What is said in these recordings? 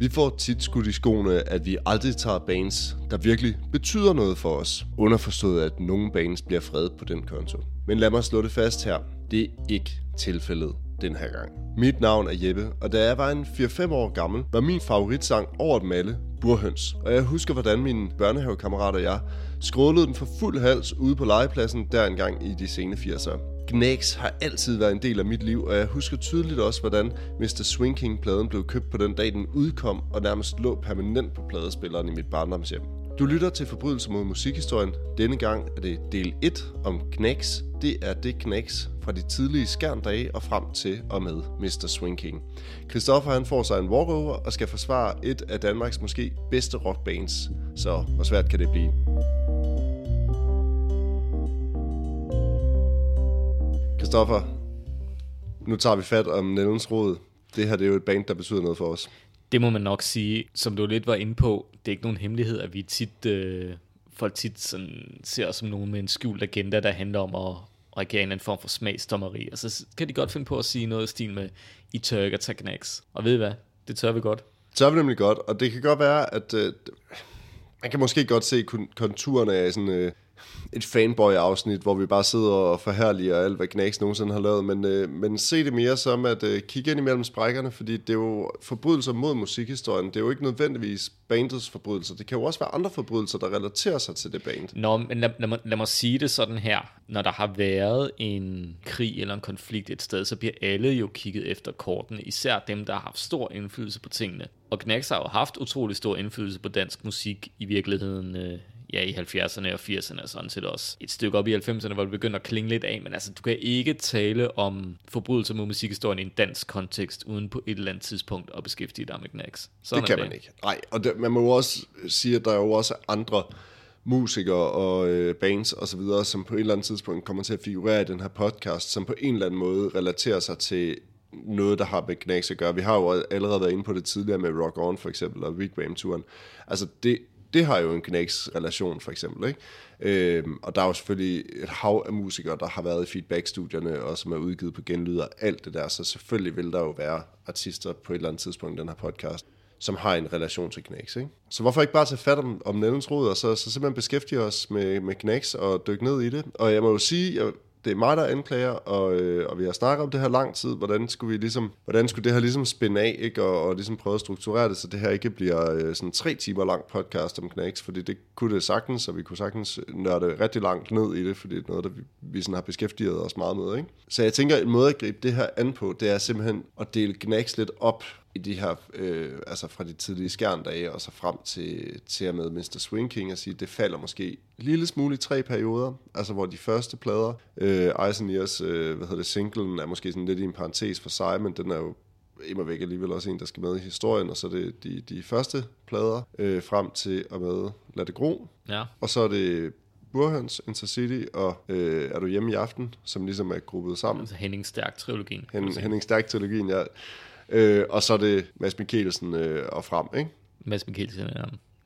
Vi får tit skudt i skoene, at vi aldrig tager bands, der virkelig betyder noget for os. Underforstået, at nogle bands bliver fredet på den konto. Men lad mig slå det fast her. Det er ikke tilfældet den her gang. Mit navn er Jeppe, og da jeg var en 4-5 år gammel, var min favoritsang over dem alle Burhøns. Og jeg husker, hvordan mine børnehavekammerater og jeg skrålede den for fuld hals ude på legepladsen der engang i de sene 80'ere. Gnags har altid været en del af mit liv, og jeg husker tydeligt også, hvordan Mr. Swinking-pladen blev købt på den dag, den udkom, og nærmest lå permanent på pladespilleren i mit barndomshjem. Du lytter til Forbrydelser mod musikhistorien. Denne gang er det del 1 om Knags. Det er det Knags fra de tidlige skærndage og frem til og med Mr. Swinking. Christoffer han får sig en walkover og skal forsvare et af Danmarks måske bedste rockbands. Så hvor svært kan det blive? Christoffer, nu tager vi fat om Nellens Råd. Det her det er jo et band, der betyder noget for os. Det må man nok sige, som du lidt var inde på, det er ikke nogen hemmelighed, at vi tit, øh, folk tit sådan, ser os som nogen med en skjult agenda, der handler om at regere en form for smagsdommeri. Og så kan de godt finde på at sige noget i stil med, I tør ikke at tage knacks. Og ved I hvad? Det tør vi godt. Det tør vi nemlig godt, og det kan godt være, at øh, man kan måske godt se konturerne af sådan... Øh, et fanboy-afsnit, hvor vi bare sidder og forhærliger alt, hvad Knacks nogensinde har lavet, men, øh, men se det mere som at øh, kigge ind imellem sprækkerne, fordi det er jo forbrydelser mod musikhistorien. Det er jo ikke nødvendigvis bandets forbrydelser. Det kan jo også være andre forbrydelser, der relaterer sig til det band. Nå, men lad, lad, mig, lad mig sige det sådan her. Når der har været en krig eller en konflikt et sted, så bliver alle jo kigget efter kortene, især dem, der har haft stor indflydelse på tingene. Og Knacks har jo haft utrolig stor indflydelse på dansk musik i virkeligheden øh, ja, i 70'erne og 80'erne og sådan set også. Et stykke op i 90'erne, hvor det begynder at klinge lidt af, men altså, du kan ikke tale om forbrydelser mod musikhistorien i en dansk kontekst, uden på et eller andet tidspunkt at beskæftige dig med Knacks. Sådan det kan det. man ikke. Nej, og det, man må jo også sige, at der er jo også andre musikere og øh, bands og så videre, som på et eller andet tidspunkt kommer til at figurere i den her podcast, som på en eller anden måde relaterer sig til noget, der har med Knacks at gøre. Vi har jo allerede været inde på det tidligere med Rock On for eksempel, og Wigwam-turen. Altså det, det har jo en Knæks-relation, for eksempel. Ikke? Øhm, og der er jo selvfølgelig et hav af musikere, der har været i feedback-studierne, og som er udgivet på genlyder, alt det der. Så selvfølgelig vil der jo være artister på et eller andet tidspunkt i den her podcast, som har en relation til Knæks. Ikke? Så hvorfor ikke bare tage fat om, om Nellens Rod, og så, så simpelthen beskæftige os med, med Knæks og dykke ned i det. Og jeg må jo sige, jeg, det er mig, der anklager, og, øh, og vi har snakket om det her lang tid, hvordan skulle, vi ligesom, hvordan skulle det her ligesom spænde af, ikke? Og, og ligesom prøve at strukturere det, så det her ikke bliver øh, sådan tre timer lang podcast om Knacks, fordi det kunne det sagtens, og vi kunne sagtens nørde rigtig langt ned i det, fordi det er noget, der vi, vi sådan har beskæftiget os meget med. Ikke? Så jeg tænker, en måde at gribe det her an på, det er simpelthen at dele Knacks lidt op i de her, øh, altså fra de tidlige skærndage og så frem til, til og med Mr. Swing King, at sige, det falder måske en lille smule i tre perioder, altså hvor de første plader, øh, Ice and Years, øh, hvad hedder det, singlen er måske sådan lidt i en parentes for sig, men den er jo immer væk alligevel også en, der skal med i historien, og så er det de, de første plader øh, frem til og med Lad det gro, ja. og så er det Burhøns, Intercity og øh, Er du hjemme i aften, som ligesom er gruppet sammen. Altså Henning Stærk-trilogien. Hen, Henning Stærk-trilogien, ja. Øh, og så er det Mads Mikkelsen øh, og frem, ikke? Mads Mikkelsen, ja.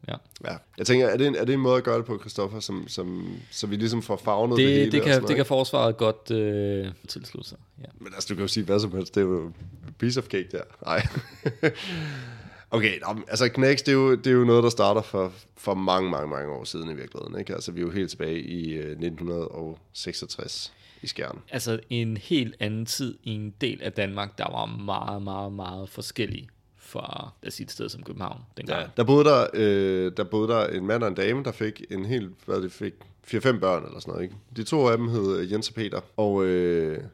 Ja. ja. Jeg tænker, er det, en, er det en måde at gøre det på, Christoffer, som, som, så vi ligesom får fagnet det, det hele? Det kan, det kan forsvaret godt øh, tilslutte sig, ja. Men altså, du kan jo sige hvad som helst, det er jo piece of cake der. Nej. okay, altså Knæks, det er, jo, det er jo noget, der starter for, for mange, mange, mange år siden i virkeligheden. Ikke? Altså, vi er jo helt tilbage i øh, 1966 i Skjern. Altså en helt anden tid i en del af Danmark, der var meget, meget, meget forskellig fra lad os sige, et sted som København dengang. Ja, der, boede der, øh, der boede der en mand og en dame, der fik en helt, hvad det fik, 4-5 børn eller sådan noget. Ikke? De to af dem hed Jens og Peter, og øh,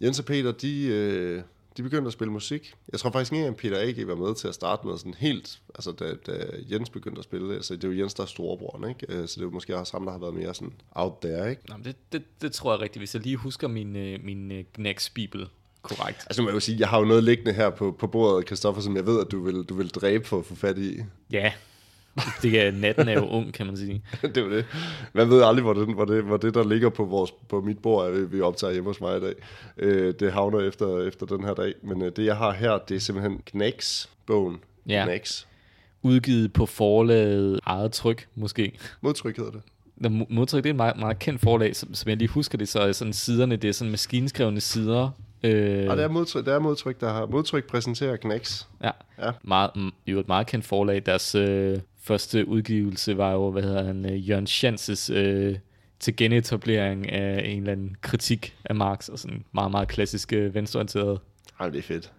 Jens og Peter, de, øh, de begyndte at spille musik. Jeg tror faktisk ikke, at Peter A.G. var med til at starte med sådan helt, altså da, da Jens begyndte at spille, altså det er jo Jens, der er storebror, ikke? Øh, så det er jo måske også ham, der har været mere sådan out there, ikke? Nå, det, det, det tror jeg rigtigt, hvis jeg lige husker min, øh, min uh, Gnex Bibel korrekt. Altså må jeg jo sige, jeg har jo noget liggende her på, på bordet, Kristoffer, som jeg ved, at du vil, du vil dræbe for at få fat i. Ja, det er, natten er jo ung, kan man sige. det er det. Man ved aldrig, hvor det, hvor det, hvor det der ligger på, vores, på mit bord, vi optager hjemme hos mig i dag. Øh, det havner efter, efter den her dag. Men øh, det, jeg har her, det er simpelthen Knacks-bogen. Ja. Knacks. Udgivet på forlaget eget tryk, måske. Modtryk hedder det. Modtryk, det er et meget, meget kendt forlag, som, som jeg lige husker det, så er sådan siderne, det er sådan maskinskrevne sider, Øh, Og det er modtryk, der er modtryk, der har modtryk præsenterer Knacks. Ja, Ja. Meget, jo et meget kendt forlag. Deres øh, første udgivelse var jo, hvad hedder han, øh, Jørgen Schanzes øh, til genetablering af en eller anden kritik af Marx, og sådan meget, meget klassisk øh, venstreorienteret. Ej, det er fedt.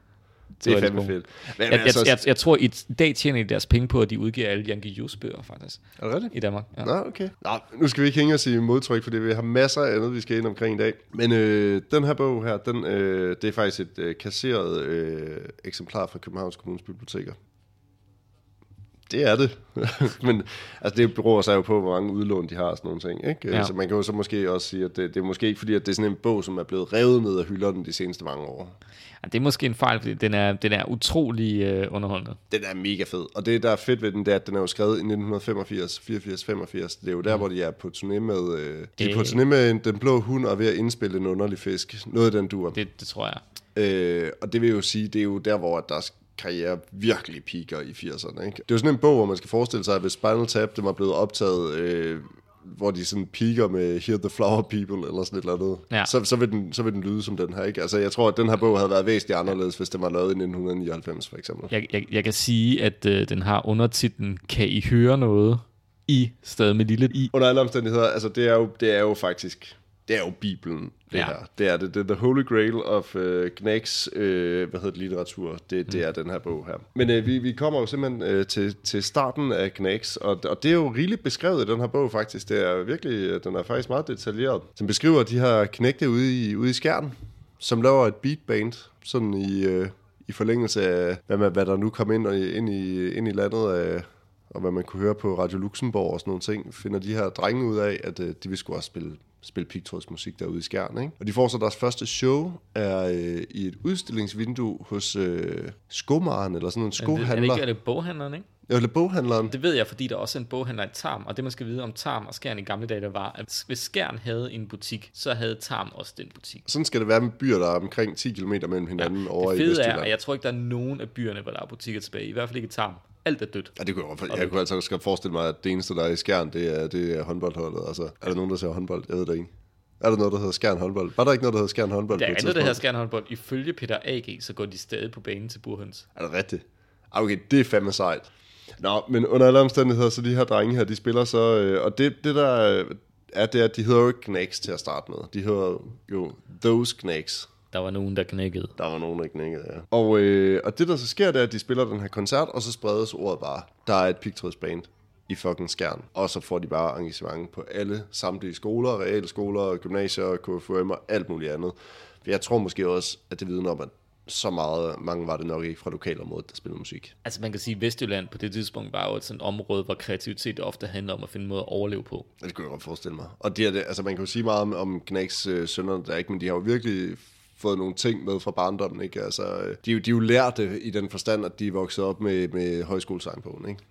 Det er fandme det fedt. Men, Jeg, men jeg, altså, jeg, jeg tror, i dag tjener de deres penge på, at de udgiver alle Jan Guillous bøger, faktisk, er det rigtigt? i Danmark. Ja. Nå, okay. Nå, nu skal vi ikke hænge os i modtryk, fordi vi har masser af andet, vi skal ind omkring i dag. Men øh, den her bog her, den, øh, det er faktisk et øh, kasseret øh, eksemplar fra Københavns Kommunes Biblioteker. Det er det. Men altså, det beror sig jo på, hvor mange udlån de har og sådan nogle ting. Ikke? Ja. Så man kan jo så måske også sige, at det, det er måske ikke fordi, at det er sådan en bog, som er blevet revet ned af hylderne de seneste mange år. Ja, det er måske en fejl, fordi den er, den er utrolig øh, underholdende. Den er mega fed. Og det, der er fedt ved den, det er, at den er jo skrevet i 1985, 84, 85. Det er jo der, mm. hvor de er på turné med... Øh, de er på turné med en, Den Blå Hund og ved at indspille en underlig fisk. Noget af den duer. Det, det tror jeg. Øh, og det vil jo sige, det er jo der, hvor deres karriere virkelig piker i 80'erne. Ikke? Det er jo sådan en bog, hvor man skal forestille sig, at hvis Spinal Tap det var blevet optaget, øh, hvor de sådan piker med Hear the Flower People, eller sådan et eller andet, Ja. så, så, vil den, så vil den lyde som den her. Ikke? Altså, jeg tror, at den her bog havde været væsentligt anderledes, hvis den var lavet i 1999, for eksempel. Jeg, jeg, jeg kan sige, at øh, den har undertitlen Kan I høre noget? I, stadig med lille i. Under alle omstændigheder, altså det er jo, det er jo faktisk, det er jo Bibelen, det Ja. her. Det er det. Det er the holy grail of uh, Knacks, uh, hvad hedder det, litteratur. Det, det er den her bog her. Men uh, vi, vi kommer jo simpelthen uh, til, til starten af Knacks, og, og det er jo rigeligt beskrevet i den her bog faktisk. Det er virkelig, øh, den er faktisk meget detaljeret. Den beskriver de her knægte ude i, ude i skærn, som laver et beatband, sådan i, uh, i forlængelse af, hvad, man, hvad der nu kom ind, og, ind, i, ind i landet af, og hvad man kunne høre på Radio Luxembourg og sådan nogle ting, finder de her drenge ud af, at øh, de vil sgu også spille, spille pigtrådsmusik derude i Skjern. Ikke? Og de får så deres første show er øh, i et udstillingsvindue hos øh, skomaren, eller sådan en Er det, er det skohandler. ikke er det boghandleren, ikke? Eller boghandleren. Det ved jeg, fordi der også er en boghandler i Tarm, og det man skal vide om Tarm og Skjern i gamle dage, der var, at hvis Skjern havde en butik, så havde Tarm også den butik. Sådan skal det være med byer, der er omkring 10 km mellem hinanden ja, over det i fede er, Vestjylland. at jeg tror ikke, der er nogen af byerne, hvor der er butikker tilbage. I hvert fald ikke i Tarm. Alt er dødt. Ja, det kunne jeg, jeg kunne altså også godt forestille mig, at det eneste, der er i Skjern, det er, det er håndboldholdet. Altså, er der nogen, der ser håndbold? Jeg ved det ikke. Er der noget, der hedder Skjern håndbold? Var der ikke noget, der hedder Skjern håndbold? Der er et andet, der hedder Skjern håndbold. Ifølge Peter A.G., så går de stadig på banen til Burhøns. Er det rigtigt? Ah, Okay, det er fandme sejt. Nå, men under alle omstændigheder, så de her drenge her, de spiller så... Øh, og det, det der er, det er, at de hedder jo ikke Knacks til at starte med. De hedder jo Those Knacks. Der var nogen, der knækkede. Der var nogen, der knækkede, ja. Og, øh, og det, der så sker, det er, at de spiller den her koncert, og så spredes ordet bare. Der er et pigtrådsband i fucking skærn. Og så får de bare engagement på alle samtlige skoler, realskoler, gymnasier, KFUM og alt muligt andet. For jeg tror måske også, at det vidner om, at så meget, mange var det nok ikke fra lokalområdet, der spillede musik. Altså man kan sige, at Vestjylland på det tidspunkt var jo et sådan område, hvor kreativitet ofte handler om at finde en måde at overleve på. Det kunne jeg godt forestille mig. Og det er det, altså man kan jo sige meget om, om Knacks øh, sønner, der ikke, men de har jo virkelig fået nogle ting med fra barndommen, ikke? Altså, øh, de, jo- de er jo lærte i den forstand, at de er vokset op med, med højskolesangbogen, ikke?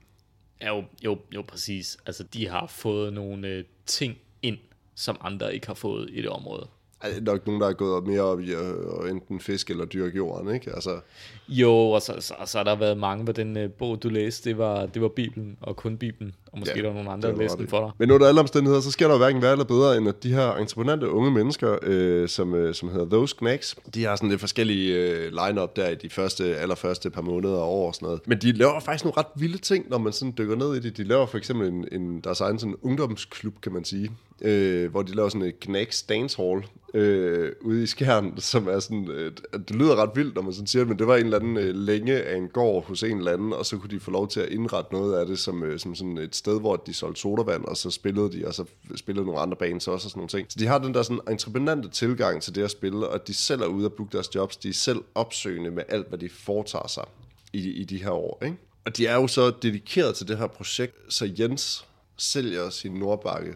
Ja, jo, jo, jo, præcis. Altså de har fået nogle øh, ting ind, som andre ikke har fået i det område. Er det nok nogen, der er gået mere op i at enten fisk eller dyrke jorden, ikke? Altså, Jo, og så, så, så har der været mange på den øh, bog, du læste. Det var, det var Bibelen, og kun Bibelen. Og måske Ja, der var nogle andre, der ret den for dig. Men under alle omstændigheder, så sker der jo hverken værre eller bedre, end at de her entreprenante unge mennesker, øh, som, øh, som hedder Those Knacks, de har sådan lidt forskellige øh, line-up der i de første, allerførste par måneder og år og sådan noget. Men de laver faktisk nogle ret vilde ting, når man sådan dykker ned i det. De laver for eksempel en, en deres egen sådan ungdomsklub, kan man sige, øh, hvor de laver sådan et Knacks Dance Hall øh, ude i Skjern, som er sådan, øh, det lyder ret vildt, når man sådan siger det, men det var en eller anden øh, længe af en gård hos en eller anden, og så kunne de få lov til at indrette noget af det som, øh, som sådan et sted, hvor de solgte sodavand, og så spillede de, og så spillede nogle andre bands også og sådan nogle ting. Så de har den der sådan entreprenante tilgang til det at spille, og de selv er ude og booke deres jobs, de er selv opsøgende med alt, hvad de foretager sig i, i de her år, ikke? Og de er jo så dedikeret til det her projekt, så Jens sælger sin Nordbakke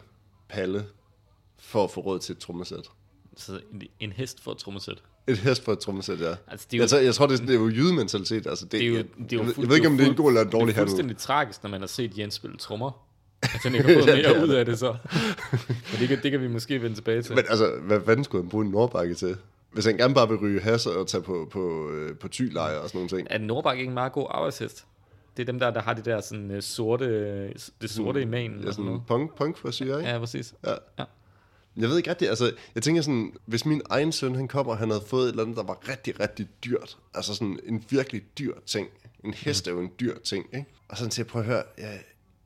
palle for at få råd til et trommesæt. Så en, en hest for et trommesæt. Et hest for et trommesæt, ja. Altså, det er jo- jeg, tror, jeg tror, det er, det er jo jydementalitet. Altså, det, Det er jo, det er jo jeg, jeg ved ikke, om det er en god eller en dårlig Det er handel. fuldstændig tragisk, når man har set Jens spille trommer. At han ikke har fået det er mere ud det. af det så. Men det kan, det kan vi måske vende tilbage til. Men altså, hvad fanden skulle han bruge en Nordbakke til? Hvis han gerne bare vil ryge has og tage på, på, øh, på tylejre og sådan nogle ting. Er Nordbak ikke en meget god arbejdshest? Det er dem der, der har de der sådan, uh, sorte, det sorte i manen. Ja, sådan sådan punk, punk frisyr, ikke? Ja, præcis. Ja. Ja. Jeg ved ikke rigtigt, altså, jeg tænker sådan, hvis min egen søn, han kommer, og han havde fået et eller andet, der var rigtig, rigtig dyrt, altså sådan en virkelig dyr ting. En hest er jo en dyr ting, ikke? Og sådan til at prøve at høre, jeg,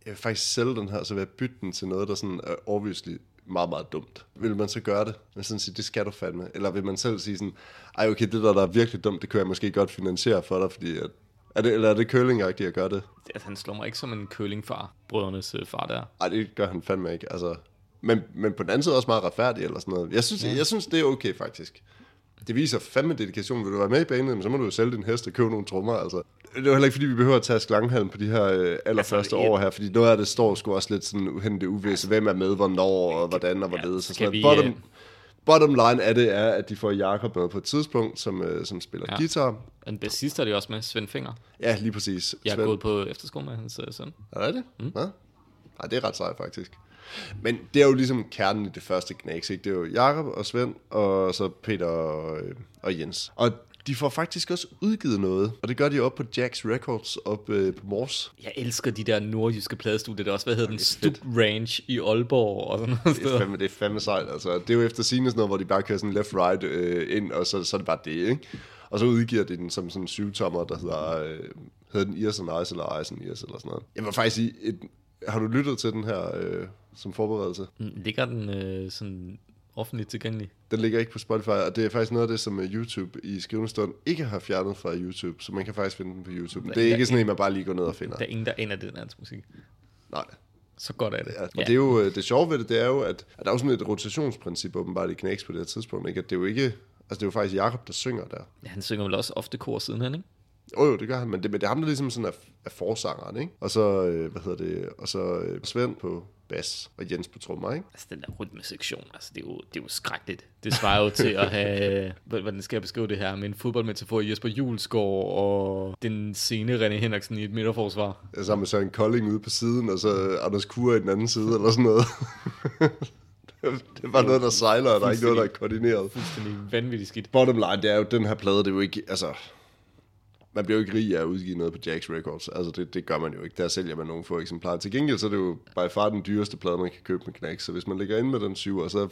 jeg vil faktisk sælge den her, så vil jeg bytte den til noget, der sådan er obviously meget, meget dumt. Vil man så gøre det? Men sådan sige, det skal du fandme. Eller vil man selv sige sådan, ej okay, det der, der er virkelig dumt, det kan jeg måske godt finansiere for dig, fordi at, er det, eller er det curlingagtigt at gøre det? At han slår mig ikke som en curlingfar, brødrenes øh, far der. Nej, det gør han fandme ikke. Altså, men, men på den anden side også meget retfærdigt eller sådan noget. Jeg synes, ja. jeg synes det er okay faktisk. Det viser fandme dedikation. Vil du være med i banen, så må du jo sælge din hest og købe nogle trommer. Altså. Det er jo heller ikke, fordi vi behøver at tage slanghalm på de her øh, allerførste altså, år her, fordi noget af det står sgu også lidt sådan hen det uvisse. Hvem er med, hvornår, og hvordan og hvorledes. Ja, så sådan vi, bottom, øh, bottom line af det er, at de får Jakob med på et tidspunkt, som, øh, som spiller ja. guitar. En bassist er det også med, Svend Finger. Ja, lige præcis. Jeg er Svend. gået på efterskole med hans øh, søn. Er det? Mm. Ja. Nej, det er ret sejt faktisk. Men det er jo ligesom kernen i det første knæks, ikke? Det er jo Jakob og Svend, og så Peter og, øh, og Jens. Og de får faktisk også udgivet noget, og det gør de op på Jax Records op øh, på Mors. Jeg elsker de der nordjyske pladestudier, der også, hvad hedder den, Stup Ranch i Aalborg og sådan noget. Det er fandme, det er fandme sejt, altså. Det er jo efter sigende sådan noget, hvor de bare kører sådan left-right øh, ind, og så, så er det bare det, ikke? Og så udgiver de den som sådan en syvtommer, der hedder, øh, hedder den Ears and Eyes, eller Eyes and Ears, eller sådan noget. Jeg vil faktisk sige, et, har du lyttet til den her øh, som forberedelse? Mm, ligger den øh, sådan offentligt tilgængelig? Den ligger ikke på Spotify, og det er faktisk noget af det, som YouTube i skrivende stund ikke har fjernet fra YouTube, så man kan faktisk finde den på YouTube. Men det er ikke sådan en, man bare lige går ned og finder. Der er ingen, der ender den hans musik. Nej. Så godt er det. Ja, og ja. det er jo øh, det sjove ved det, det er jo, at, at der er jo sådan et rotationsprincip åbenbart i Knæks på det her tidspunkt, ikke? At det er jo ikke, altså det er jo faktisk Jakob der synger der. Ja, han synger vel også ofte kor siden han, ikke? Jo, jo, det gør han, men det, men det er ham, der ligesom sådan er, er forsangeren, ikke? Og så, øh, hvad hedder det, og så øh, Svend på bas og Jens på trommer, ikke? Altså den der rytmesektion, altså det er jo, det er jo skrækkeligt. Det svarer jo til at have, hvordan skal jeg beskrive det her, med en fodboldmetafor Jesper Julesgaard og den scene René Henriksen i et midterforsvar. Ja, sammen med Søren Kolding ude på siden, og så Anders Kure i den anden side, eller sådan noget. det er bare noget, der sejler, og der er ikke noget, der er koordineret. Fuldstændig vanvittigt skidt. Bottom line, det er jo, den her plade, det er jo ikke, altså, man bliver jo ikke rig af at udgive noget på Jax Records. Altså, det, det gør man jo ikke. Der sælger man nogle få eksemplarer. Til gengæld så er det jo by far den dyreste plade, man kan købe med Knacks. Så hvis man ligger inde med den syv, så,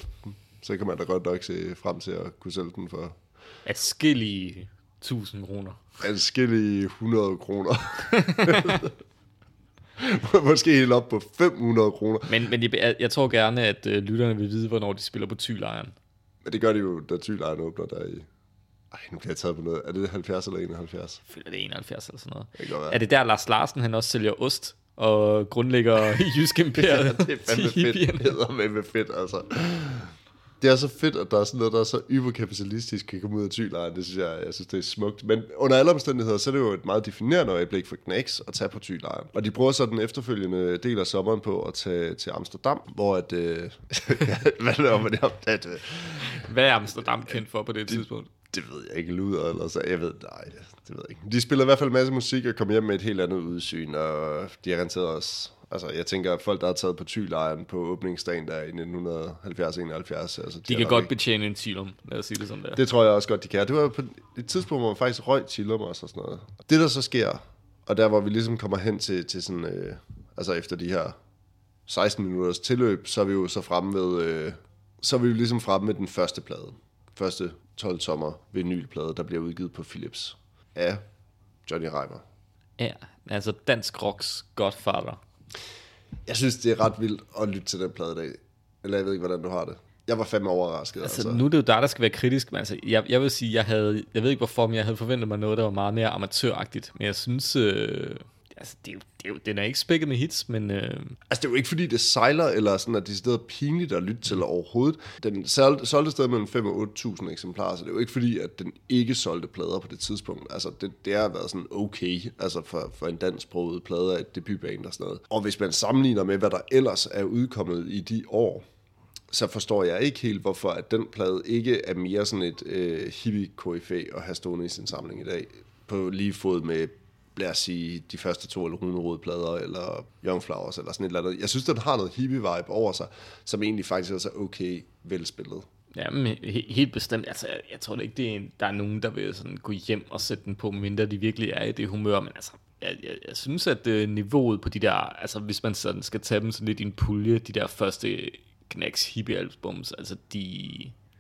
så kan man da godt nok se frem til at kunne sælge den for... Adskillige 1000 kroner. Adskillige 100 kroner. Måske helt op på 500 kroner. Men, men jeg, jeg tror gerne, at uh, lytterne vil vide, hvornår de spiller på Tylejren. Men det gør de jo, da Tylejren åbner der i ej, nu bliver jeg taget på noget. Er det 70 eller 71? Jeg føler, det er 71 eller sådan noget. Det er det der, Lars Larsen, han også sælger ost og grundlægger Jysk Imperiet? ja, det er fandme fedt. Det er med fedt, altså. Det er så fedt, at der er sådan noget, der er så yberkapitalistisk kan komme ud af tylejren. Det synes jeg, jeg synes, det er smukt. Men under alle omstændigheder, så er det jo et meget definerende øjeblik for Knacks at tage på tylejren. Og de bruger så den efterfølgende del af sommeren på at tage til Amsterdam, hvor at... Øh, hvad er det? Hvad er Amsterdam kendt for på det tidspunkt? Det ved jeg ikke, luder eller så. Jeg ved, nej, det ved jeg ikke. De spiller i hvert fald en masse musik og kommer hjem med et helt andet udsyn, og de har renteret os. Altså, jeg tænker, at folk, der har taget på Tylejren på åbningsdagen der i 1970-71... Altså, de, de kan godt ikke... betjene en Tilum, lad os sige det sådan der. Det tror jeg også godt, de kan. Det var på et tidspunkt, hvor man faktisk røg Tilum også og sådan noget. Det, der så sker, og der, hvor vi ligesom kommer hen til, til sådan... Øh, altså, efter de her 16 minutters tilløb, så er vi jo så fremme ved... Øh, så er vi jo ligesom fremme med den første plade. Første 12 tommer vinylplade, der bliver udgivet på Philips af Johnny Reimer. Ja, altså dansk rocks godfather. Jeg synes, det er ret vildt at lytte til den plade i dag. Eller jeg ved ikke, hvordan du har det. Jeg var fandme overrasket. Altså, altså. nu er det jo dig, der skal være kritisk, men altså, jeg, jeg vil sige, jeg havde, jeg ved ikke hvorfor, men jeg havde forventet mig noget, der var meget mere amatøragtigt. Men jeg synes, øh, altså, det er jo, det er jo, den er ikke spækket med hits, men... Øh... Altså, det er jo ikke, fordi det sejler, eller sådan, at det er stedet pinligt at lytte til overhovedet. Den solgte, solgte stadig mellem 5 og 8.000 eksemplarer, så det er jo ikke fordi, at den ikke solgte plader på det tidspunkt. Altså, det, det har været sådan okay, altså for, for en dansksproget plade af et debutband og sådan noget. Og hvis man sammenligner med, hvad der ellers er udkommet i de år, så forstår jeg ikke helt, hvorfor at den plade ikke er mere sådan et øh, hippie KFA at have stående i sin samling i dag. På lige fod med lad os sige, de første to eller hundrede plader, eller Young Flowers, eller sådan et eller andet. Jeg synes, den har noget hippie-vibe over sig, som egentlig faktisk er så okay velspillet. Ja, men helt bestemt. Altså, jeg, jeg tror ikke, det er en, der er nogen, der vil sådan gå hjem og sætte den på, mindre de virkelig er i det humør, men altså, jeg, jeg, jeg synes, at øh, niveauet på de der, altså hvis man sådan skal tage dem sådan lidt i en pulje, de der første Knacks hippie-albums. Altså, de,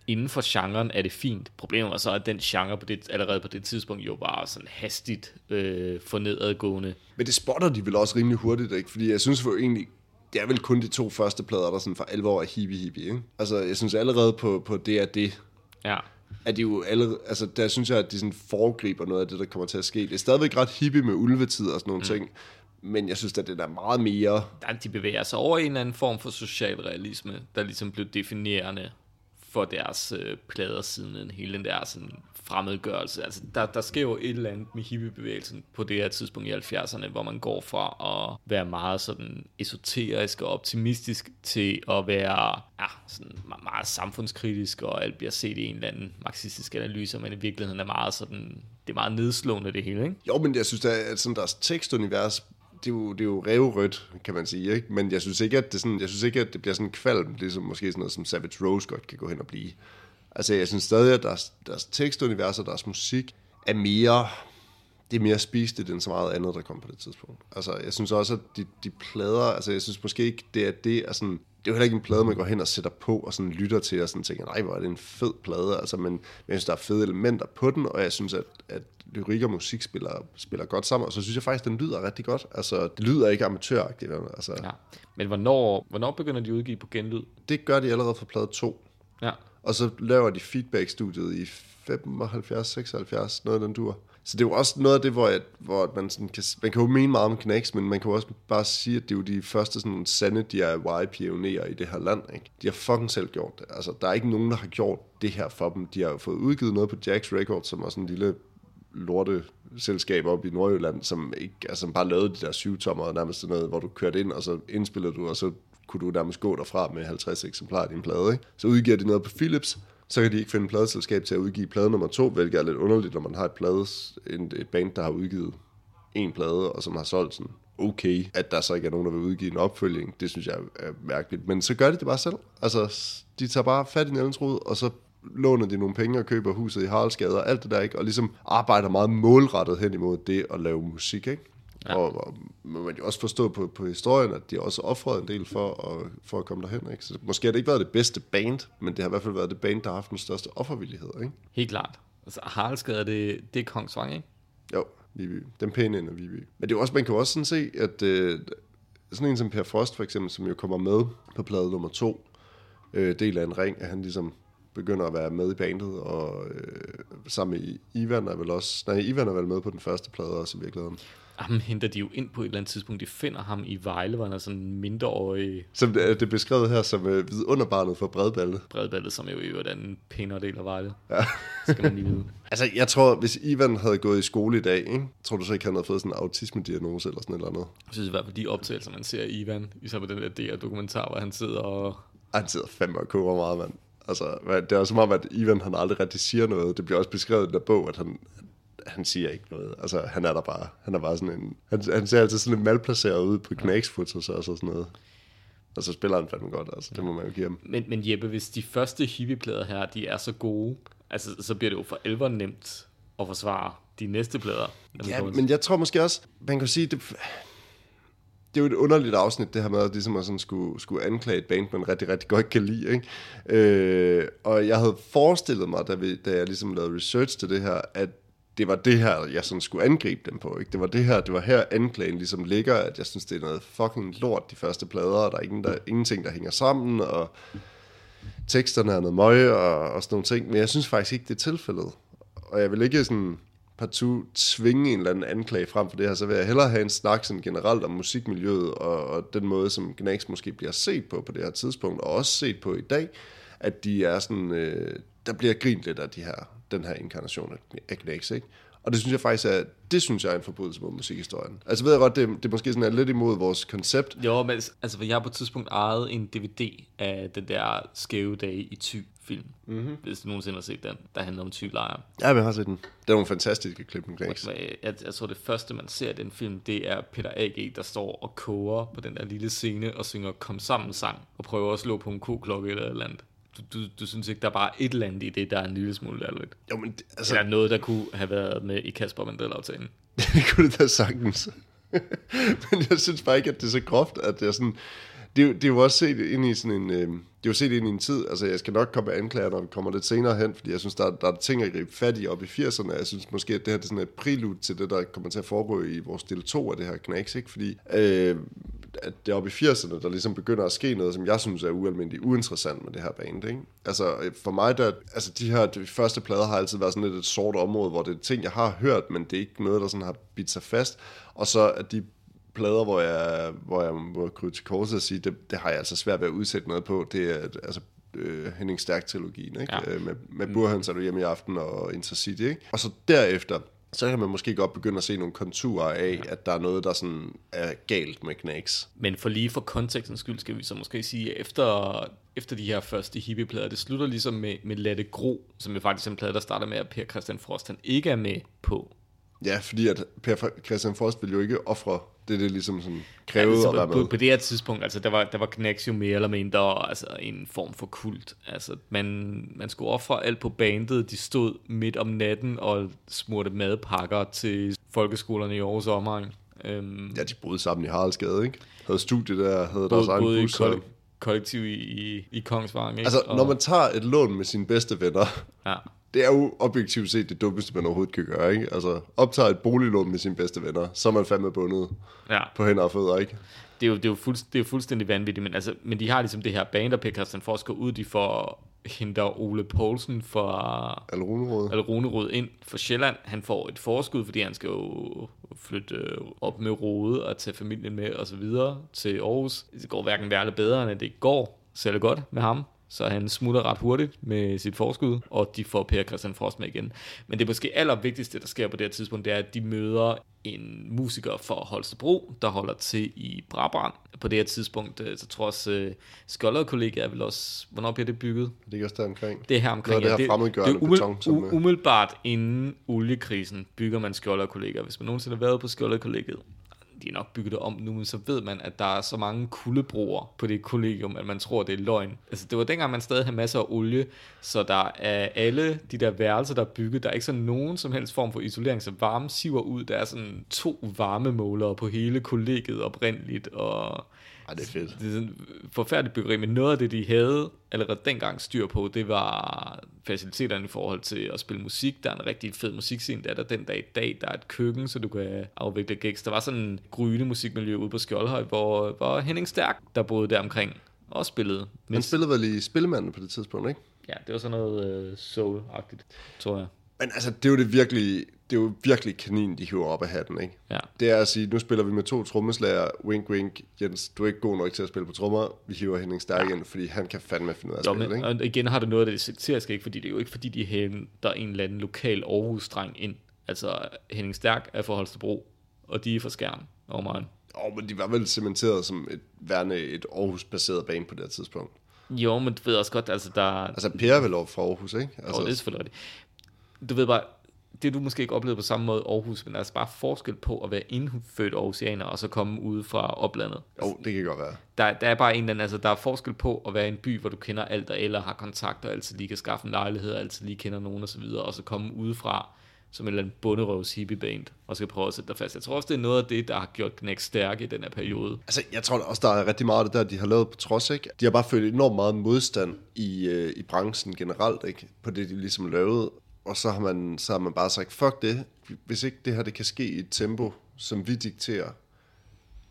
inden for genren er det fint. Problemet var så, at den genre på det, allerede på det tidspunkt jo var sådan hastigt øh, for nedadgående. Men det spotter de vel også rimelig hurtigt, ikke? Fordi jeg synes jo egentlig, det er vel kun de to første plader, der sådan for alvor er hippie hippie, ikke? Altså, jeg synes allerede på, på det er det, Ja. er de jo alle, altså der synes jeg, at de sådan foregriber noget af det, der kommer til at ske. Det er stadigvæk ret hippie med ulvetid og sådan nogle mm. ting, men jeg synes, at det er meget mere, Der, de bevæger sig over i en eller anden form for socialrealisme, der ligesom blev definerende for deres øh, plader siden hele den der sådan fremmedgørelse. Altså, der, der sker jo et eller andet med hippiebevægelsen på det her tidspunkt i 70'erne, hvor man går fra at være meget sådan esoterisk og optimistisk til at være ja, sådan meget, meget samfundskritisk, og alt bliver set i en eller anden marxistisk analyse, men i virkeligheden er meget sådan, det er meget nedslående det hele, ikke? jo, men jeg synes, at sådan deres tekstunivers, det er jo, det er jo revrødt, kan man sige, ikke? Men jeg synes ikke, at det, sådan, jeg synes ikke, at det bliver sådan kvalm, ligesom måske sådan noget, som Savage Rose godt kan gå hen og blive. Altså, jeg synes stadig, at deres, deres tekstunivers og deres musik er mere, det er mere spiseligt end så meget andet, der kom på det tidspunkt. Altså, jeg synes også, at de, de plader, altså, jeg synes måske ikke, det er det, er sådan, det er jo heller ikke en plade, man går hen og sætter på og sådan lytter til og sådan tænker, nej, hvor er det en fed plade, altså, men, men jeg synes, der er fede elementer på den, og jeg synes, at, at lyrik og musik spiller, spiller godt sammen, og så synes jeg faktisk, den lyder rigtig godt. Altså, det lyder ikke amatøragtigt. Altså, ja. Men hvornår, hvornår begynder de at udgive på genlyd? Det gør de allerede for plade 2. Ja. Og så laver de feedback-studiet i 75, 76, noget af den dur. Så det er jo også noget af det, hvor, jeg, hvor man, sådan kan, man kan jo mene meget om Knacks, men man kan jo også bare sige, at det er jo de første sådan sande DIY-pionerer i det her land. Ikke? De har fucking selv gjort det. Altså, der er ikke nogen, der har gjort det her for dem. De har jo fået udgivet noget på Jax Records, som er sådan en lille lorte selskab op i Nordjylland, som ikke, altså, som bare lavede de der syvtommer, og nærmest sådan noget, hvor du kørte ind, og så indspillede du, og så kunne du nærmest gå derfra med 50 eksemplarer af din plade. Ikke? Så udgiver de noget på Philips, så kan de ikke finde et pladeselskab til at udgive plade nummer to, hvilket er lidt underligt, når man har et, plades, en, et band, der har udgivet en plade, og som har solgt sådan okay, at der så ikke er nogen, der vil udgive en opfølging. Det synes jeg er mærkeligt. Men så gør de det bare selv. Altså, de tager bare fat i Nellens Rod, og så låner de nogle penge og køber huset i Haraldsgade og alt det der, ikke? Og ligesom arbejder meget målrettet hen imod det at lave musik, ikke? Ja. Og, og må man jo også forstå på, på historien, at de også offrede en del for at, for at komme derhen, ikke? Så måske har det ikke været det bedste band, men det har i hvert fald været det band, der har haft den største offervillighed, ikke? Helt klart. Altså, Haraldsgade, det, det er Kongsvang, ikke? Jo, Viby. Den pæne ende af Viby. Men det er også, man kan jo også sådan se, at øh, sådan en som Per Frost for eksempel, som jo kommer med på plade nummer to, øh, del af en ring, at han ligesom begynder at være med i bandet, og øh, sammen med Ivan er vel også, nej, Ivan er vel med på den første plade også i virkeligheden. Ham henter de jo ind på et eller andet tidspunkt. De finder ham i Vejle, hvor han er sådan mindreårig Som det er det er beskrevet her som øh, vidunderbarnet for bredballe. bredballet, som jo i øvrigt en pænere del af Vejle. Ja. Skal man lige vide. Altså, jeg tror, hvis Ivan havde gået i skole i dag, ikke? tror du så ikke, han havde fået sådan en autisme-diagnose eller sådan et eller andet? Jeg synes i hvert fald, de optagelser, man ser af Ivan, især på den der DR-dokumentar, hvor han sidder og... Han sidder fandme og koger meget, mand. Altså, det er som om, at Ivan han aldrig rigtig siger noget. Det bliver også beskrevet i den der bog, at han, han siger ikke noget. Altså, han er der bare. Han er bare sådan en... Han, han ser altid sådan lidt malplaceret ud på knæksfotos og sådan noget. Og så spiller han fandme godt, altså. Det må man jo give ham. Men, men Jeppe, hvis de første hippieplader her, de er så gode, altså, så bliver det jo for alvor nemt at forsvare de næste plader. Ja, men jeg tror måske også, man kan sige, det, det er jo et underligt afsnit, det her med, at ligesom at sådan skulle, skulle anklage et band, man rigtig, rigtig godt kan lide. Ikke? Øh, og jeg havde forestillet mig, da, vi, da jeg ligesom lavede research til det her, at det var det her, jeg sådan skulle angribe dem på. Ikke? Det var det her, det var her anklagen ligesom ligger, at jeg synes, det er noget fucking lort, de første plader, og der er ingen, der, ingenting, der hænger sammen, og teksterne er noget møg, og, og sådan nogle ting. Men jeg synes faktisk ikke, det er tilfældet. Og jeg vil ikke sådan partout tvinge en eller anden anklage frem for det her, så vil jeg hellere have en snak sådan generelt om musikmiljøet, og, og den måde, som Gnags måske bliver set på på det her tidspunkt, og også set på i dag, at de er sådan, øh, der bliver grint lidt af de her, den her inkarnation af- Gnags, ikke? Og det synes jeg faktisk er, det synes jeg er en forbrydelse mod musikhistorien. Altså ved jeg godt, det, det måske sådan er lidt imod vores koncept, Jo, men altså, for jeg har på et tidspunkt ejet en DVD af den der skæve dage i Thy film, mm-hmm. hvis du nogensinde har set den, der handler om Thy lejr. Ja, men jeg har set den. Det er nogle fantastiske klip Gnags. Jeg, jeg, jeg tror, det første, man ser i den film, det er Peter A.G., der står og koger på den der lille scene og synger Kom sammen sang, og prøver at slå på en koklokke eller et eller andet. Du, du, du synes ikke, der er bare et eller andet i det, der er en lille smule ærligt? Jo, men det- Altså, eller noget, der kunne have været med i Kasper Mandel-aftalen. det kunne det da sagtens. Men jeg synes bare ikke, at det er så groft, at jeg sådan... det, er jo- det er jo også set ind i sådan en... Øh, det er jo set ind i en tid, altså jeg skal nok komme med anklager, når vi kommer lidt senere hen, fordi jeg synes, der, er- der er ting at gribe fat i op i 80'erne. Jeg synes måske, at det her det er sådan et prelude til det, der kommer til at foregå i vores del 2 af det her knæks, ikke? Fordi øh, at det er oppe i 80'erne, der ligesom begynder at ske noget, som jeg synes er ualmindeligt uinteressant med det her band, ikke? Altså for mig, der, altså de her de første plader har altid været sådan lidt et sort område, hvor det er ting, jeg har hørt, men det er ikke noget, der sådan har bidt sig fast. Og så at de plader, hvor jeg, hvor jeg må krybe til korset og sige, det, det har jeg altså svært ved at udsætte noget på. Det er altså øh, Henning Stærk-trilogien, ikke? Ja. Ja. Øh, med, med Burhøns er du hjemme i aften og Intercity, ikke? Og så derefter, så kan man måske godt begynde at se nogle konturer af, ja. at der er noget, der sådan er galt med Knacks. Men for lige for kontekstens skyld skal vi så måske sige, at efter, efter de her første hippieplader, det slutter ligesom med, med Lette Gro, som er faktisk en plade, der starter med, at Per Christian Frost han ikke er med på. Ja, fordi at Per Christian Frost vil jo ikke ofre det, det ligesom sådan krævede altså, at være på, på, det her tidspunkt, altså der var, der var Knacks jo mere eller mindre altså, en form for kult. Altså man, man skulle ofre alt på bandet, de stod midt om natten og smurte madpakker til folkeskolerne i Aarhus omegn. Øhm, Ja, de boede sammen i Haraldsgade, ikke? Havde studie der, havde deres både, egen både bus. koll- kollektiv i, i, i Kongsvang. Ikke? Altså, og, når man tager et lån med sine bedste venner, ja. Det er jo objektivt set det dummeste, man overhovedet kan gøre, ikke? Altså, optager et boliglån med sine bedste venner, så er man fandme bundet ja. på hænder og fødder, ikke? det er jo, det er jo, fuldst, det er jo fuldstændig vanvittigt, men, altså, men de har ligesom det her band, og Per Christian Frost går ud, de får henter Ole Poulsen fra Eller Runerød. Alrunerud ind for Sjælland. Han får et forskud, fordi han skal jo flytte øh, op med Rode og tage familien med og så videre til Aarhus. Det går hverken værre eller bedre, end det går særlig godt med ham. Så han smutter ret hurtigt med sit forskud, og de får Per Christian Frost med igen. Men det måske allervigtigste, der sker på det her tidspunkt, det er, at de møder en musiker fra Holstebro, der holder til i Brabrand. På det her tidspunkt, øh, så tror jeg også, øh, Skolderkollega er vel også, hvornår bliver det bygget? Det ligger også der omkring. Det er her omkring. Noget af det fremmedgørende det, beton, som, u- øh, umiddelbart inden oliekrisen bygger man skjolderkolleger. Hvis man nogensinde har været på skjolderkollegiet, de er nok bygget det om nu, men så ved man, at der er så mange kuldebroer på det kollegium, at man tror, det er løgn. Altså, det var dengang, man stadig havde masser af olie, så der er alle de der værelser, der er bygget, der er ikke sådan nogen som helst form for isolering, så varme siver ud. Der er sådan to varmemålere på hele kollegiet oprindeligt, og ej, det er fedt. det er sådan forfærdeligt byggeri, men noget af det, de havde allerede dengang styr på, det var faciliteterne i forhold til at spille musik. Der er en rigtig fed musikscene, der er der den dag i dag. Der er et køkken, så du kan afvikle gigs. Der var sådan en gryende musikmiljø ude på Skjoldhøj, hvor, hvor Henning Stærk, der boede der omkring, også spillede. Han Men, spillede vel i Spillemanden på det tidspunkt, ikke? ja, det var sådan noget uh, soul-agtigt, tror jeg. Men altså, det er jo det virkelig, det er jo virkelig kanin, de hiver op af hatten, ikke? Ja. Det er at sige, nu spiller vi med to trommeslager, wink wink, Jens, du er ikke god nok til at spille på trommer, vi hiver Henning Stærk ind, fordi han kan fandme finde ud af at Jo, spille, men, ikke? og igen har det noget af det sekteriske, ikke? fordi det er jo ikke fordi, de henter en eller anden lokal Aarhus-dreng ind. Altså, Henning Stærk er fra Holstebro, og de er fra Skjern over mig. Åh, men de var vel cementeret som et værende et Aarhus-baseret bane på det tidspunkt. Jo, men du ved også godt, altså der... Altså, Per er vel over fra Aarhus, ikke? Altså, Altså, det er selvfølgelig rigtigt. Du ved bare, det du måske ikke oplevede på samme måde i Aarhus, men der er altså bare forskel på at være indfødt Aarhusianer, og så komme ude fra oplandet. jo, det kan godt være. Der, der er bare en eller anden, altså der er forskel på at være i en by, hvor du kender alt og eller har kontakter, altid lige kan skaffe en lejlighed, altid lige kender nogen og så videre, og så komme udefra som en eller anden bunderøvs hippieband, og skal prøve at sætte dig fast. Jeg tror også, det er noget af det, der har gjort Knæk stærk i den her periode. Altså, jeg tror også, der er rigtig meget af det der, de har lavet på trods, ikke? De har bare følt enormt meget modstand i, øh, i branchen generelt, ikke? På det, de ligesom lavede. Og så har, man, så har man bare sagt, fuck det. Hvis ikke det her det kan ske i et tempo, som vi dikterer,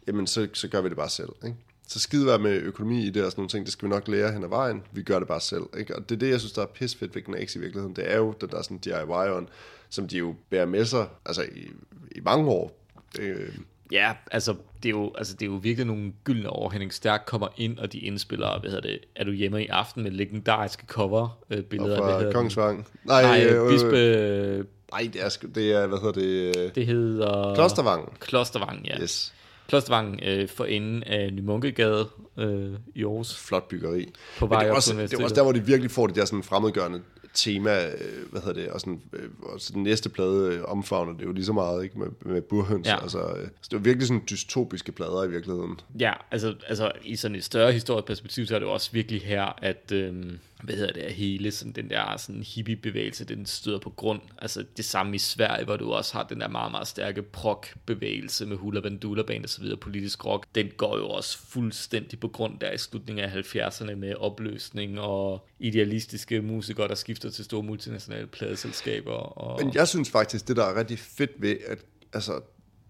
jamen så, så gør vi det bare selv, ikke? Så skide være med økonomi i det og sådan nogle ting, det skal vi nok lære hen ad vejen. Vi gør det bare selv, ikke? Og det er det, jeg synes, der er pissfedt ved Gnax i virkeligheden. Det er jo den der sådan DIY-on, som de jo bærer med sig, altså i, i mange år. Øh, Ja, altså det, er jo, altså det er jo virkelig nogle gyldne år. Henning Stærk kommer ind, og de indspiller, hvad hedder det, er du hjemme i aften med legendariske cover øh, fra Kongsvang. Nej, Nej øh, øh, Bispe, Nej, det er, det er, hvad hedder det? øh, det hedder... Klostervangen. Klostervangen, ja. Yes. Klostervangen øh, for enden af Nymunkegade øh, i Aarhus. Flot byggeri. På Men vej det er, også, det er også der, hvor de virkelig får det der sådan fremmedgørende tema, øh, hvad hedder det, og, sådan, øh, og så den næste plade øh, omfavner det jo lige så meget, ikke, med, med burhøns. Ja. Altså, så det jo virkelig sådan dystopiske plader i virkeligheden. Ja, altså, altså i sådan et større historisk perspektiv, så er det jo også virkelig her, at, øhm, hvad hedder det, hele sådan den der sådan hippie-bevægelse, den støder på grund. Altså det samme i Sverige, hvor du også har den der meget, meget stærke prog-bevægelse med Hula Bandula Band og så videre, politisk rock. Den går jo også fuldstændig på grund der i slutningen af 70'erne med opløsning og idealistiske musikere, der skifter til store multinationale pladeselskaber. Og... Men jeg synes faktisk, det der er rigtig fedt ved, at altså,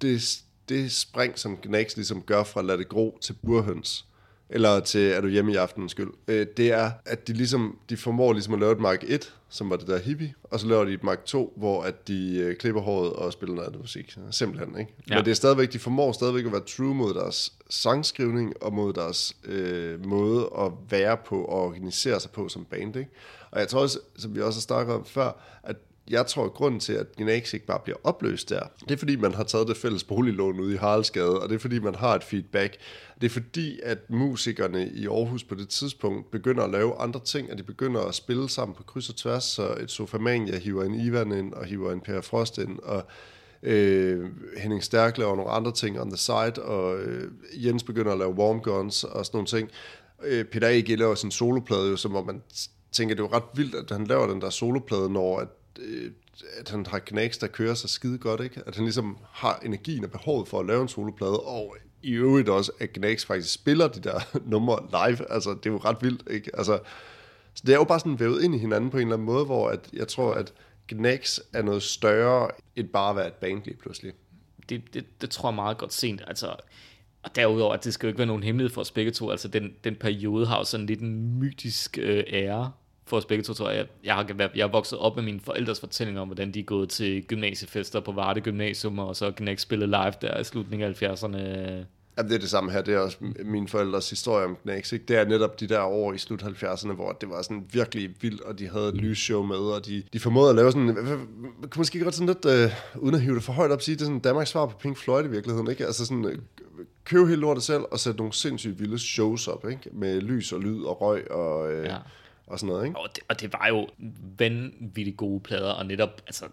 det, det spring, som Gnags ligesom gør fra Lad det gro til burhøns, eller til Er du hjemme i aftenens skyld, øh, det er, at de ligesom, de formår ligesom at lave et Mark 1, som var det der hippie, og så laver de et Mark 2, hvor at de øh, klipper håret og spiller noget musik. Simpelthen, ikke? Ja. Men det er stadigvæk, de formår stadigvæk at være true mod deres sangskrivning, og mod deres øh, måde at være på og organisere sig på som band, ikke? Og jeg tror også, som vi også har snakket om før, at jeg tror, at grunden til, at Gnax ikke bare bliver opløst der, det er fordi, man har taget det fælles boliglån ude i Haraldsgade, og det er fordi, man har et feedback. Det er fordi, at musikerne i Aarhus på det tidspunkt begynder at lave andre ting, og de begynder at spille sammen på kryds og tværs, så et Sofamania hiver en Ivan ind, og hiver en Per Frost ind, og øh, Henning Stærk laver nogle andre ting on the side, og øh, Jens begynder at lave warm guns og sådan nogle ting. Øh, Peter A.G. laver sin soloplade, jo, som hvor man tænker, det er jo ret vildt, at han laver den der soloplade, når at Øh, at han har knæks, der kører sig skide godt, ikke? At han ligesom har energien og behovet for at lave en soloplade, og i øvrigt også, at Knæks faktisk spiller de der numre live. Altså, det er jo ret vildt, ikke? Altså, så det er jo bare sådan vævet ind i hinanden på en eller anden måde, hvor at jeg tror, at Gnax er noget større end bare at være et band lige pludselig. Det, det, det tror jeg meget godt sent. Altså, og derudover, at det skal jo ikke være nogen hemmelighed for os begge to. Altså, den, den periode har jo sådan lidt en mytisk øh, ære for os begge to, tror jeg. Jeg har, jeg har vokset op med mine forældres fortællinger om, hvordan de er gået til gymnasiefester på Varde Gymnasium, og så Knæk spillet live der i slutningen af 70'erne. Jamen, det er det samme her. Det er også mine forældres historie om Knæks. Ikke? Det er netop de der år i slut 70'erne, hvor det var sådan virkelig vildt, og de havde et lysshow med, og de, de formåede at lave sådan... Kan måske godt sådan lidt, øh, uden at hive det for højt op, sige, det er sådan Danmarks svar på Pink Floyd i virkeligheden. Ikke? Altså sådan, øh, købe hele lortet selv, og sætte nogle sindssygt vilde shows op, ikke? med lys og lyd og røg og... Øh, ja og sådan noget, ikke? Og det, og det var jo vanvittigt gode plader, og netop, altså,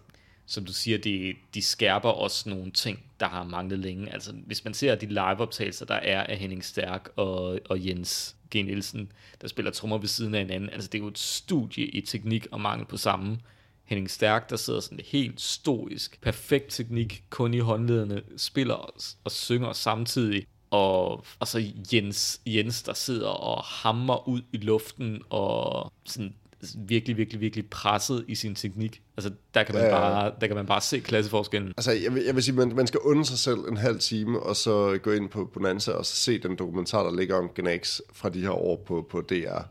som du siger, de, de skærper også nogle ting, der har manglet længe. Altså, hvis man ser de liveoptagelser, der er af Henning Stærk og, og Jens G. Nielsen, der spiller trommer ved siden af hinanden, altså det er jo et studie i teknik og mangel på samme. Henning Stærk, der sidder sådan helt stoisk, perfekt teknik, kun i håndledene, spiller og, og synger samtidig og, og så Jens, Jens, der sidder og hammer ud i luften, og sådan virkelig, virkelig, virkelig presset i sin teknik. Altså, der kan man, ja, bare, der kan man bare se klasseforskellen. Altså, jeg vil, jeg vil sige, man, man skal undre sig selv en halv time, og så gå ind på Bonanza, og så se den dokumentar, der ligger om Gnax fra de her år på, på DR.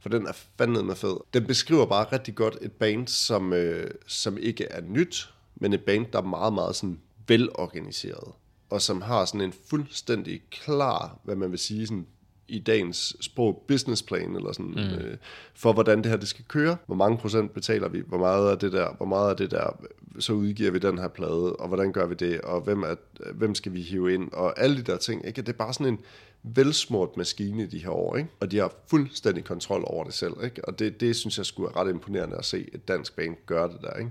For den er fandme fed. Den beskriver bare rigtig godt et band, som, øh, som ikke er nyt, men et band, der er meget, meget sådan velorganiseret og som har sådan en fuldstændig klar, hvad man vil sige, sådan i dagens sprog businessplan eller sådan mm. øh, for hvordan det her det skal køre. Hvor mange procent betaler vi? Hvor meget af det der? Hvor meget af det der? Så udgiver vi den her plade, og hvordan gør vi det? Og hvem er, hvem skal vi hive ind? Og alle de der ting. Ikke? Det er bare sådan en velsmurt maskine de her år, ikke? og de har fuldstændig kontrol over det selv. Ikke? Og det, det synes jeg skulle være ret imponerende at se et dansk band gøre det der. Ikke?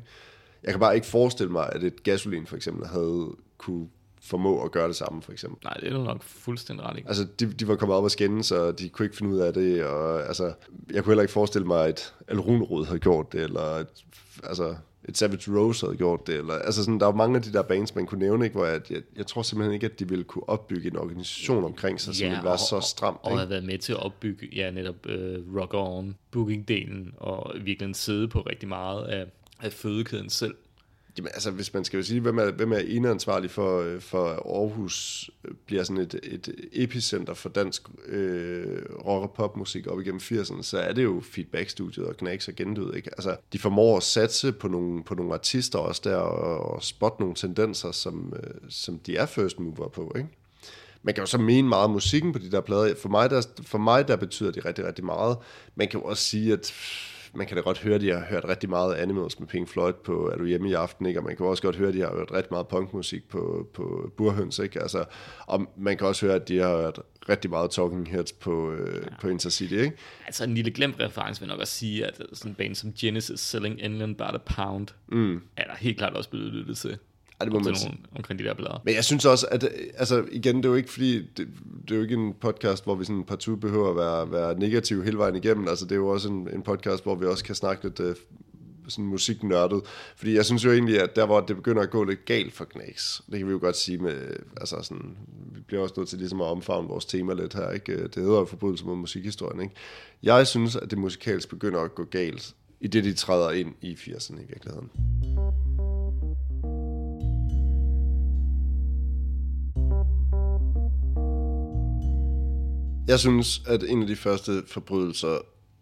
Jeg kan bare ikke forestille mig, at et gasolin for eksempel havde kunne formå at gøre det samme, for eksempel. Nej, det er du nok fuldstændig ret i. Altså, de, de var kommet op og skændes, og de kunne ikke finde ud af det, og altså, jeg kunne heller ikke forestille mig, at El Runerud havde gjort det, eller et, altså, et Savage Rose havde gjort det, eller, altså sådan, der var mange af de der bands, man kunne nævne, ikke, hvor jeg, jeg, jeg tror simpelthen ikke, at de ville kunne opbygge en organisation omkring sig, som ja, ville være og, så stramt. Og, og have været med til at opbygge, ja, netop uh, Rock On, booking-delen, og virkelig sidde på rigtig meget af, af fødekæden selv. Jamen, altså, hvis man skal jo sige, hvem er, hvem er eneansvarlig for, øh, for Aarhus øh, bliver sådan et, et epicenter for dansk øh, rock- og popmusik op igennem 80'erne, så er det jo Feedback-studiet og Knacks og Gendød, ikke? Altså, de formår at satse på nogle, på nogle artister også der, og, og spotte nogle tendenser, som, øh, som de er first mover på, ikke? Man kan jo så mene meget musikken på de der plader. For mig, der, for mig, der betyder det rigtig, rigtig meget. Man kan jo også sige, at man kan da godt høre, at de har hørt rigtig meget Animals med Pink Floyd på Er du hjemme i aften, ikke? og man kan også godt høre, at de har hørt rigtig meget punkmusik på, på Burhøns, ikke? Altså, og man kan også høre, at de har hørt rigtig meget Talking Heads på, øh, ja. på Intercity, ikke? Altså en lille glemt reference vil nok også sige, at sådan en band som Genesis Selling England By The Pound, mm. er der helt klart også blevet lyttet til. Ja, det må man nogle, omkring de der blader. Men jeg synes også, at altså, igen, det er jo ikke fordi, det, det er jo ikke en podcast, hvor vi sådan partout behøver at være, være negativ hele vejen igennem. Altså, det er jo også en, en podcast, hvor vi også kan snakke lidt uh, sådan musiknørdet. Fordi jeg synes jo egentlig, at der hvor det begynder at gå lidt galt for Knæks, det kan vi jo godt sige med, altså sådan, vi bliver også nødt til ligesom at omfavne vores tema lidt her, ikke? Det hedder jo forbrydelse mod musikhistorien, ikke? Jeg synes, at det musikalsk begynder at gå galt, i det de træder ind i 80'erne i virkeligheden. Jeg synes, at en af de første forbrydelser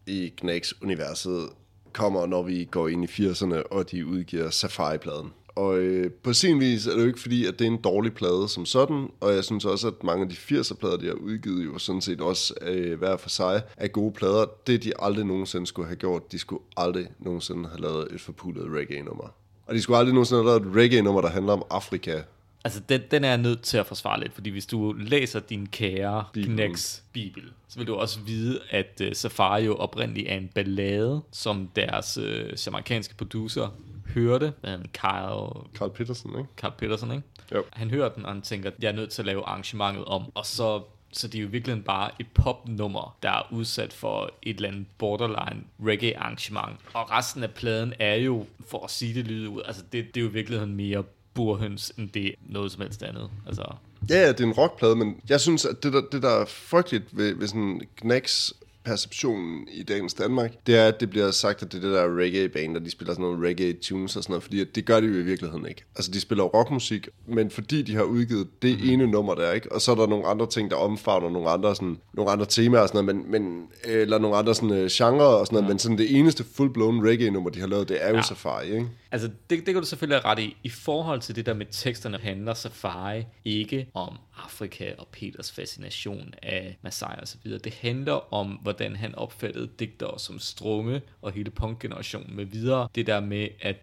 i Knacks-universet kommer, når vi går ind i 80'erne, og de udgiver Safari-pladen. Og øh, på sin vis er det jo ikke fordi, at det er en dårlig plade som sådan, og jeg synes også, at mange af de 80'er-plader, de har udgivet, jo sådan set også øh, hver for sig er gode plader. Det de aldrig nogensinde skulle have gjort, de skulle aldrig nogensinde have lavet et forpullet reggae-nummer. Og de skulle aldrig nogensinde have lavet et reggae-nummer, der handler om Afrika. Altså, den, den er jeg nødt til at forsvare lidt, fordi hvis du læser din kære. Knacks Bibel, så vil du også vide, at uh, Safari jo oprindeligt er en ballade, som deres uh, jamaikanske producer hørte, um, Kyle, Carl Peterson, ikke? Carl Peterson, ikke? Jo. Han hører den, og han tænker, jeg er nødt til at lave arrangementet om, og så så det er jo virkelig bare et popnummer, der er udsat for et eller andet borderline reggae arrangement. Og resten af pladen er jo, for at sige det lyde ud, altså det, det er jo i virkeligheden mere burhøns, end det er noget som helst andet. Altså, Ja, det er en rockplade, men jeg synes, at det der, det der er frygteligt ved, ved sådan Knacks perceptionen i dagens Danmark, det er, at det bliver sagt, at det er det der reggae-band, og de spiller sådan nogle reggae-tunes og sådan noget, fordi det gør de jo i virkeligheden ikke. Altså, de spiller rockmusik, men fordi de har udgivet det mm. ene nummer der, ikke? Og så er der nogle andre ting, der omfavner nogle andre, sådan, nogle andre temaer og sådan noget, men, men, eller nogle andre sådan, uh, genre og sådan noget, ja. men sådan det eneste full-blown reggae-nummer, de har lavet, det er jo Ja. Safari, ikke? Altså, det, det kan du selvfølgelig have ret i. I forhold til det der med teksterne, handler Safari ikke om Afrika og Peters fascination af Masai og så videre. Det handler om, hvordan han opfattede digtere som Strunge og hele punkgenerationen med videre. Det der med, at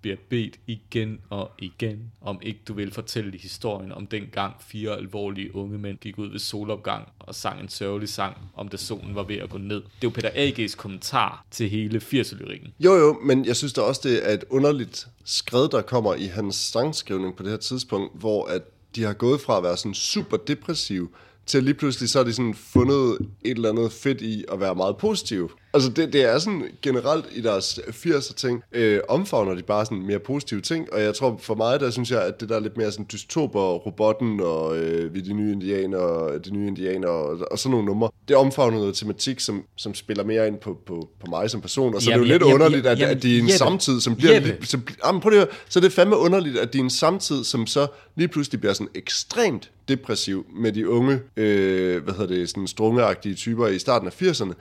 bliver bedt igen og igen, om ikke du vil fortælle historien om dengang fire alvorlige unge mænd gik ud ved solopgang og sang en sørgelig sang om, da solen var ved at gå ned. Det er jo Peter A.G.'s kommentar til hele 80'er-lyrikken. Jo, jo, men jeg synes da også, det er et underligt skred, der kommer i hans sangskrivning på det her tidspunkt, hvor at de har gået fra at være sådan super depressiv, til lige pludselig så har de sådan fundet et eller andet fedt i at være meget positiv. Altså det, det er sådan generelt i deres 80'er ting, øh, omfavner de bare sådan mere positive ting, og jeg tror for mig, der synes jeg, at det der er lidt mere sådan dystoper, robotten og øh, vi er de nye indianer, de nye indianer og, og sådan nogle numre, det omfavner noget tematik, som, som spiller mere ind på, på, på mig som person, og så Jamen, er det jo lidt jamen, underligt, at, jamen, at de i en Jeppe, samtid, som bliver... Lige, som, jamen, prøv lige, at høre. så er det fandme underligt, at de i en samtid, som så lige pludselig bliver sådan ekstremt depressiv med de unge, øh, hvad hedder det, sådan strungeagtige typer i starten af 80'erne,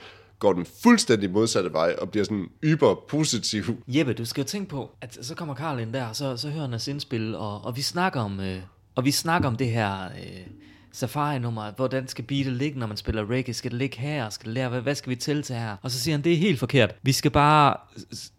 går den fuldstændig modsatte vej og bliver sådan yber positiv. Jeppe, du skal jo tænke på, at så kommer Karl ind der, og så, så hører han os indspil, og, og vi snakker om, øh, og vi snakker om det her øh, safari-nummer, hvordan skal beatet ligge, når man spiller reggae, skal det ligge her, skal det lære, hvad, hvad skal vi tælle til her? Og så siger han, det er helt forkert. Vi skal bare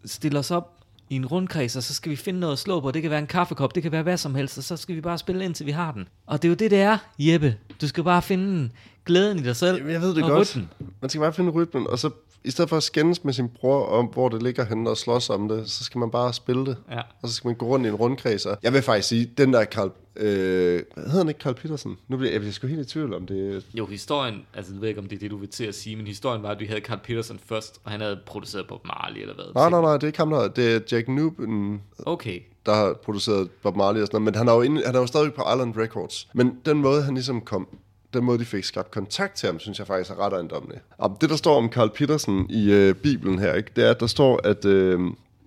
stille os op i en rundkreds, og så skal vi finde noget at slå på. Det kan være en kaffekop, det kan være hvad som helst, og så skal vi bare spille indtil vi har den. Og det er jo det, det er, Jeppe. Du skal bare finde glæden i dig selv. Jamen, jeg ved det og godt. rytmen. Man skal bare finde rytmen, og så i stedet for at skændes med sin bror om, hvor det ligger henne og slås om det, så skal man bare spille det. Ja. Og så skal man gå rundt i en rundkreds. Og jeg vil faktisk sige, den der Carl... Øh, hvad hedder han ikke Carl Petersen? Nu bliver jeg, jeg bliver sgu helt i tvivl om det. Jo, historien, altså jeg ved ikke, om det er det, du vil til at sige, men historien var, at vi havde Carl Peterson først, og han havde produceret Bob Marley eller hvad. Nej, nej, nej, det er ikke ham der. Det er Jack Newton, Okay, der har produceret Bob Marley og sådan noget. Men han er jo, inde, han er jo stadig på Island Records. Men den måde, han ligesom kom den måde, de fik skabt kontakt til ham, synes jeg faktisk er ret ejendommelig. Og det, der står om Carl Petersen i øh, Bibelen her, ikke, det er, at der står, at øh,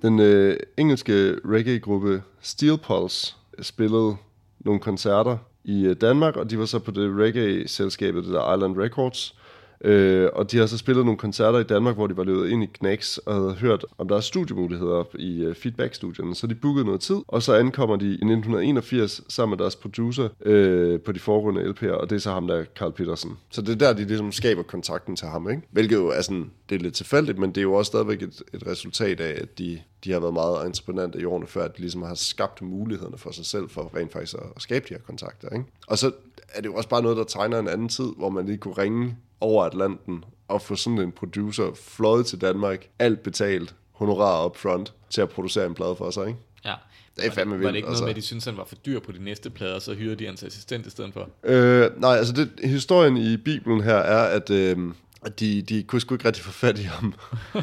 den øh, engelske reggae-gruppe Steel Pulse spillede nogle koncerter i øh, Danmark, og de var så på det reggae-selskabet, det der Island Records. Øh, og de har så spillet nogle koncerter i Danmark, hvor de var løbet ind i Knacks og havde hørt om der er studiemuligheder i øh, feedback-studierne. Så de bookede noget tid, og så ankommer de i 1981 sammen med deres producer øh, på de foregående LP'er, og det er så ham der, Carl Petersen. Så det er der, de ligesom skaber kontakten til ham, ikke? Hvilket jo er sådan, det er lidt tilfældigt, men det er jo også stadigvæk et, et resultat af, at de, de har været meget entreprenante i årene før, at de ligesom har skabt mulighederne for sig selv, for rent faktisk at, at skabe de her kontakter, ikke? Og så er det jo også bare noget, der tegner en anden tid, hvor man lige kunne ringe over Atlanten og få sådan en producer fløjet til Danmark, alt betalt, honorar up front, til at producere en plade for sig, ikke? Ja. Det er fandme Var vildt, det ikke altså. noget med, at de syntes, han var for dyr på de næste plader, så hyrede de hans assistent i stedet for? Øh, nej, altså det, historien i Bibelen her er, at, øh, at de, de kunne sgu ikke rigtig få fat i ham.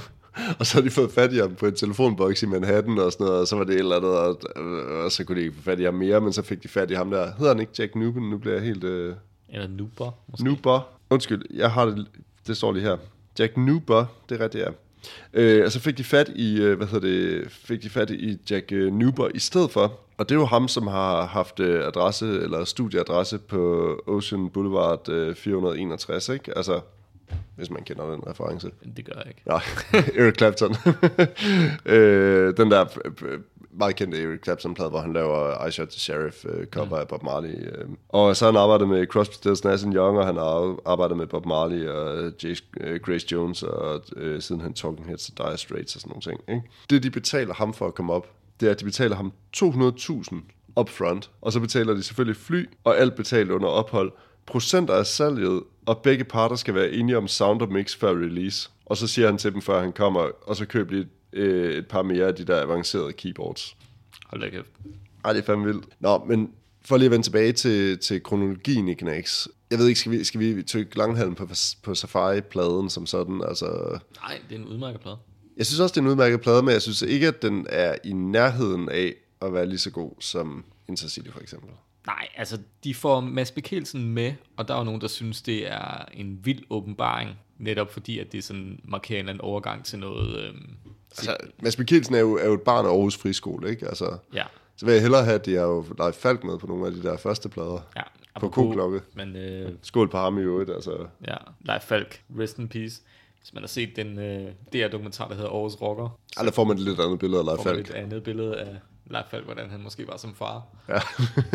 og så har de fået fat i ham på en telefonboks i Manhattan og sådan noget, og så var det et eller andet, og, og så kunne de ikke få fat i ham mere, men så fik de fat i ham der. Hedder han ikke Jack Newman? Nu bliver jeg helt... Øh, Eller Nuber, måske? Nuber. Undskyld, jeg har det, det står lige her. Jack Nuber, det er rigtigt, ja. Øh, og så fik de fat i, øh, hvad hedder det, fik de fat i Jack øh, Nuber i stedet for. Og det er jo ham, som har haft øh, adresse, eller studieadresse på Ocean Boulevard øh, 461, ikke? Altså, hvis man kender den reference. Det gør jeg ikke. Nej, Eric Clapton. øh, den der meget kendte Eric Clapton-plade, hvor han laver I Shot the Sheriff øh, cover mm. af Bob Marley. Øh. Og så har han arbejdet med Crosby, Stills, Nash Young, og han har arbejdet med Bob Marley og Jace, øh, Grace Jones, og øh, siden han Talking Heads og Dire Straits og sådan nogle ting. Ikke? Det, de betaler ham for at komme op, det er, at de betaler ham 200.000 upfront, og så betaler de selvfølgelig fly, og alt betalt under ophold, procenter af salget, og begge parter skal være enige om sound og mix før release. Og så siger han til dem, før han kommer, og så køb lige øh, et par mere af de der avancerede keyboards. Hold da kæft. Ej, det er fandme vildt. Nå, men for lige at vende tilbage til, til kronologien i Knacks. Jeg ved ikke, skal vi, skal vi tykke langhalm på, på Safari-pladen som sådan? Altså, Nej, det er en udmærket plade. jeg synes også, det er en udmærket plade, men jeg synes ikke, at den er i nærheden af at være lige så god som Intercity for eksempel. Nej, altså, de får Mads Mikkelsen med, og der er jo nogen, der synes, det er en vild åbenbaring, netop fordi, at det sådan markerer en overgang til noget... Øhm, Altså, Mads Mikkelsen er jo, er jo et barn af Aarhus Friskole, ikke? Altså, ja, så vil jeg hellere have, at de har jo Leif Falk med på nogle af de der første plader. ja. På koklokke. Men øh, Skål på ham i øvrigt, altså. ja, Leif Falk, rest in peace. Hvis man har set den øh, DR-dokumentar, der hedder Aarhus Rocker, Ej, der får man et lidt andet billede af Leif får man Falk. et andet billede af Leif Falk, hvordan han måske var som far. Ja.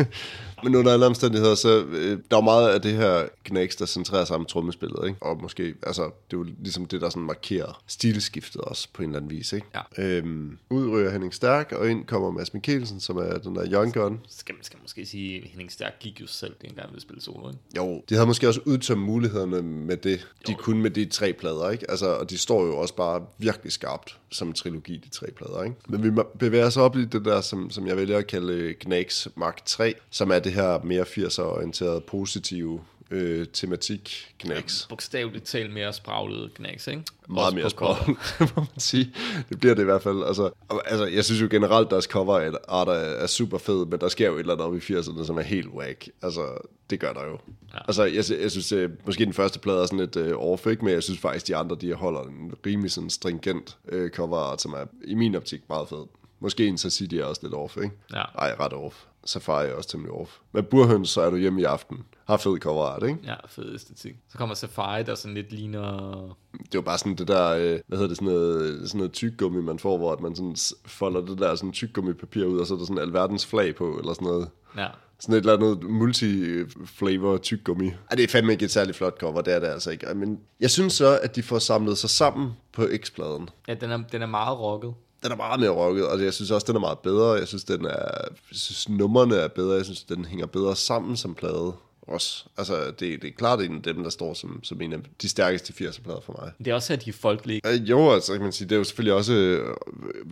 Men under alle omstændigheder, så øh, der er jo meget af det her knæks, der centrerer sig om trommespillet, ikke? Og måske, altså, det er jo ligesom det, der sådan markerer stilskiftet også på en eller anden vis, ikke? Ja. Øhm, ud ryger Henning Stærk, og ind kommer Mads Mikkelsen, som er den der young gun. Skal man skal måske sige, at Henning Stærk gik jo selv dengang ved spille solo, ikke? Jo, de havde måske også udtømt mulighederne med det, de kunne med de tre plader, ikke? Altså, og de står jo også bare virkelig skarpt som en trilogi, de tre plader, ikke? Men vi bevæger os op i det der, som, som jeg vælger at kalde Knacks Mark 3, som er det her mere 80'er-orienterede, positive øh, tematik Knacks. Bogstaveligt talt mere spraglet knæks, ikke? Meget Også mere sprog, må man sige. Det bliver det i hvert fald. Altså, altså, jeg synes jo generelt, deres cover art er, er super fed, men der sker jo et eller andet oppe i 80'erne, som er helt whack. Altså, det gør der jo. Ja. Ja. Altså, jeg, jeg synes, øh, måske den første plade er sådan lidt øh, off, ikke? men jeg synes faktisk, de andre, de holder en rimelig sådan stringent øh, cover art, som er i min optik meget fed. Måske en City er også lidt off, ikke? Ja. Ej, ret off. Safari er også temmelig off. Men Burhøns, så er du hjemme i aften. Har fed cover art, ikke? Ja, fed æstetik. Så kommer Safari, der sådan lidt ligner... Det var bare sådan det der, øh, hvad hedder det, sådan noget, sådan noget tyggegummi, man får, hvor at man sådan folder det der sådan tyggegummi-papir ud, og så er der sådan alverdens flag på, eller sådan noget. Ja, Sådan et eller andet multi-flavor tyggegummi. Ej, det er fandme ikke et særligt flot cover, det er det altså ikke. Men jeg synes så, at de får samlet sig sammen på X-pladen. ja den, er, den er meget rocket. Den er meget mere rocket, og jeg synes også, den er meget bedre. Jeg synes, den er, jeg synes numrene er bedre. Jeg synes, den hænger bedre sammen som plade også. Altså, det, det er klart en af dem, der står som, som en af de stærkeste 80'er-plader for mig. Det er også her, de er folkelige. Øh, Jo, altså kan man sige, det er jo selvfølgelig også, øh,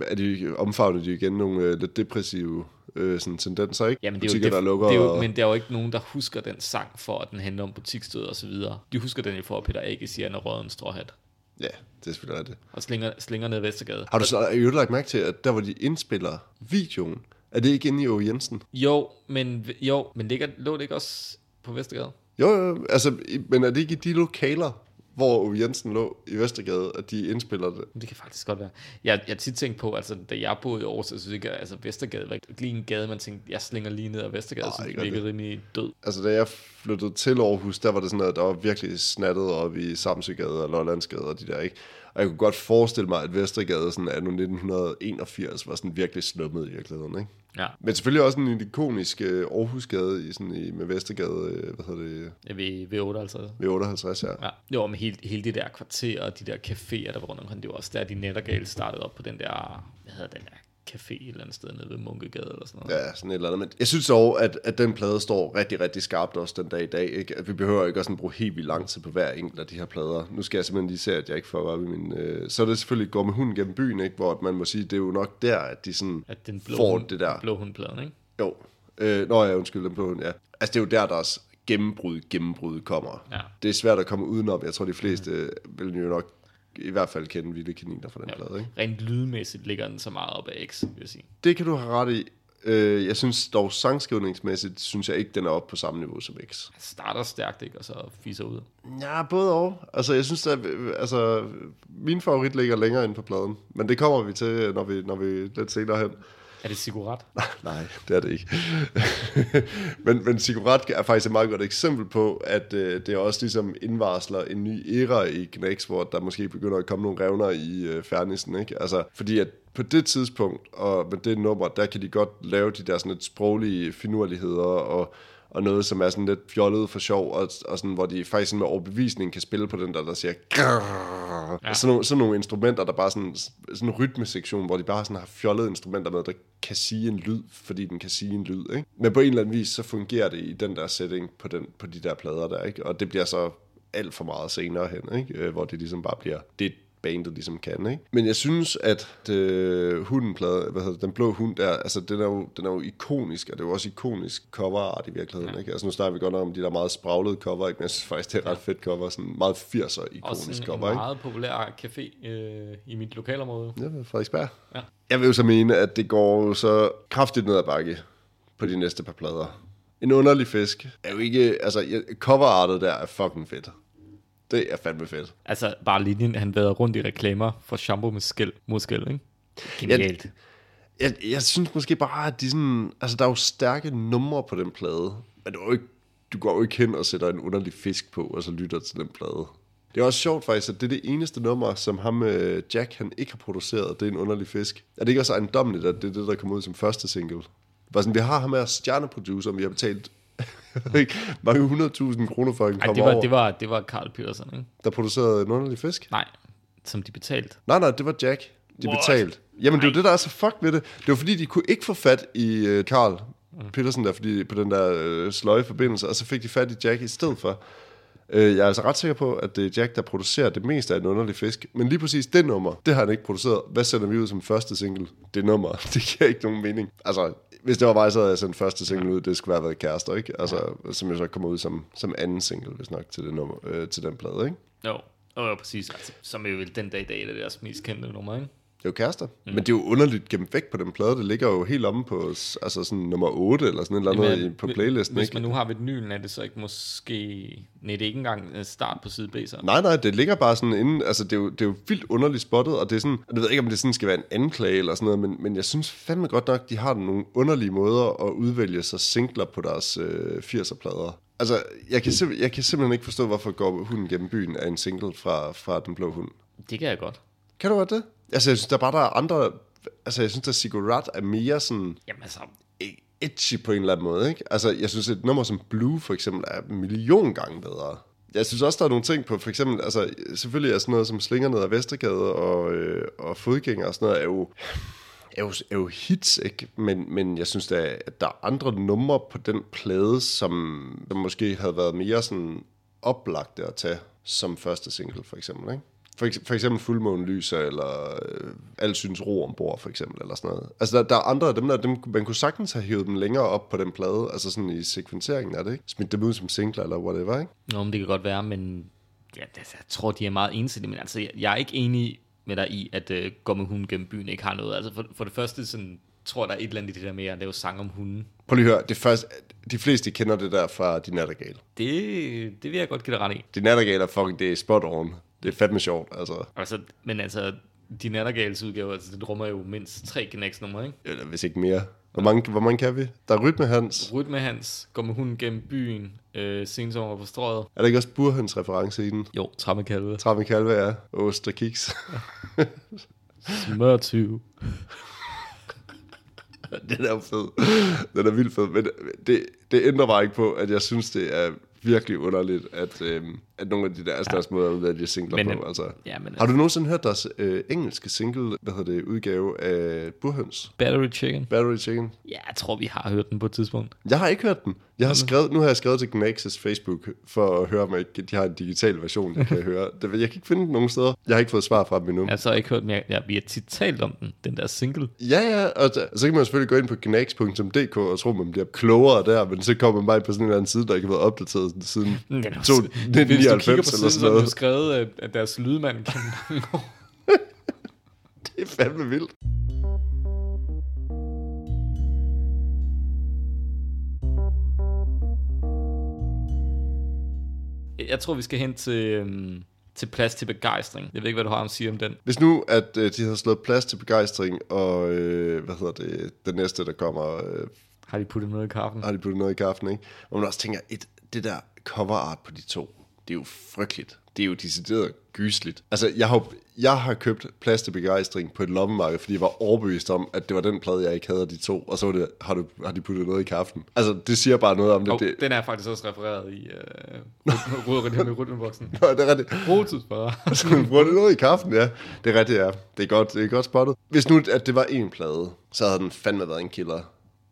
at de omfavner de igen nogle øh, lidt depressive øh, sådan tendenser, ikke? Jamen, det er, jo, det, der lukker. det er jo, og- men der er jo ikke nogen, der husker den sang for, at den handler om butikstød og så videre. De husker den jo for, at Peter Ake siger, at han har røget en stråhat Ja, det er selvfølgelig rigtigt. og slinger, slinger ned ad Vestergade. Har du så i øvrigt lagt mærke til, at der hvor de indspiller videoen, er det ikke inde i O. Jensen? Jo, men, jo, men ligger, lå det ikke også på Vestergade? Jo, jo, altså, men er det ikke i de lokaler, hvor O. Jensen lå i Vestergade, at de indspiller det? Det kan faktisk godt være. Jeg, jeg har tit tænkt på, altså da jeg boede i Aarhus, så synes jeg altså, Vestergade var lige en gade, man tænkte, jeg slinger lige ned ad Vestergade, så det virkede rimelig død. Altså, da jeg flyttede til Aarhus, der var det sådan, at der var virkelig snattet op i Samsøgade og Lollandsgade og de der, ikke? Og jeg kunne godt forestille mig, at Vestergade sådan anno 1981 var sådan virkelig slummet i virkeligheden, ikke? Ja, Men selvfølgelig også en ikonisk øh, Aarhusgade i sådan i, med Vestergade, øh, hvad hedder det, jeg ved, ved 8 altså. ved 58, ja. Ja, jo, men hele, hele det der kvarter og de der caféer, der var rundt omkring, det var også der, de nettergale startede op på den der, hvad hedder den der café et eller andet sted nede ved Munkegade eller sådan noget. Ja, sådan et eller andet. Men jeg synes dog, at, at den plade står rigtig, rigtig skarpt også den dag i dag. Ikke? At vi behøver ikke også bruge helt vildt lang tid på hver enkelt af de her plader. Nu skal jeg simpelthen lige se, at jeg ikke får op i min... Øh... Så er det selvfølgelig gå med hunden gennem byen, ikke? hvor man må sige, det er jo nok der, at de sådan At den blå, får hund, det der. blå hundpladen, ikke? Jo. Øh, nå ja, undskyld, den blå hund, ja. Altså det er jo der, der også gennembrud, gennembrud kommer. Ja. Det er svært at komme udenom. Jeg tror, de fleste mm. vil jo nok i hvert fald kende vilde kaniner fra den ja. plade, ikke? Rent lydmæssigt ligger den så meget op af X, vil jeg sige. Det kan du have ret i. Øh, jeg synes dog sangskrivningsmæssigt, synes jeg ikke, den er oppe på samme niveau som X. Han starter stærkt, ikke? Og så fiser ud. Ja, både og. Altså, jeg synes, at altså, min favorit ligger længere ind på pladen. Men det kommer vi til, når vi, når vi lidt senere hen. Er det Sigurat? Nej, det er det ikke. men, men cigaret er faktisk et meget godt eksempel på, at øh, det også ligesom indvarsler en ny æra i Knex, hvor der måske begynder at komme nogle revner i øh, fernissen, ikke? Altså, fordi at på det tidspunkt, og med det nummer, der kan de godt lave de der sådan lidt sproglige finurligheder, og og noget, som er sådan lidt fjollet for sjov, og, og sådan, hvor de faktisk sådan med overbevisning kan spille på den der, der siger ja. sådan, nogle, sådan nogle instrumenter, der bare sådan, sådan en rytmesektion, hvor de bare sådan har fjollet instrumenter med, der kan sige en lyd, fordi den kan sige en lyd, ikke? Men på en eller anden vis, så fungerer det i den der setting på, den, på de der plader der, ikke? Og det bliver så alt for meget senere hen, ikke? Hvor det ligesom bare bliver, det bandet ligesom kan, ikke? Men jeg synes, at øh, hundenplade, hvad hedder den blå hund der, altså den er, jo, den er jo ikonisk, og det er jo også ikonisk cover art i virkeligheden, ja. ikke? Altså nu snakker vi godt nok om de der meget spraglede cover, ikke? Men jeg synes faktisk, det er ret fedt cover, sådan meget 80'er ikonisk cover, ikke? en meget populær café øh, i mit lokalområde. Ja, Frederiksberg. Ja. Jeg vil jo så mene, at det går så kraftigt ned ad bakke på de næste par plader. En underlig fisk er jo ikke, altså coverartet der er fucking fedt. Det er fandme fedt. Altså, bare linjen, han vader rundt i reklamer for shampoo med skæld, mod skæld, ikke? Genialt. Jeg, jeg, jeg, synes måske bare, at de sådan... Altså, der er jo stærke numre på den plade. Men du, ikke, du går jo ikke hen og sætter en underlig fisk på, og så lytter til den plade. Det er også sjovt faktisk, at det er det eneste nummer, som ham øh, Jack han ikke har produceret. Det er en underlig fisk. Er det ikke også ejendommeligt, at det er det, der kommer ud som første single? Bare sådan, vi har ham her stjerneproducer, vi har betalt mange 100.000 kroner for, at han Ej, det var, over. det var, det var Carl Peterson, ikke? Der producerede en underlig fisk? Nej, som de betalte. Nej, nej, det var Jack. De What? betalte. Jamen, det var det, der er så fuck ved det. Det var fordi, de kunne ikke få fat i uh, Carl mm. Peterson der, fordi på den der uh, sløje forbindelse, og så fik de fat i Jack i stedet for. Uh, jeg er altså ret sikker på, at det er Jack, der producerer det meste af en underlig fisk. Men lige præcis det nummer, det har han ikke produceret. Hvad sender vi ud som første single? Det nummer, det giver ikke nogen mening. Altså, hvis det var mig, så havde jeg sendt første single ud, det skulle have været kærester, ikke? Altså, ja. som jeg så kommer ud som, som anden single, hvis nok, til, det nummer, øh, til den plade, ikke? Jo, jo præcis. Altså, som er jo den dag i dag, det er deres mest kendte nummer, ikke? Det er jo kærester. Mm. Men det er jo underligt gemt væk på den plade. Det ligger jo helt omme på altså sådan nummer 8 eller sådan et eller andet Jamen, på playlisten. Hvis ikke? man nu har vinylen, er det så ikke måske... Nej, det er ikke engang øh, start på side B, så. Nej, nej, det ligger bare sådan inden... Altså, det er jo, det er jo vildt underligt spottet, og det er sådan... Jeg ved ikke, om det sådan skal være en anklage eller sådan noget, men, men jeg synes fandme godt nok, de har nogle underlige måder at udvælge sig singler på deres øh, 80'er-plader. Altså, jeg kan, jeg kan simpelthen ikke forstå, hvorfor går hunden gennem byen af en single fra, fra Den Blå Hund. Det kan jeg godt. Kan du godt det? Altså, jeg synes, der bare der er andre... Altså, jeg synes, at Cigarette er mere sådan... Jamen altså... Edgy på en eller anden måde, ikke? Altså, jeg synes, et nummer som Blue, for eksempel, er en million gange bedre. Jeg synes også, der er nogle ting på, for eksempel, altså, selvfølgelig er sådan noget som Slinger ned ad Vestergade og, øh, og Fodgænger og sådan noget, er jo, er jo, er jo hits, ikke? Men, men jeg synes, der er, at der er andre numre på den plade, som, som måske havde været mere sådan oplagte at tage som første single, for eksempel, ikke? For, for eksempel fuldmånen lyser, eller øh, alt synes ro ombord, for eksempel, eller sådan noget. Altså, der, der er andre af dem der, dem, man kunne sagtens have hævet dem længere op på den plade, altså sådan i sekvenseringen er det, ikke? Smidt dem ud som singler, eller whatever, ikke? Nå, men det kan godt være, men ja, det, jeg tror, de er meget ensidige, men altså, jeg, jeg er ikke enig med dig i, at uh, gå med hunden gennem byen ikke har noget. Altså, for, for det første, sådan, tror jeg, der er et eller andet i det der med at lave sang om hunden. Prøv lige at høre, det første, de fleste kender det der fra De Nattergale. Det, det vil jeg godt give dig ret i. De Nattergale er fucking, det er spot on. Det er fandme sjovt, altså. altså men altså, de Nattergales udgave, altså, det rummer jo mindst tre Knex numre, ikke? Eller hvis ikke mere. Hvor mange, hvor mange kan vi? Der er Rytme Hans. Rytme Hans, går med hunden gennem byen, øh, sensommer på strøget. Er der ikke også Burhans reference i den? Jo, Tramme Kalve. Tramme Kalve, ja. Ost og kiks. Smørtyv. den er jo fed. Den er vildt fed. Men det, det ændrer bare ikke på, at jeg synes, det er virkelig underligt, at, øh, at nogle af de der, altså ja. deres måder at udvælge singler Men, på. Altså. ja, men Har du nogensinde hørt deres øh, engelske single, hvad hedder det, udgave af Burhøns? Battery Chicken. Battery Chicken? Ja, jeg tror, vi har hørt den på et tidspunkt. Jeg har ikke hørt den. Jeg har skrevet, nu har jeg skrevet til Gnax's Facebook for at høre, om ikke de har en digital version, jeg kan høre. Det, jeg kan ikke finde den nogen steder. Jeg har ikke fået svar fra dem endnu. Jeg har så ikke hørt, men jeg, ja, vi har tit talt om den, den der single. Ja, ja, og så, så kan man selvfølgelig gå ind på gnax.dk og tro, man bliver klogere der, men så kommer man bare på sådan en eller anden side, der ikke har været opdateret siden Den er to- også- Hvis du kigger 1999 på siden, sådan så er den noget. skrevet af- af deres lydmand gennem mange år. Det er fandme vildt. Jeg tror, vi skal hen til, øhm, til plads til begejstring. Jeg ved ikke, hvad du har at sige om den. Hvis nu, at øh, de havde slået plads til begejstring, og øh, hvad hedder det, det næste, der kommer, øh, Har de puttet noget i kaffen? har de puttet noget i kaffen, ikke? Og man også tænker, et, det der cover art på de to, det er jo frygteligt. Det er jo decideret gysligt. Altså, jeg har, jeg har købt plads til begejstring på et lommemarked, fordi jeg var overbevist om, at det var den plade, jeg ikke havde af de to, og så var det, har, du, har de puttet noget i kaffen. Altså, det siger bare noget om det. Oh, det den er faktisk også refereret i øh, Rødren med rytmeboksen. Nå, det er rigtigt. Så man bruger det noget i kaffen, ja. Det er rigtigt, ja. Det er godt, det er godt spottet. Hvis nu, at det var en plade, så havde den fandme været en killer.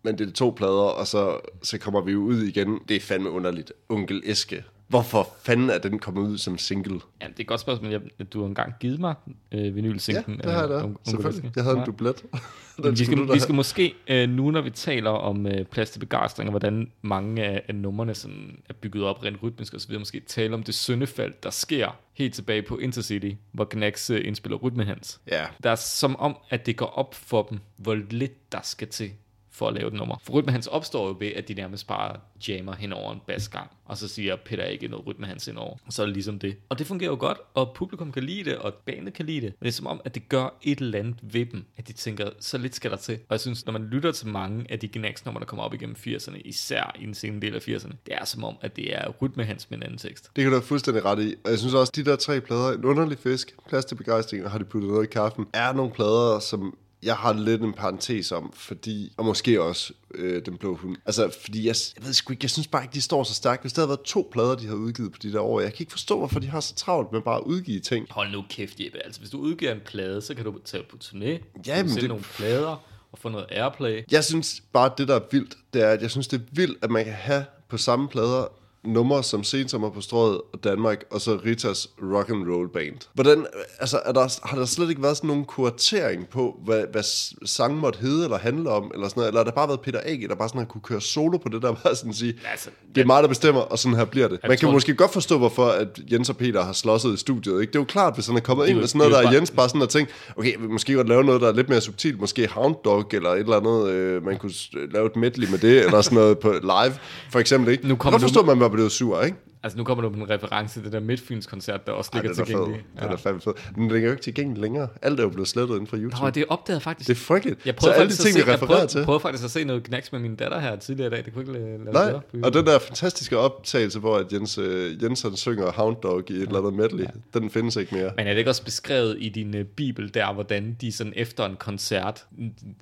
Men det er to plader, og så, så kommer vi jo ud igen. Det er fandme underligt. Onkel Eske. Hvorfor fanden er den kommet ud som single? Ja, det er et godt spørgsmål. Jeg, du har engang givet mig øh, Ja, vinylsinken. det har jeg da. Onkel Selvfølgelig. Jeg havde en Ja. dublet. Vi, skal, vi skal måske, øh, nu når vi taler om øh, plads til begejstring, og hvordan mange af, af numrene sådan er bygget op rent rytmisk videre, måske tale om det syndefald, der sker helt tilbage på Intercity, hvor Gnax øh, indspiller rytmehans. Ja. Der er som om, at det går op for dem, hvor lidt der skal til for at lave et nummer. For rytmehans opstår jo ved, at de nærmest bare jammer hen over en basgang, og så siger Peter ikke noget rytmehans indover. Og så er det ligesom det. Og det fungerer jo godt, og publikum kan lide det, og bandet kan lide det. Men det er som om, at det gør et eller andet ved dem, at de tænker, så lidt skal der til. Og jeg synes, når man lytter til mange af de Gnax-numre, der kommer op igennem 80'erne, især i den senere del af 80'erne, det er som om, at det er rytmehans med en anden tekst. Det kan du have fuldstændig ret i. Og jeg synes også, de der tre plader, en underlig fisk, plads til begejstring, og har de puttet noget i kaffen, er nogle plader, som jeg har lidt en parentes om, fordi, og måske også øh, Den Blå Hund. Altså, fordi jeg, jeg ved sgu ikke, jeg synes bare ikke, de står så stærkt. Hvis der havde været to plader, de har udgivet på de der år, jeg kan ikke forstå, hvorfor de har så travlt med bare at udgive ting. Hold nu kæft, Jeppe. Altså, hvis du udgiver en plade, så kan du tage på turné, Ja, men det- nogle plader og få noget airplay. Jeg synes bare, det der er vildt, det er, at jeg synes, det er vildt, at man kan have på samme plader numre som Sensommer på Strøget og Danmark, og så Ritas rock and roll band. Hvordan, altså, er der, har der slet ikke været sådan nogen kuratering på, hvad, hvad sangen måtte hedde eller handle om, eller sådan noget, eller har der bare været Peter Age, der bare sådan har kunne køre solo på det der, bare sådan sige, Altså, det er mig, der bestemmer, og sådan her bliver det. Man kan tror- måske godt forstå, hvorfor at Jens og Peter har slåsset i studiet, ikke? Det er jo klart, hvis han er kommet ind med sådan noget, er der er Jens bare sådan og tænkt, okay, vi måske godt lave noget, der er lidt mere subtilt, måske Hound Dog, eller et eller andet, øh, man kunne lave et medley med det, eller sådan noget på live, for eksempel, ikke? Nu kommer forstå, man var blevet sur, ikke? Altså, nu kommer du med en reference til det der Midtfyns-koncert, der også Ej, ligger er fed. tilgængelig. Den er fandme fed. Men den ligger jo ikke tilgængelig længere. Alt er jo blevet slettet inden fra YouTube. Nå, det opdagede jeg faktisk. Det er frygteligt. jeg så prøvede, alle de ting, at vi se, jeg refererer prøvede, til. prøvede faktisk at se noget knacks med min datter her tidligere i dag. Det kunne ikke lade, Nej, og den der fantastiske optagelse, hvor at Jens, øh, Jens han synger Hound Dog i et eller andet medley, den findes ikke mere. Men er det ikke også beskrevet i din uh, bibel der, hvordan de sådan efter en koncert,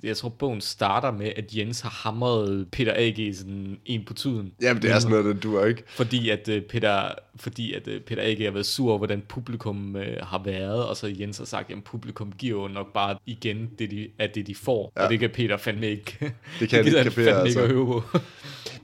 jeg tror bogen starter med, at Jens har hamret Peter A.G. sådan en på tuden. Jamen, det er sådan noget, den duer ikke. Fordi at, uh, Peter, fordi at uh, Peter A.G. har været sur over, hvordan publikum uh, har været, og så Jens har sagt, at publikum giver jo nok bare igen det, de, at det, de får. Ja. Og det kan Peter fandme ikke. Det kan gider ikke kapere, fandme ikke altså. at øve på.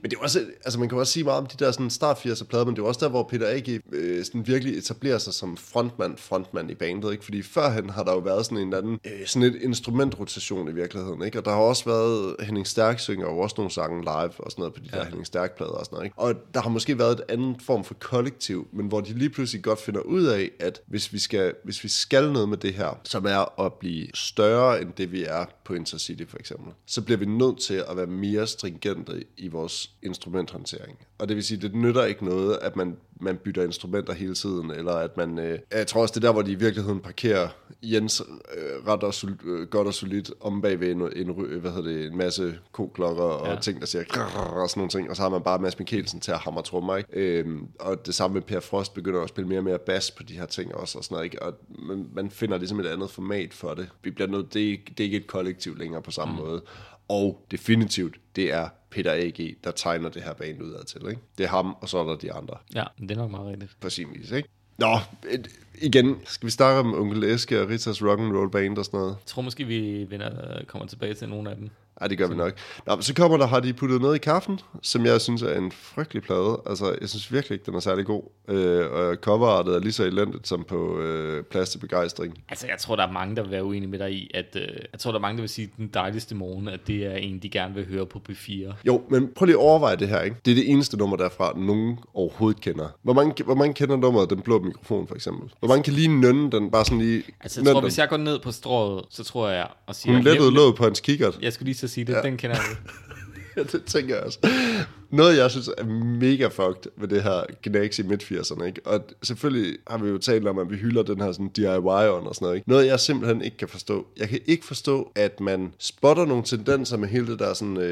Men det er også, altså man kan også sige meget om de der sådan start 80'er plader, men det er også der, hvor Peter A.G. Øh, sådan virkelig etablerer sig som frontmand, frontmand i bandet, ikke? Fordi førhen har der jo været sådan en eller anden, øh, sådan et instrumentrotation i virkeligheden, ikke? Og der har også været, Henning Stærk synger jo også nogle sange live og sådan noget på de ja. der Henning Stærk plader og sådan noget, ikke? Og der har måske været et andet form for kollektiv, men hvor de lige pludselig godt finder ud af, at hvis vi skal, hvis vi skal noget med det her, som er at blive større end det, vi er på Intercity for eksempel, så bliver vi nødt til at være mere stringente i vores instrumenthåndtering. Og det vil sige, det nytter ikke noget, at man, man bytter instrumenter hele tiden, eller at man... Øh, jeg tror også, det er der, hvor de i virkeligheden parkerer Jens øh, ret og sol, øh, godt og solidt om bagved en, en, hvad hedder det, en masse koklokker og Ja. ting, der siger grrr, og sådan nogle ting, og så har man bare Mads Mikkelsen til at hamre trommer, ikke? Øhm, og det samme med Per Frost begynder at spille mere og mere bas på de her ting også, og sådan noget, ikke? Og man, man finder ligesom et andet format for det. Vi bliver nødt, det, er, ikke- det er ikke et kollektiv længere på samme mm. måde. Og definitivt, det er Peter A.G., der tegner det her band udad til. Ikke? Det er ham, og så er der de andre. Ja, det er nok meget rigtigt. På sin vis, ikke? Nå, et, igen, skal vi starte om Onkel Eske og Ritas Rock'n'Roll Band og sådan noget? Jeg tror måske, vi vender, kommer tilbage til nogle af dem. Ja, det gør vi nok. Nå, så kommer der, har de puttet noget i kaffen, som jeg synes er en frygtelig plade. Altså, jeg synes virkelig ikke, den er særlig god. Øh, og coverartet er lige så elendigt som på øh, Plads til Begejstring. Altså, jeg tror, der er mange, der vil være uenige med dig i, at øh, jeg tror, der er mange, der vil sige, at den dejligste morgen, at det er en, de gerne vil høre på P4. Jo, men prøv lige at overveje det her, ikke? Det er det eneste nummer derfra, nogen overhovedet kender. Hvor mange, hvor mange kender nummeret Den Blå Mikrofon, for eksempel? Hvor mange kan lige nynne den, bare sådan lige... Altså, jeg tror, hvis jeg går ned på strået, så tror jeg og siger... Hun lettede låget på hans kikkert. Jeg skulle lige så sige det, ja. den kender jeg ja, det tænker jeg også. Noget, jeg synes er mega fucked ved det her Gnax i midt-80'erne, ikke? Og selvfølgelig har vi jo talt om, at vi hylder den her sådan DIY-on og sådan noget, ikke? Noget, jeg simpelthen ikke kan forstå. Jeg kan ikke forstå, at man spotter nogle tendenser med hele det der sådan uh,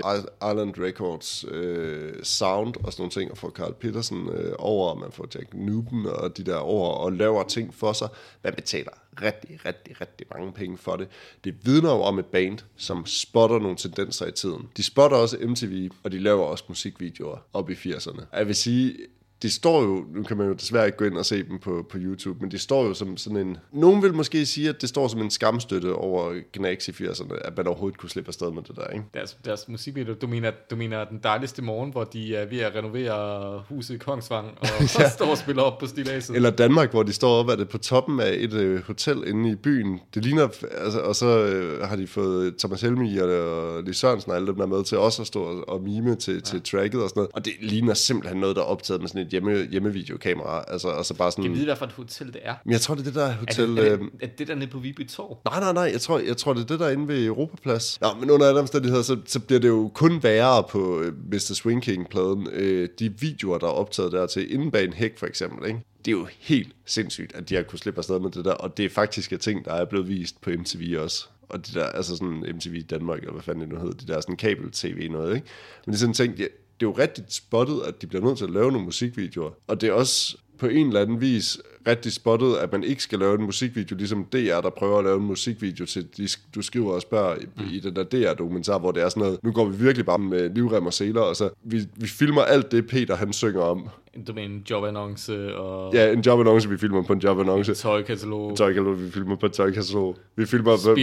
Island Records uh, sound og sådan nogle ting, og får Carl Petersen uh, øh, over, og man får Jack Newton og de der over, og laver ting for sig. Man betaler rigtig, rigtig, rigtig mange penge for det. Det vidner jo om et band, som spotter nogle tendenser i tiden. De spotter også MTV, og de laver også musikvideoer op i 80'erne. Jeg vil sige, det står jo, nu kan man jo desværre ikke gå ind og se dem på, på YouTube, men det står jo som sådan en... Nogen vil måske sige, at det står som en skamstøtte over Gnax i 80'erne, at man overhovedet kunne slippe afsted med det der, ikke? Deres, deres musikvideo, du mener, du mener den dejligste morgen, hvor de er ved at renovere huset i Kongsvang, og, ja. og står og spiller op på stilaset. Eller Danmark, hvor de står op, er det på toppen af et øh, hotel inde i byen. Det ligner, altså, og så øh, har de fået Thomas Helmi og, og Lis Sørensen og alle dem der med til også at stå og, og mime til, ja. til tracket og sådan noget. Og det ligner simpelthen noget, der er optaget med sådan et hjemme, hjemmevideokamera. Altså, altså bare sådan... Jeg ved, hvad for et hotel det er. Men jeg tror, det er det der hotel... Er det, er det, er det der nede på Viby Torv? Nej, nej, nej. Jeg tror, jeg tror, det er det der inde ved Europaplads. Ja, men under alle omstændigheder, så, så bliver det jo kun værre på uh, Mr. Swing King-pladen. Uh, de videoer, der er optaget der til inden bag en hæk, for eksempel, ikke? det er jo helt sindssygt, at de har kunnet slippe afsted med det der, og det er faktisk et ting, der er blevet vist på MTV også. Og de der, altså sådan MTV Danmark, eller hvad fanden det nu hedder, de der sådan kabel-tv noget, ikke? Men det er sådan en ting, det er jo rigtig spottet, at de bliver nødt til at lave nogle musikvideoer. Og det er også på en eller anden vis rigtig spottet, at man ikke skal lave en musikvideo, ligesom DR, der prøver at lave en musikvideo til, de, du skriver og spørger i, mm. i den der DR-dokumentar, hvor det er sådan noget, nu går vi virkelig bare med livrem og seler, og så vi, vi filmer alt det, Peter han synger om. Du mener en jobannonce og... Ja, en jobannonce, vi filmer på en jobannonce. Tøjkatalog. Tøjkatalog, vi filmer på et tøjkatalog. Vi filmer på...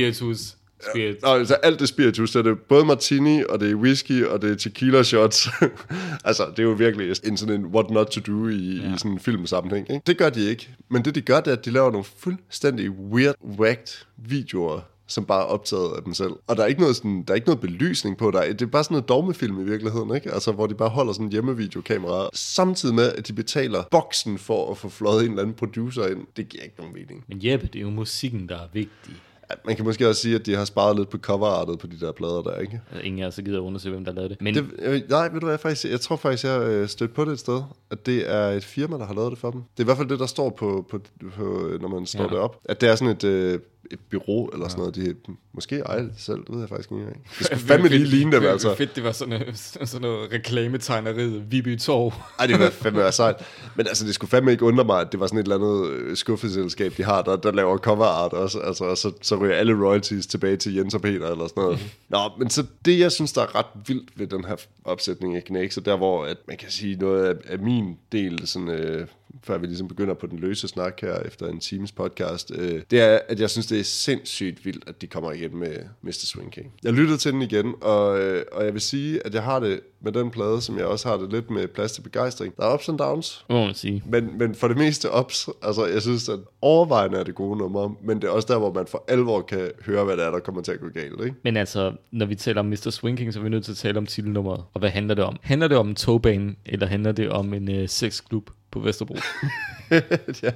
Spiritus. Spirit. Ja, altså alt det spiritus, så er det både martini, og det er whisky, og det er tequila shots. altså, det er jo virkelig en sådan en what not to do i, ja. i sådan en filmsammenhæng. Ikke? Det gør de ikke. Men det de gør, det er, at de laver nogle fuldstændig weird, whacked videoer, som bare er optaget af dem selv. Og der er ikke noget, sådan, der er ikke noget belysning på dig. Det er bare sådan noget dogmefilm i virkeligheden, ikke? Altså, hvor de bare holder sådan en hjemmevideokamera, samtidig med, at de betaler boksen for at få fløjet en eller anden producer ind. Det giver ikke nogen mening. Men Jeppe, det er jo musikken, der er vigtig. Man kan måske også sige, at de har sparet lidt på coverartet på de der plader der, ikke? Ingen af os gider undersøge, hvem der lavede det. Men... det øh, nej, ved du hvad, faktisk, jeg tror faktisk, jeg øh, stødt på det et sted, at det er et firma, der har lavet det for dem. Det er i hvert fald det, der står på, på, på når man står ja. det op. At det er sådan et, øh, et bureau eller sådan noget. De måske ejer det selv, det ved jeg faktisk ikke engang. Det skulle fandme lige ligne dem, altså. fedt, det var sådan, noget, sådan noget reklametegneriet, Viby Torv. Ej, det var fandme være sejt. Men altså, det skulle fandme ikke undre mig, at det var sådan et eller andet øh, skuffeselskab, de har, der, der laver cover art også. Altså, og så, så ryger alle royalties tilbage til Jens og Peter eller sådan noget. Nå, men så det, jeg synes, der er ret vildt ved den her opsætning af Knæk, så der hvor at man kan sige noget af, af min del sådan, øh, før vi ligesom begynder på den løse snak her efter en times podcast, øh, det er, at jeg synes, det er sindssygt vildt, at de kommer igen med Mr. Swing King. Jeg lyttede til den igen, og, øh, og jeg vil sige, at jeg har det med den plade, som jeg også har det lidt med plads til begejstring. Der er ups and downs. Må man sige. Men, men for det meste ups. Altså, jeg synes, at overvejende er det gode nummer, men det er også der, hvor man for alvor kan høre, hvad det er, der kommer til at gå galt. Ikke? Men altså, når vi taler om Mr. Swing King, så er vi nødt til at tale om titelnummeret. Og hvad handler det om? Handler det om en togbane, eller handler det om en øh, sexklub? på Vesterbro. ja.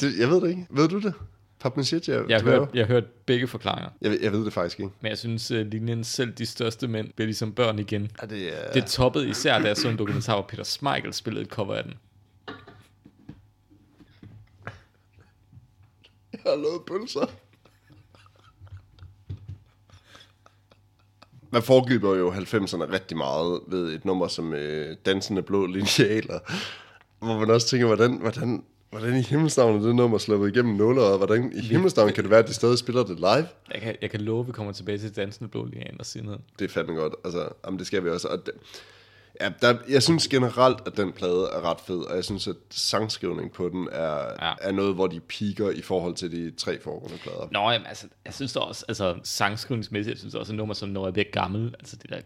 det, jeg ved det ikke. Ved du det? Papmaché, jeg, jeg, har hørt, jeg har hørt begge forklaringer. Jeg, jeg ved det faktisk ikke. Men jeg synes, uh, linjen selv de største mænd bliver ligesom børn igen. Ja, det, er... det toppede især, da jeg så en dokumentar, hvor Peter Smeichel spillede et cover af den. Jeg har lavet pølser. man foregriber jo 90'erne rigtig meget ved et nummer som øh, Dansende Blå Linealer, hvor man også tænker, hvordan, hvordan, Hvordan i himmelsnavn er det nummer sluppet igennem nåleret? Hvordan i himmelsnavn kan det være, at de stadig spiller det live? Jeg kan, jeg kan love, at vi kommer tilbage til Dansende Blå Ligaen og sige noget. Det er fandme godt. Altså, jamen, det skal vi også. Og det, ja, der, jeg synes generelt, at den plade er ret fed, og jeg synes, at sangskrivning på den er, Ja. er noget, hvor de piker i forhold til de tre foregående plader. Nå, jamen, altså, jeg synes da også, altså sangskrivningsmæssigt, jeg synes også, at nummer som når jeg bliver gammel, altså det der, er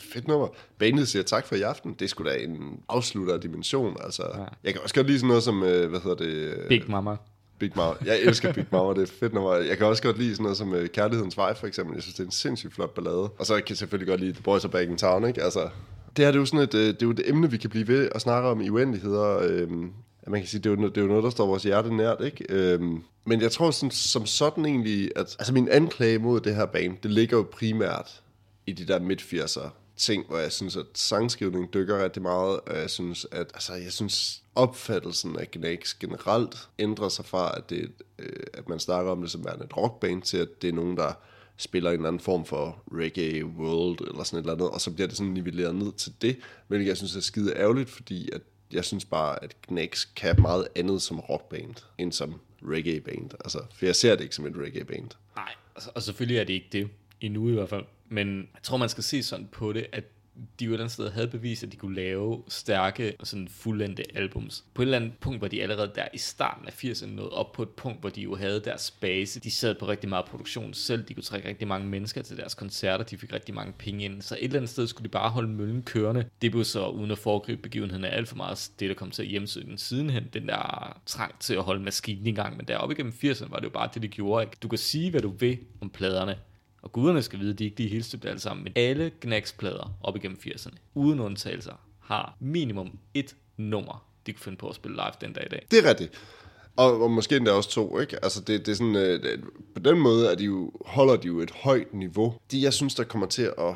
fedt nummer. Bandet siger tak for i aften. Det skulle da en afslutter af dimension. Altså, Ja. Jeg kan også godt lide sådan noget som, øh, hvad hedder det? øh, Big Mama. Big Mama. Jeg elsker Big Mama, det er fedt nummer. Jeg kan også godt lide sådan noget som uh, Kærlighedens Vej, for eksempel. Jeg synes, det er en sindssygt flot ballade. Og så kan jeg selvfølgelig godt lide The Boys Are Back in Town, ikke? Altså, det her det er jo sådan et, øh, det er jo et emne, vi kan blive ved og snakke om i uendeligheder. Øhm, at man kan sige, det er, jo, det er jo noget, der står vores hjerte nært, ikke? Øhm, men jeg tror sådan, som sådan egentlig, at altså min anklage mod det her band, det ligger jo primært i de der midt-80'er ting, hvor jeg synes, at sangskrivning dykker rigtig meget, og jeg synes, at altså, jeg synes, opfattelsen af Gnags generelt ændrer sig fra, at, det, øh, at man snakker om det som værende et rockband, til at det er nogen, der spiller en eller anden form for reggae world, eller sådan et eller andet, og så bliver det sådan nivelleret ned til det, hvilket jeg synes er skide ærgerligt, fordi at jeg synes bare, at Gnags kan meget andet som rockband, end som reggae-band. Altså, for jeg ser det ikke som et reggae-band. Nej, altså, og selvfølgelig er det ikke det, endnu i hvert fald. Men jeg tror, man skal se sådan på det, at de jo et eller andet sted havde bevist, at de kunne lave stærke, sådan fuldendte albums. På et eller andet punkt var de allerede der i starten af 80'erne nået op på et punkt, hvor de jo havde deres base. De sad på rigtig meget produktion selv, de kunne trække rigtig mange mennesker til deres koncerter, de fik rigtig mange penge ind. Så et eller andet sted skulle de bare holde møllen kørende. Det blev så, uden at foregribe begivenheden af alt for meget, det der kom til at hjemsøge den sidenhen, den der trang til at holde maskinen i gang. Men deroppe igennem 80'erne var det jo bare det, de gjorde. Ikke? Du kan sige, hvad du vil om pladerne, og guderne skal vide, at de ikke lige er helt alle sammen, men alle Gnags-plader op igennem 80'erne, uden undtagelser, har minimum et nummer, de kunne finde på at spille live den dag i dag. Det er rigtigt. Og, og måske endda også to, ikke? Altså, det, det er sådan, øh, det, på den måde er de jo, holder de jo et højt niveau. De, jeg synes, der kommer til at,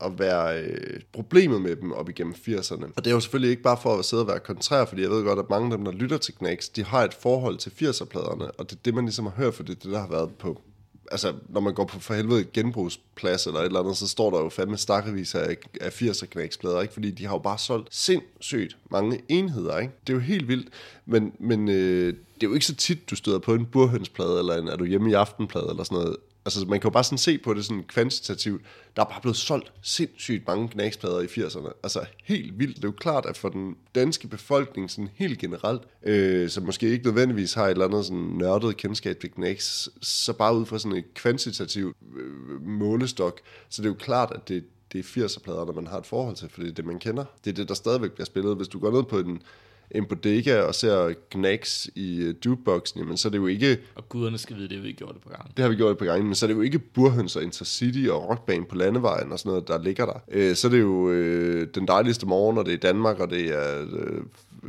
at være øh, problemet med dem op igennem 80'erne. Og det er jo selvfølgelig ikke bare for at sidde og være kontrær, fordi jeg ved godt, at mange af dem, der lytter til Knacks, de har et forhold til 80'er-pladerne, og det er det, man ligesom har hørt, for det er det, der har været på altså, når man går på for helvede genbrugsplads eller et eller andet, så står der jo fandme stakkevis af, af 80'er knæksplader, ikke? Fordi de har jo bare solgt sindssygt mange enheder, ikke? Det er jo helt vildt, men, men øh, det er jo ikke så tit, du støder på en burhønsplade, eller en er du hjemme i aftenplade, eller sådan noget. Altså, man kan jo bare sådan se på det sådan kvantitativt. Der er bare blevet solgt sindssygt mange knæksplader i 80'erne. Altså, helt vildt. Det er jo klart, at for den danske befolkning sådan helt generelt, øh, som måske ikke nødvendigvis har et eller andet sådan nørdet kendskab til knæks, så bare ud fra sådan et kvantitativt øh, målestok, så det er jo klart, at det, det er 80'er-pladerne, man har et forhold til, for det er det, man kender. Det er det, der stadigvæk bliver spillet. Hvis du går ned på en, en bodega og ser Knacks i uh, jukeboxen, jamen, så er det jo ikke, Og guderne skal vide, det har vi gjort det på gang. det har vi gjort et par gange, men så er det jo ikke Burhøns og Intercity og Rockbane på landevejen og sådan noget, der ligger der. Øh, så er det jo øh, den dejligste morgen, og det er Danmark, og det er øh,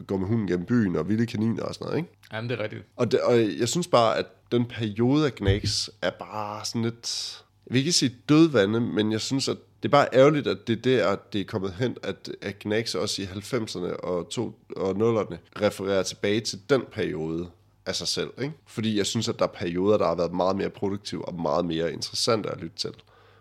gå med hunden gennem byen og vilde kaniner og sådan noget, ikke? Jamen, det er rigtigt. Og, det, og jeg synes bare, at den periode af Knacks er bare sådan lidt... Jeg vil ikke sige dødvande, men jeg synes, at det er bare ærgerligt, at det er der, at det er kommet hen, at, at Gnax også i 90'erne og, to, og 0'erne refererer tilbage til den periode af sig selv. Ikke? Fordi jeg synes, at der er perioder, der har været meget mere produktive og meget mere interessante at lytte til.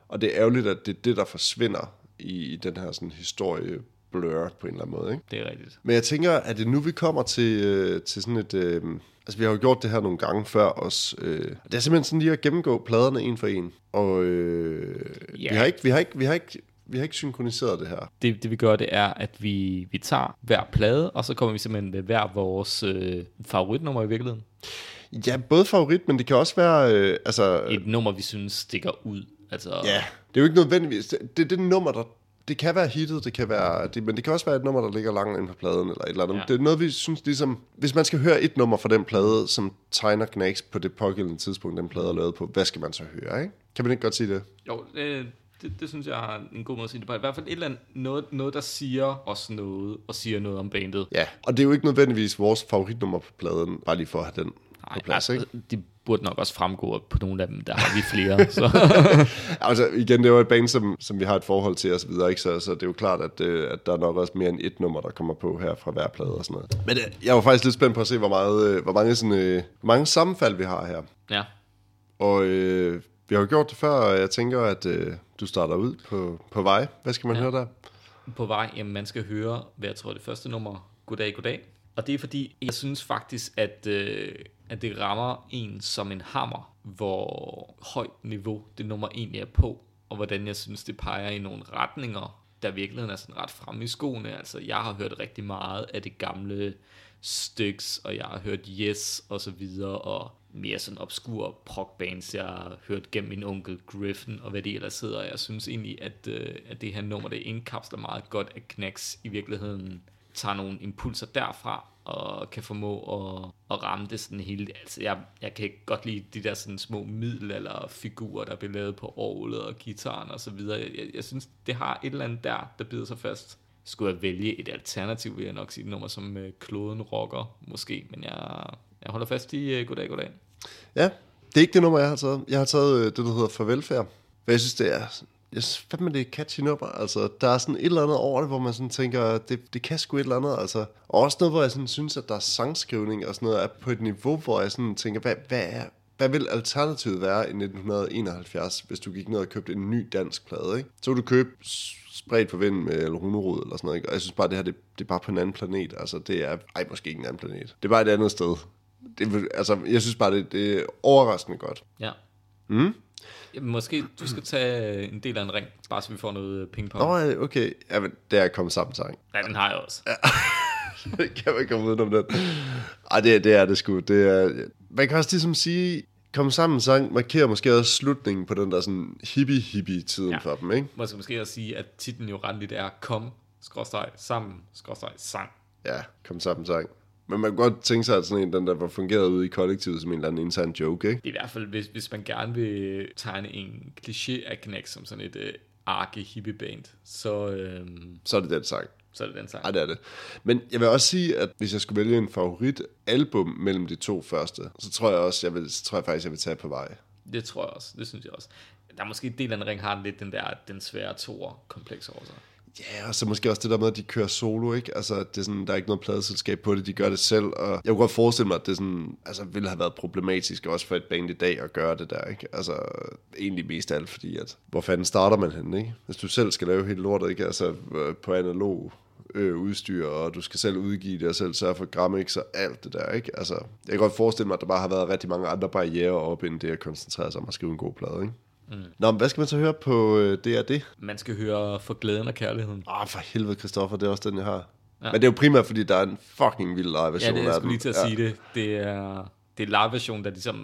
Og det er ærgerligt, at det er det, der forsvinder i, i den her sådan, historie blur på en eller anden måde. Ikke? Det er rigtigt. Men jeg tænker, at det nu vi kommer til, øh, til sådan et... Øh, altså, vi har jo gjort det her nogle gange før os. Øh, det er simpelthen sådan lige at gennemgå pladerne en for en. Og øh, Ja. vi, har ikke, vi, har ikke, vi, har ikke, vi har ikke synkroniseret det her. Det, det vi gør, det er, at vi, vi tager hver plade, og så kommer vi simpelthen med hver vores øh, favoritnummer i virkeligheden. Ja, både favorit, men det kan også være... Øh, altså, Et nummer, vi synes stikker ud. Altså, ja, det er jo ikke nødvendigvis... Det, det er det nummer, der... Det kan være hittet, det kan være, det, men det kan også være et nummer, der ligger langt inde på pladen, eller et eller andet. Ja. Det er noget, vi synes ligesom... Hvis man skal høre et nummer fra den plade, som tegner Knacks på det pågældende tidspunkt, den plade er lavet på, hvad skal man så høre, ikke? Kan man ikke godt sige det? Jo, det, det, det synes jeg er en god måde at sige det på. I hvert fald et eller andet, noget, noget, der siger os noget, og siger noget om bandet. Ja, og det er jo ikke nødvendigvis vores favoritnummer på pladen, bare lige for at have den på plads, ikke? altså, de burde nok også fremgå på nogle af dem, der har vi flere. så. Altså igen, det er jo et band, som, som vi har et forhold til og så videre, ikke? Så, så det er jo klart, at, øh, at der er nok også mere end et nummer, der kommer på her fra hver plade og sådan noget. Men øh, jeg var faktisk lidt spændt på at se, hvor, meget, øh, hvor, mange, sådan, øh, hvor mange sammenfald vi har her. ja, Og øh, vi har jo gjort det før, og jeg tænker, at øh, du starter ud på, på vej. Hvad skal man ja. høre der? på vej, jamen man skal høre, hvad jeg tror det første nummer, Goddag, Goddag. Og det er fordi, jeg synes faktisk, at, øh, at det rammer en som en hammer, hvor højt niveau det nummer egentlig er på, og hvordan jeg synes, det peger i nogle retninger, der virkelig er sådan ret fremme i skoene. Altså, jeg har hørt rigtig meget af det gamle Styx, og jeg har hørt Yes, og så videre, og mere sådan obskur prog bands, jeg har hørt gennem min onkel Griffin, og hvad det ellers hedder. Jeg synes egentlig, at, øh, at det her nummer, det indkapsler meget godt, at Knacks i virkeligheden tager nogle impulser derfra, og kan formå at, at ramme det sådan hele. Altså, jeg, jeg kan godt lide de der sådan små middel eller figurer, der bliver lavet på orglet og gitaren og så videre. Jeg, jeg, synes, det har et eller andet der, der bider sig fast. Skulle jeg vælge et alternativ, vil jeg nok sige et nummer som øh, Kloden Rocker, måske. Men jeg, jeg holder fast i uh, Goddag, Goddag. Ja, det er ikke det nummer, jeg har taget. Jeg har taget øh, det, der hedder Farvelfærd. Hvad jeg synes, det er jeg synes fandme, det er catchy nummer. Altså, der er sådan et eller andet over det, hvor man sådan tænker, det, det kan sgu et eller andet. Altså. Og også noget, hvor jeg sådan synes, at der er sangskrivning og sådan noget, er på et niveau, hvor jeg sådan tænker, hvad, hvad, er, hvad vil alternativet være i 1971, hvis du gik ned og købte en ny dansk plade, ikke? Så ville du købe spredt på vinden med Elrunerud eller sådan noget, ikke? Og jeg synes bare, det her, det, det er bare på en anden planet. Altså, det er, ej, måske ikke en anden planet. Det er bare et andet sted. Det, altså, jeg synes bare, det, det er overraskende godt. Ja. Mm? Jamen, måske du skal tage en del af en ring, bare så vi får noget pingpong. Nå, okay. Jamen, det er kommet sammen sang. Ja, den har jeg også. Ja. kan man komme ud om den? Ej, det, det er det sgu. Det er, man kan også ligesom sige, Kom sammen sang markerer måske også slutningen på den der sådan hippie-hippie-tiden ja. for dem, ikke? Man skal måske også sige, at titlen jo ret lidt er Kom, skråstrej, sammen, skråstrej, sang. Ja, kom sammen sang. Men man kan godt tænke sig, at sådan en, den der var fungeret ude i kollektivet som en eller anden intern joke, ikke? Det er i hvert fald, hvis, hvis man gerne vil tegne en kliché af Knæk som sådan et uh, arke hippie band, så... Øhm, så er det den sang. Så er det den sang. Ja, det er det. Men jeg vil også sige, at hvis jeg skulle vælge en favorit album mellem de to første, så tror jeg også, jeg vil, så tror jeg faktisk, jeg vil tage på vej. Det tror jeg også. Det synes jeg også. Der er måske en del af den ring har lidt den der, den svære toer kompleks over sig. Ja, og så måske også det der med, at de kører solo, ikke? Altså, det er sådan, der er ikke noget pladeselskab på det, de gør det selv, og jeg kunne godt forestille mig, at det sådan, altså, ville have været problematisk også for et band i dag at gøre det der, ikke? Altså, egentlig mest af alt, fordi at, hvor fanden starter man henne, ikke? Hvis du selv skal lave hele lortet, ikke? Altså, øh, på analog øh, udstyr, og du skal selv udgive det, og selv sørge for Grammix og alt det der, ikke? Altså, jeg kan godt forestille mig, at der bare har været rigtig mange andre barriere op, end det at koncentrere sig om at skrive en god plade, ikke? Mm. Nå, men hvad skal man så høre på øh, det er det? Man skal høre For glæden og kærligheden. Åh, oh, for helvede, Christoffer, det er også den, jeg har. Ja. Men det er jo primært, fordi der er en fucking vild live-version Ja, det er, jeg lige til at ja. sige det. Det er, det er live-version, der ligesom,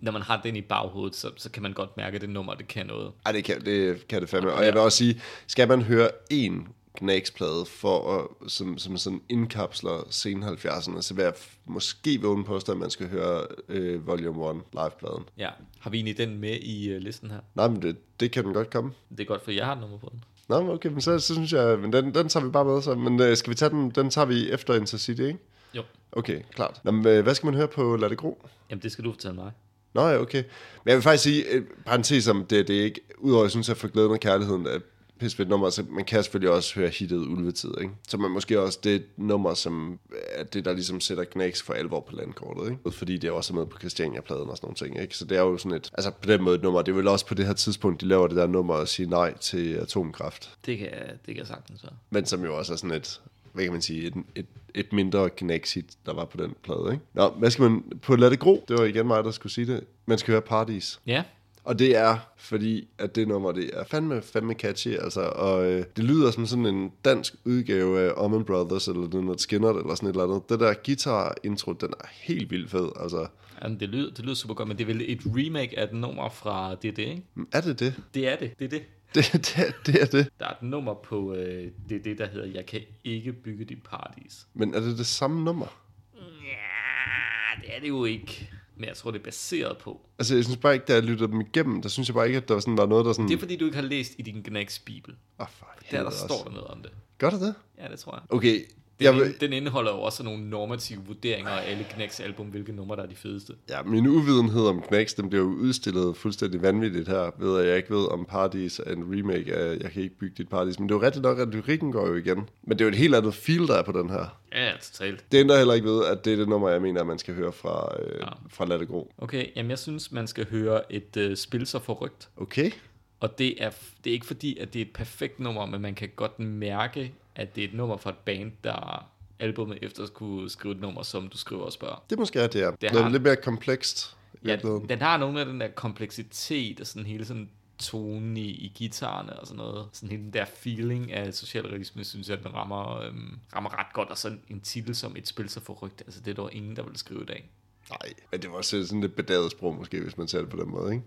når man har den i baghovedet, så, så kan man godt mærke, at det nummer, det kan noget. Ej, det kan det, kan det fandme. Og jeg vil også sige, skal man høre en Gnags-plade for at, som, som sådan indkapsler sen 70'erne, så vil jeg måske vågne på, at man skal høre øh, Volume 1 live-pladen. Ja, har vi egentlig den med i uh, listen her? Nej, men det, det kan den godt komme. Det er godt, for jeg har nummer på den. Nå, okay, men så, så synes jeg, men den, den tager vi bare med så. Men øh, skal vi tage den, den tager vi efter Intercity, ikke? Jo. Okay, klart. Nå, men, øh, hvad skal man høre på Lad det gro? Jamen, det skal du fortælle mig. Nå ja, okay. Men jeg vil faktisk sige, parentes om det, det er ikke, udover at jeg synes, at for glæden og kærligheden, at pisfedt nummer, så man kan selvfølgelig også høre hittet Ulvetid, ikke? Så man måske også det nummer, som er det, der ligesom sætter knæks for alvor på landkortet, ikke? Fordi det er også med på Christiania-pladen og sådan nogle ting, ikke? Så det er jo sådan et, altså på den måde et nummer, det er vel også på det her tidspunkt, de laver det der nummer og sige nej til atomkraft. Det kan, det kan sagtens være. Men som jo også er sådan et, hvad kan man sige, et, et, et mindre knækshit, der var på den plade, ikke? Nå, hvad skal man, på Lad det gro, det var igen mig, der skulle sige det, man skal høre Paradis. Ja, og det er, fordi at det nummer, det er fandme, fandme catchy, altså, og øh, det lyder som sådan en dansk udgave af Omen Brothers, eller noget Skinner, eller sådan et eller andet. Det der guitar-intro, den er helt vildt fed, altså. Ja, det, lyder, det lyder super godt, men det er vel et remake af et nummer fra det, ikke? Er det det? Det er det, det er det. Det, det, det er det. Der er et nummer på øh, det, det, der hedder Jeg kan ikke bygge dit paradis. Men er det det samme nummer? Ja, det er det jo ikke. Men jeg tror, det er baseret på. Altså, jeg synes bare ikke, da jeg lyttede dem igennem, der synes jeg bare ikke, at der sådan, var noget, der sådan... Det er, fordi du ikke har læst i din Gnags Bibel. Åh, oh, for Der, der står der noget om det. Gør der det? Ja, det tror jeg. Okay, jeg vil... den indeholder jo også nogle normative vurderinger af alle Knacks album, hvilke numre der er de fedeste. Ja, min uvidenhed om Knacks, den bliver jo udstillet fuldstændig vanvittigt her, ved at jeg ikke ved om Paradis er en remake af Jeg kan ikke bygge dit Paradis. Men det er jo rigtigt nok, at lyrikken går jo igen. Men det er jo et helt andet feel, der er på den her. Ja, totalt. Det ændrer heller ikke ved, at det er det nummer, jeg mener, at man skal høre fra, øh, ja. fra Lad det Gro. Okay, jamen jeg synes, man skal høre et øh, spil så forrygt. Okay. Og det er, det er ikke fordi, at det er et perfekt nummer, men man kan godt mærke, at det er et nummer fra et band, der albumet efter skulle skrive et nummer, som du skriver og spørger. Det måske er det, ja. Det Det har- er lidt mere komplekst. Ja, den har nogle af den der kompleksitet og sådan hele sådan tonen i, i guitarerne og sådan noget. Sådan hele den der feeling af socialrealisme, synes jeg, den rammer, øhm, rammer ret godt. Og sådan en titel som et spil så forrygt, altså det er der ingen, der vil skrive i dag. Nej, men det var også sådan lidt bedaget sprog måske, hvis man ser det på den måde, ikke?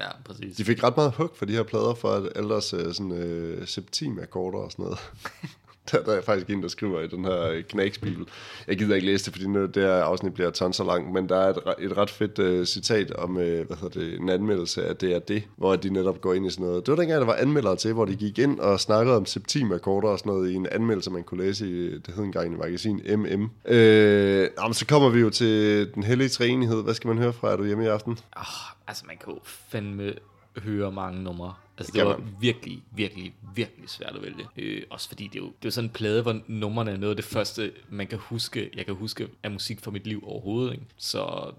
Ja, præcis. De fik ret meget hug for de her plader for at ældres øh, sådan øh, septimakkorder og sådan noget. der, der er faktisk en, der skriver i den her øh, Knæksbibel. Jeg gider ikke læse det, fordi nu det her afsnit bliver tons så langt, men der er et, et ret fedt øh, citat om, øh, hvad hedder det, en anmeldelse af det er det, hvor de netop går ind i sådan noget. Det var dengang, der var anmeldere til, hvor de gik ind og snakkede om septimakkorder og sådan noget i en anmeldelse, man kunne læse i, det hed engang i magasin MM. Øh, jamen, så kommer vi jo til den hellige træenighed. Hvad skal man høre fra? Er du hjemme i aften? Oh, altså man kan jo fandme høre mange numre. Altså Det det, var man. virkelig, virkelig, virkelig svært at vælge. Øh, også fordi det er, jo, det er jo sådan en plade, hvor numrene er noget af det første, man kan huske, jeg kan huske af musik fra mit liv overhovedet. Ikke? Så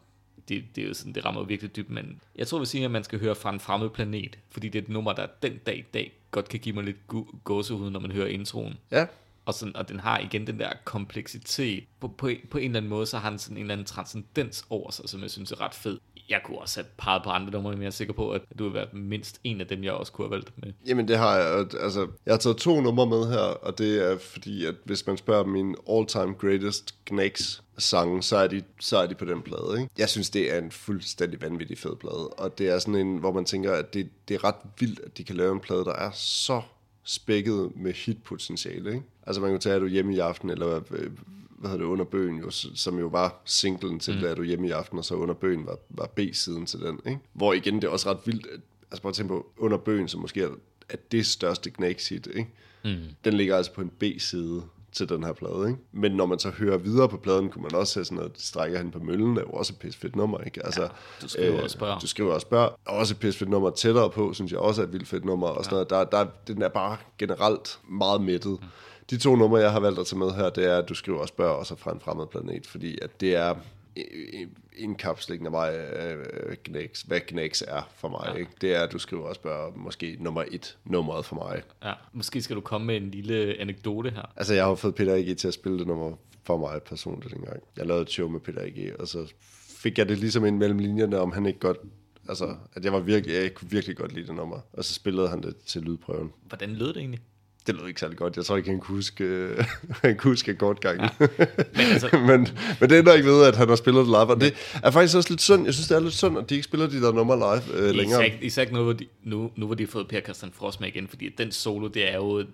det, det, er jo sådan, det rammer jo virkelig dybt, men jeg tror, vi siger, at man skal høre fra en fremmed planet, fordi det er et nummer, der den dag i dag godt kan give mig lidt gu- gåsehud, når man hører introen. Ja, Og, sådan, og den har igen den der kompleksitet. På, på, på en eller anden måde, så har den sådan en eller anden transcendens over sig, som jeg synes er ret fed. Jeg kunne også have peget på andre numre, men jeg er sikker på, at du vil være mindst en af dem, jeg også kunne have valgt med. Jamen det har jeg. Altså, jeg har taget to numre med her, og det er fordi, at hvis man spørger min all-time greatest Knacks sange, så er, de, så er de på den plade. Ikke? Jeg synes, det er en fuldstændig vanvittig fed plade, og det er sådan en, hvor man tænker, at det, det er ret vildt, at de kan lave en plade, der er så spækket med hitpotentiale. Ikke? Altså man kan tage, at du hjemme i aften, eller øh, hvad hedder det, under bøgen, jo, som jo var singlen til, mm. er du hjemme i aften, og så under bøgen var, var B-siden til den. Ikke? Hvor igen, det er også ret vildt, at, altså prøv at tænke på, under bøgen, som måske er, er det største Knacks hit, ikke? Mm. den ligger altså på en B-side til den her plade, ikke? Men når man så hører videre på pladen, kunne man også se sådan noget, strækker hen på møllen, er jo også et pisse fedt nummer, ikke? Altså, du skriver og spørger. Du skriver og spørger. Også et pisse fedt nummer tættere på, synes jeg også er et vildt fedt nummer, og sådan noget. Der, der, den er bare generelt meget mættet. De to numre, jeg har valgt at tage med her, det er, at du skriver og spørger, og så fra en fremmed planet, fordi at det er indkapslingen af mig, øh, Gnex, hvad Gnex er for mig. Ja. Ikke? Det er, at du skriver og spørger, måske nummer et nummeret for mig. Ja, måske skal du komme med en lille anekdote her. Altså, jeg har fået Peter A.G. til at spille det nummer for mig personligt engang. Jeg lavede et show med Peter A.G., og så fik jeg det ligesom ind mellem linjerne, om han ikke godt... Altså, at jeg var virkelig, jeg kunne virkelig godt lide det nummer. Og så spillede han det til lydprøven. Hvordan lød det egentlig? Det lød ikke særlig godt. Jeg tror ikke, han kunne huske, øh, han kunne huske akkordgangen. Men altså, men, men det ændrer ikke ved, at han har spillet live. Og det er faktisk også lidt synd. Jeg synes, det er lidt synd, at de ikke spiller de der numre live øh, længere. især, især nu, hvor de, nu, nu hvor de har fået Per Christian Frost med igen, fordi den solo, det er jo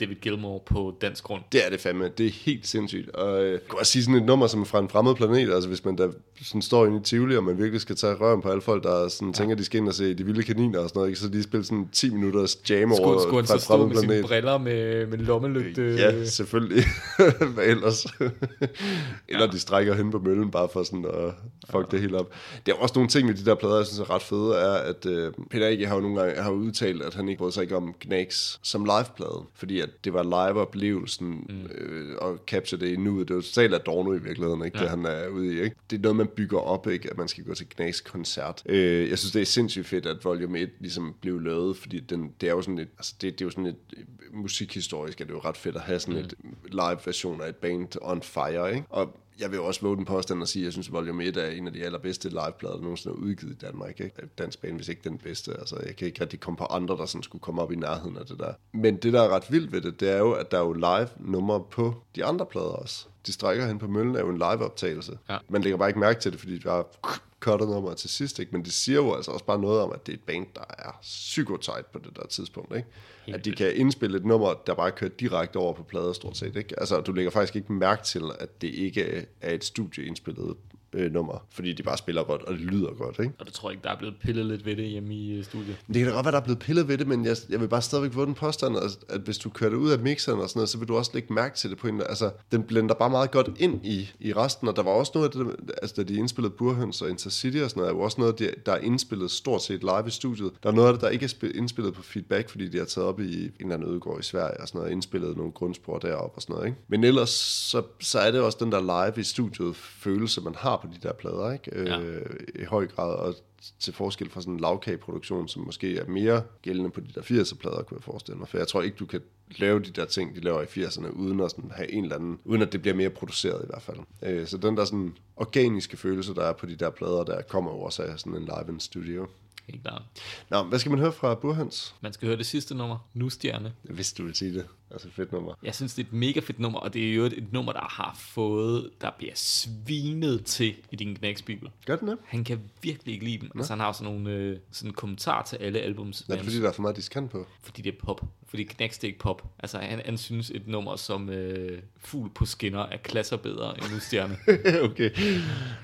David Gilmour på dansk grund. Det er det fandme. Det er helt sindssygt. Og øh, jeg kunne også sige sådan et nummer som fra en fremmed planet, altså hvis man da sådan står inde i Tivoli, og man virkelig skal tage røven på alle folk, der sådan, ja. tænker, de skal ind og se de vilde kaniner og sådan noget, ikke? så de spiller sådan 10 minutters jam Skulle, over skulle han fra så en stå fremmed med sine planet. briller med, med lommelygte? Ja, selvfølgelig. Hvad ellers? Eller ja. de strækker hen på møllen bare for sådan at fuck ja. det hele op. Der er også nogle ting med de der plader, jeg synes er ret fede, er, at øh, Peter Ege har jo nogle gange har udtalt, at han ikke brød sig ikke om Knacks som liveplade, fordi at det var live-oplevelsen mm. øh, og capture det i nuet. Det er jo totalt Adorno i virkeligheden, ikke? Ja. det han er ude i. Ikke? Det er noget, man bygger op, ikke? at man skal gå til Knacks koncert. Øh, jeg synes, det er sindssygt fedt, at Volume 1 ligesom blev lavet, fordi den, det er jo sådan et, altså det, det er jo sådan et musikhistorisk, er det jo ret fedt at have sådan mm. et live-version af et band on fire, ikke? Og jeg vil også våge den påstand og sige, at jeg synes, Volume 1 er en af de allerbedste liveplader, der nogensinde er udgivet i Danmark. Ikke? Dansk band, hvis ikke den bedste. Altså, jeg kan ikke rigtig komme på andre, der sådan skulle komme op i nærheden af det der. Men det, der er ret vildt ved det, det er jo, at der er jo live numre på de andre plader også. De strækker hen på møllen er jo en live-optagelse. Ja. Man lægger bare ikke mærke til det, fordi der er cuttet nummer til sidst, ikke? men det siger jo altså også bare noget om, at det er et band, der er psykotight på det der tidspunkt. Ikke? at de kan indspille et nummer, der bare kører direkte over på plader stort set. Ikke? Altså, du lægger faktisk ikke mærke til, at det ikke er et studieindspillet øh, nummer, fordi de bare spiller godt, og det lyder godt. Ikke? Og du tror ikke, der er blevet pillet lidt ved det hjemme i øh, studiet? Det kan da godt være, der er blevet pillet ved det, men jeg, jeg vil bare stadigvæk få den påstand, at, at hvis du kører det ud af mixeren og sådan noget, så vil du også lægge mærke til det på en Altså, den blender bare meget godt ind i, i resten, og der var også noget af det, altså da de indspillede Burhøns og Intercity og sådan noget, er jo også noget, det, der er indspillet stort set live i studiet. Der er noget af det, der ikke er spil- indspillet på feedback, fordi de har taget op i en eller anden ødegård i Sverige og sådan noget, og indspillet nogle grundspor deroppe og sådan noget. Ikke? Men ellers, så, så er det også den der live i studiet følelse, man har på de der plader, ikke? Øh, i høj grad, og til forskel fra sådan en lavkageproduktion, som måske er mere gældende på de der 80'er-plader, kunne jeg forestille mig. For jeg tror ikke, du kan lave de der ting, de laver i 80'erne, uden at sådan have en eller anden, uden at det bliver mere produceret i hvert fald. Øh, så den der sådan organiske følelse, der er på de der plader, der kommer jo også af sådan en live in studio. Helt klart. Nå, hvad skal man høre fra Burhans? Man skal høre det sidste nummer, Nu Stjerne. Vidste, du ville sige det. Altså fedt nummer. Jeg synes, det er et mega fedt nummer, og det er jo et, et nummer, der har fået, der bliver svinet til i din knæksbibel. Gør den det? Han kan virkelig ikke lide dem. Altså, han har sådan nogle øh, sådan kommentar til alle albums. Er det fordi, der er for meget diskant på? fordi det er pop. Fordi Knacks det er ikke pop. Altså, han, han synes et nummer som øh, Fugl på skinner er klasser bedre end Nu Stjerne. okay.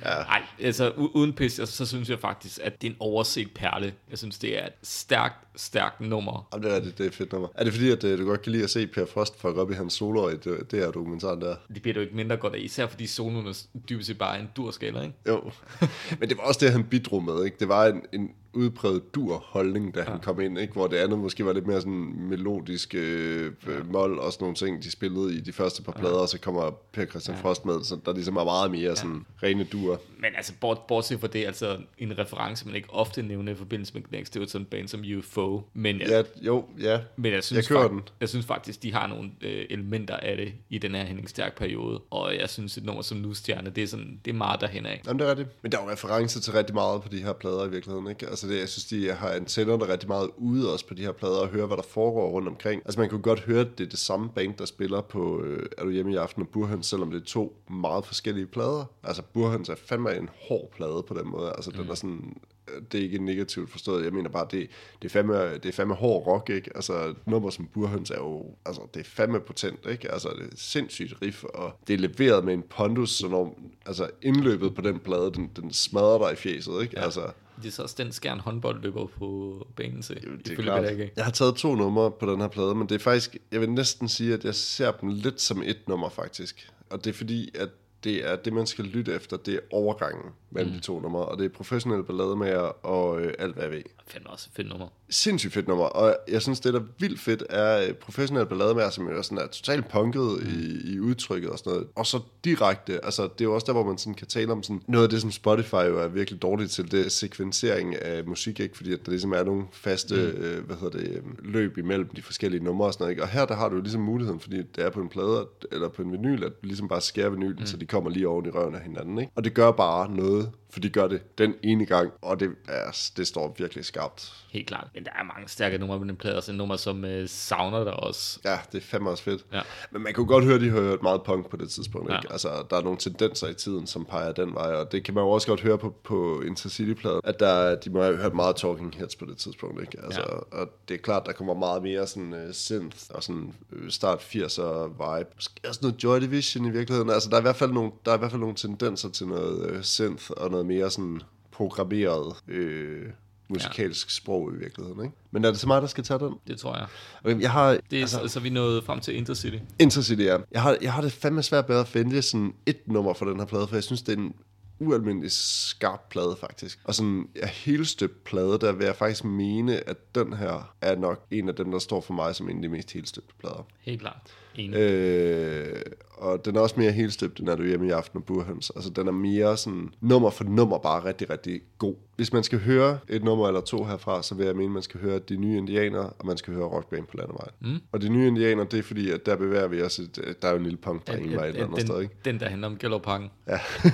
Ja. Nej, altså uden pis, altså, så synes jeg faktisk, at det er en overset perle. Jeg synes, det er et stærkt, stærkt nummer. Jamen, det er det, det er et fedt nummer. Er det fordi, at øh, du godt kan lide at se Per Frost fuck op i hans soloer i det, det her dokumentar der? Det bliver du ikke mindre godt af, især fordi soloen dybest set bare er en durskala, ikke? Jo. Men det var også det, han bidrog med, ikke? Det var en, en udpræget dur-holdning, da han kom ind, ikke? Hvor det andet måske var lidt mere sådan melodisk øh, mål og sådan nogle ting, de spillede i de første par plader, og så kommer Per Christian Frost med, så der ligesom er meget mere sådan rene dur. Men altså, bort, bortset fra det, altså en reference, man ikke ofte nævner i forbindelse med Knacks, det er jo sådan en band som UFO. Men jeg, Ja, jo, ja. men jeg synes, jeg kører fakt- den. jeg synes faktisk, de har nogle øh, elementer af det i den her Henning Stærk periode. Og jeg synes, et nummer som Nu Stjerne, det er, sådan, det er meget derhen af. Jamen, det er rigtigt. Men der er jo referencer til rigtig meget på de her plader i virkeligheden, ikke? Altså, det, jeg synes, de har antenner der rigtig meget ude også på de her plader og høre, hvad der foregår rundt omkring. Altså, man kunne godt høre, at det er det samme band, der spiller på øh, Er du hjemme i aften og Burhans, selvom det er to meget forskellige plader. Altså, Burhans er fandme en hård plade på den måde. Altså, mm. den er sådan øh, det er ikke negativt forstået. Jeg mener bare, det, det, er, fandme, det er fandme hård rock, ikke? Altså, nummer som Burhans er jo, altså, det er fandme potent, ikke? Altså, det er sindssygt riff, og det er leveret med en pondus, så når, altså, indløbet på den plade, den, den smadrer dig i fjeset, ikke? Ja. Altså, Det er så også den skærn håndbold løber på banen til. det er klart. ikke. Jeg har taget to numre på den her plade, men det er faktisk, jeg vil næsten sige, at jeg ser dem lidt som et nummer, faktisk. Og det er fordi, at det er det, man skal lytte efter, det er overgangen mellem mm. de to numre, og det er professionelle ballademager og øh, alt hvad jeg ved. Fandme også fedt nummer. sindssygt fedt nummer, og jeg synes, det der er vildt fedt, er øh, professionelle ballademager, som jo sådan er totalt punket mm. i, i udtrykket og sådan noget, og så direkte, altså det er jo også der, hvor man sådan kan tale om sådan, noget af det, som Spotify jo er virkelig dårligt til, det er sekvensering af musik, ikke? fordi at der ligesom er nogle faste, mm. øh, hvad hedder det, øh, løb imellem de forskellige numre og sådan noget, ikke? og her der har du jo ligesom muligheden, fordi det er på en plade, eller på en vinyl, at du ligesom bare skærer vinylen, mm. så de kommer lige oven i røven af hinanden, ikke? og det gør bare noget, for de gør det den ene gang, og det, er, det står virkelig skarpt. Helt klart. Men der er mange stærke numre på den plade. Også en nummer som øh, savner der også. Ja, det er fandme også fedt. Ja. Men man kunne godt høre, at de har hørt meget punk på det tidspunkt. Ja. Ikke? Altså, der er nogle tendenser i tiden, som peger den vej, og det kan man jo også godt høre på, på Intercity-pladen, at der, de må have hørt meget Talking Heads på det tidspunkt. Ikke? Altså, Ja. Og det er klart, der kommer meget mere sådan, uh, synth og sådan uh, start 80'er vibe. Måske også noget Joy Division i virkeligheden. Altså, der er i hvert fald nogle, der er i hvert fald nogle tendenser til noget uh, synth og noget mere sådan programmeret øh, musikalsk ja. sprog i virkeligheden. Ikke? Men er det så mig, der skal tage den? Det tror jeg. Okay, jeg har, Det er altså, så, så er vi nået frem til Intercity. Intercity, ja. Jeg har, jeg har det fandme svært med at vælge sådan et nummer for den her plade, for jeg synes, det er en ualmindelig skarp plade, faktisk. Og sådan ja, hele støbt plade, der vil jeg faktisk mene, at den her er nok en af dem, der står for mig som en af de mest helstøbte plader. Helt klart. Enig. Øh, og den er også mere helstøbt, end er du hjemme i aften og Burhans. Altså, den er mere sådan, nummer for nummer, bare rigtig, rigtig god. Hvis man skal høre et nummer eller to herfra, så vil jeg mene, at man skal høre De Nye Indianere, og man skal høre Rockband på landevejen. Mm. Og De Nye Indianere, det er fordi, at der bevæger vi os, et, der er jo en lille punk, der er en vej et eller andet sted, ikke? den, der handler om Gellerparken. Ja.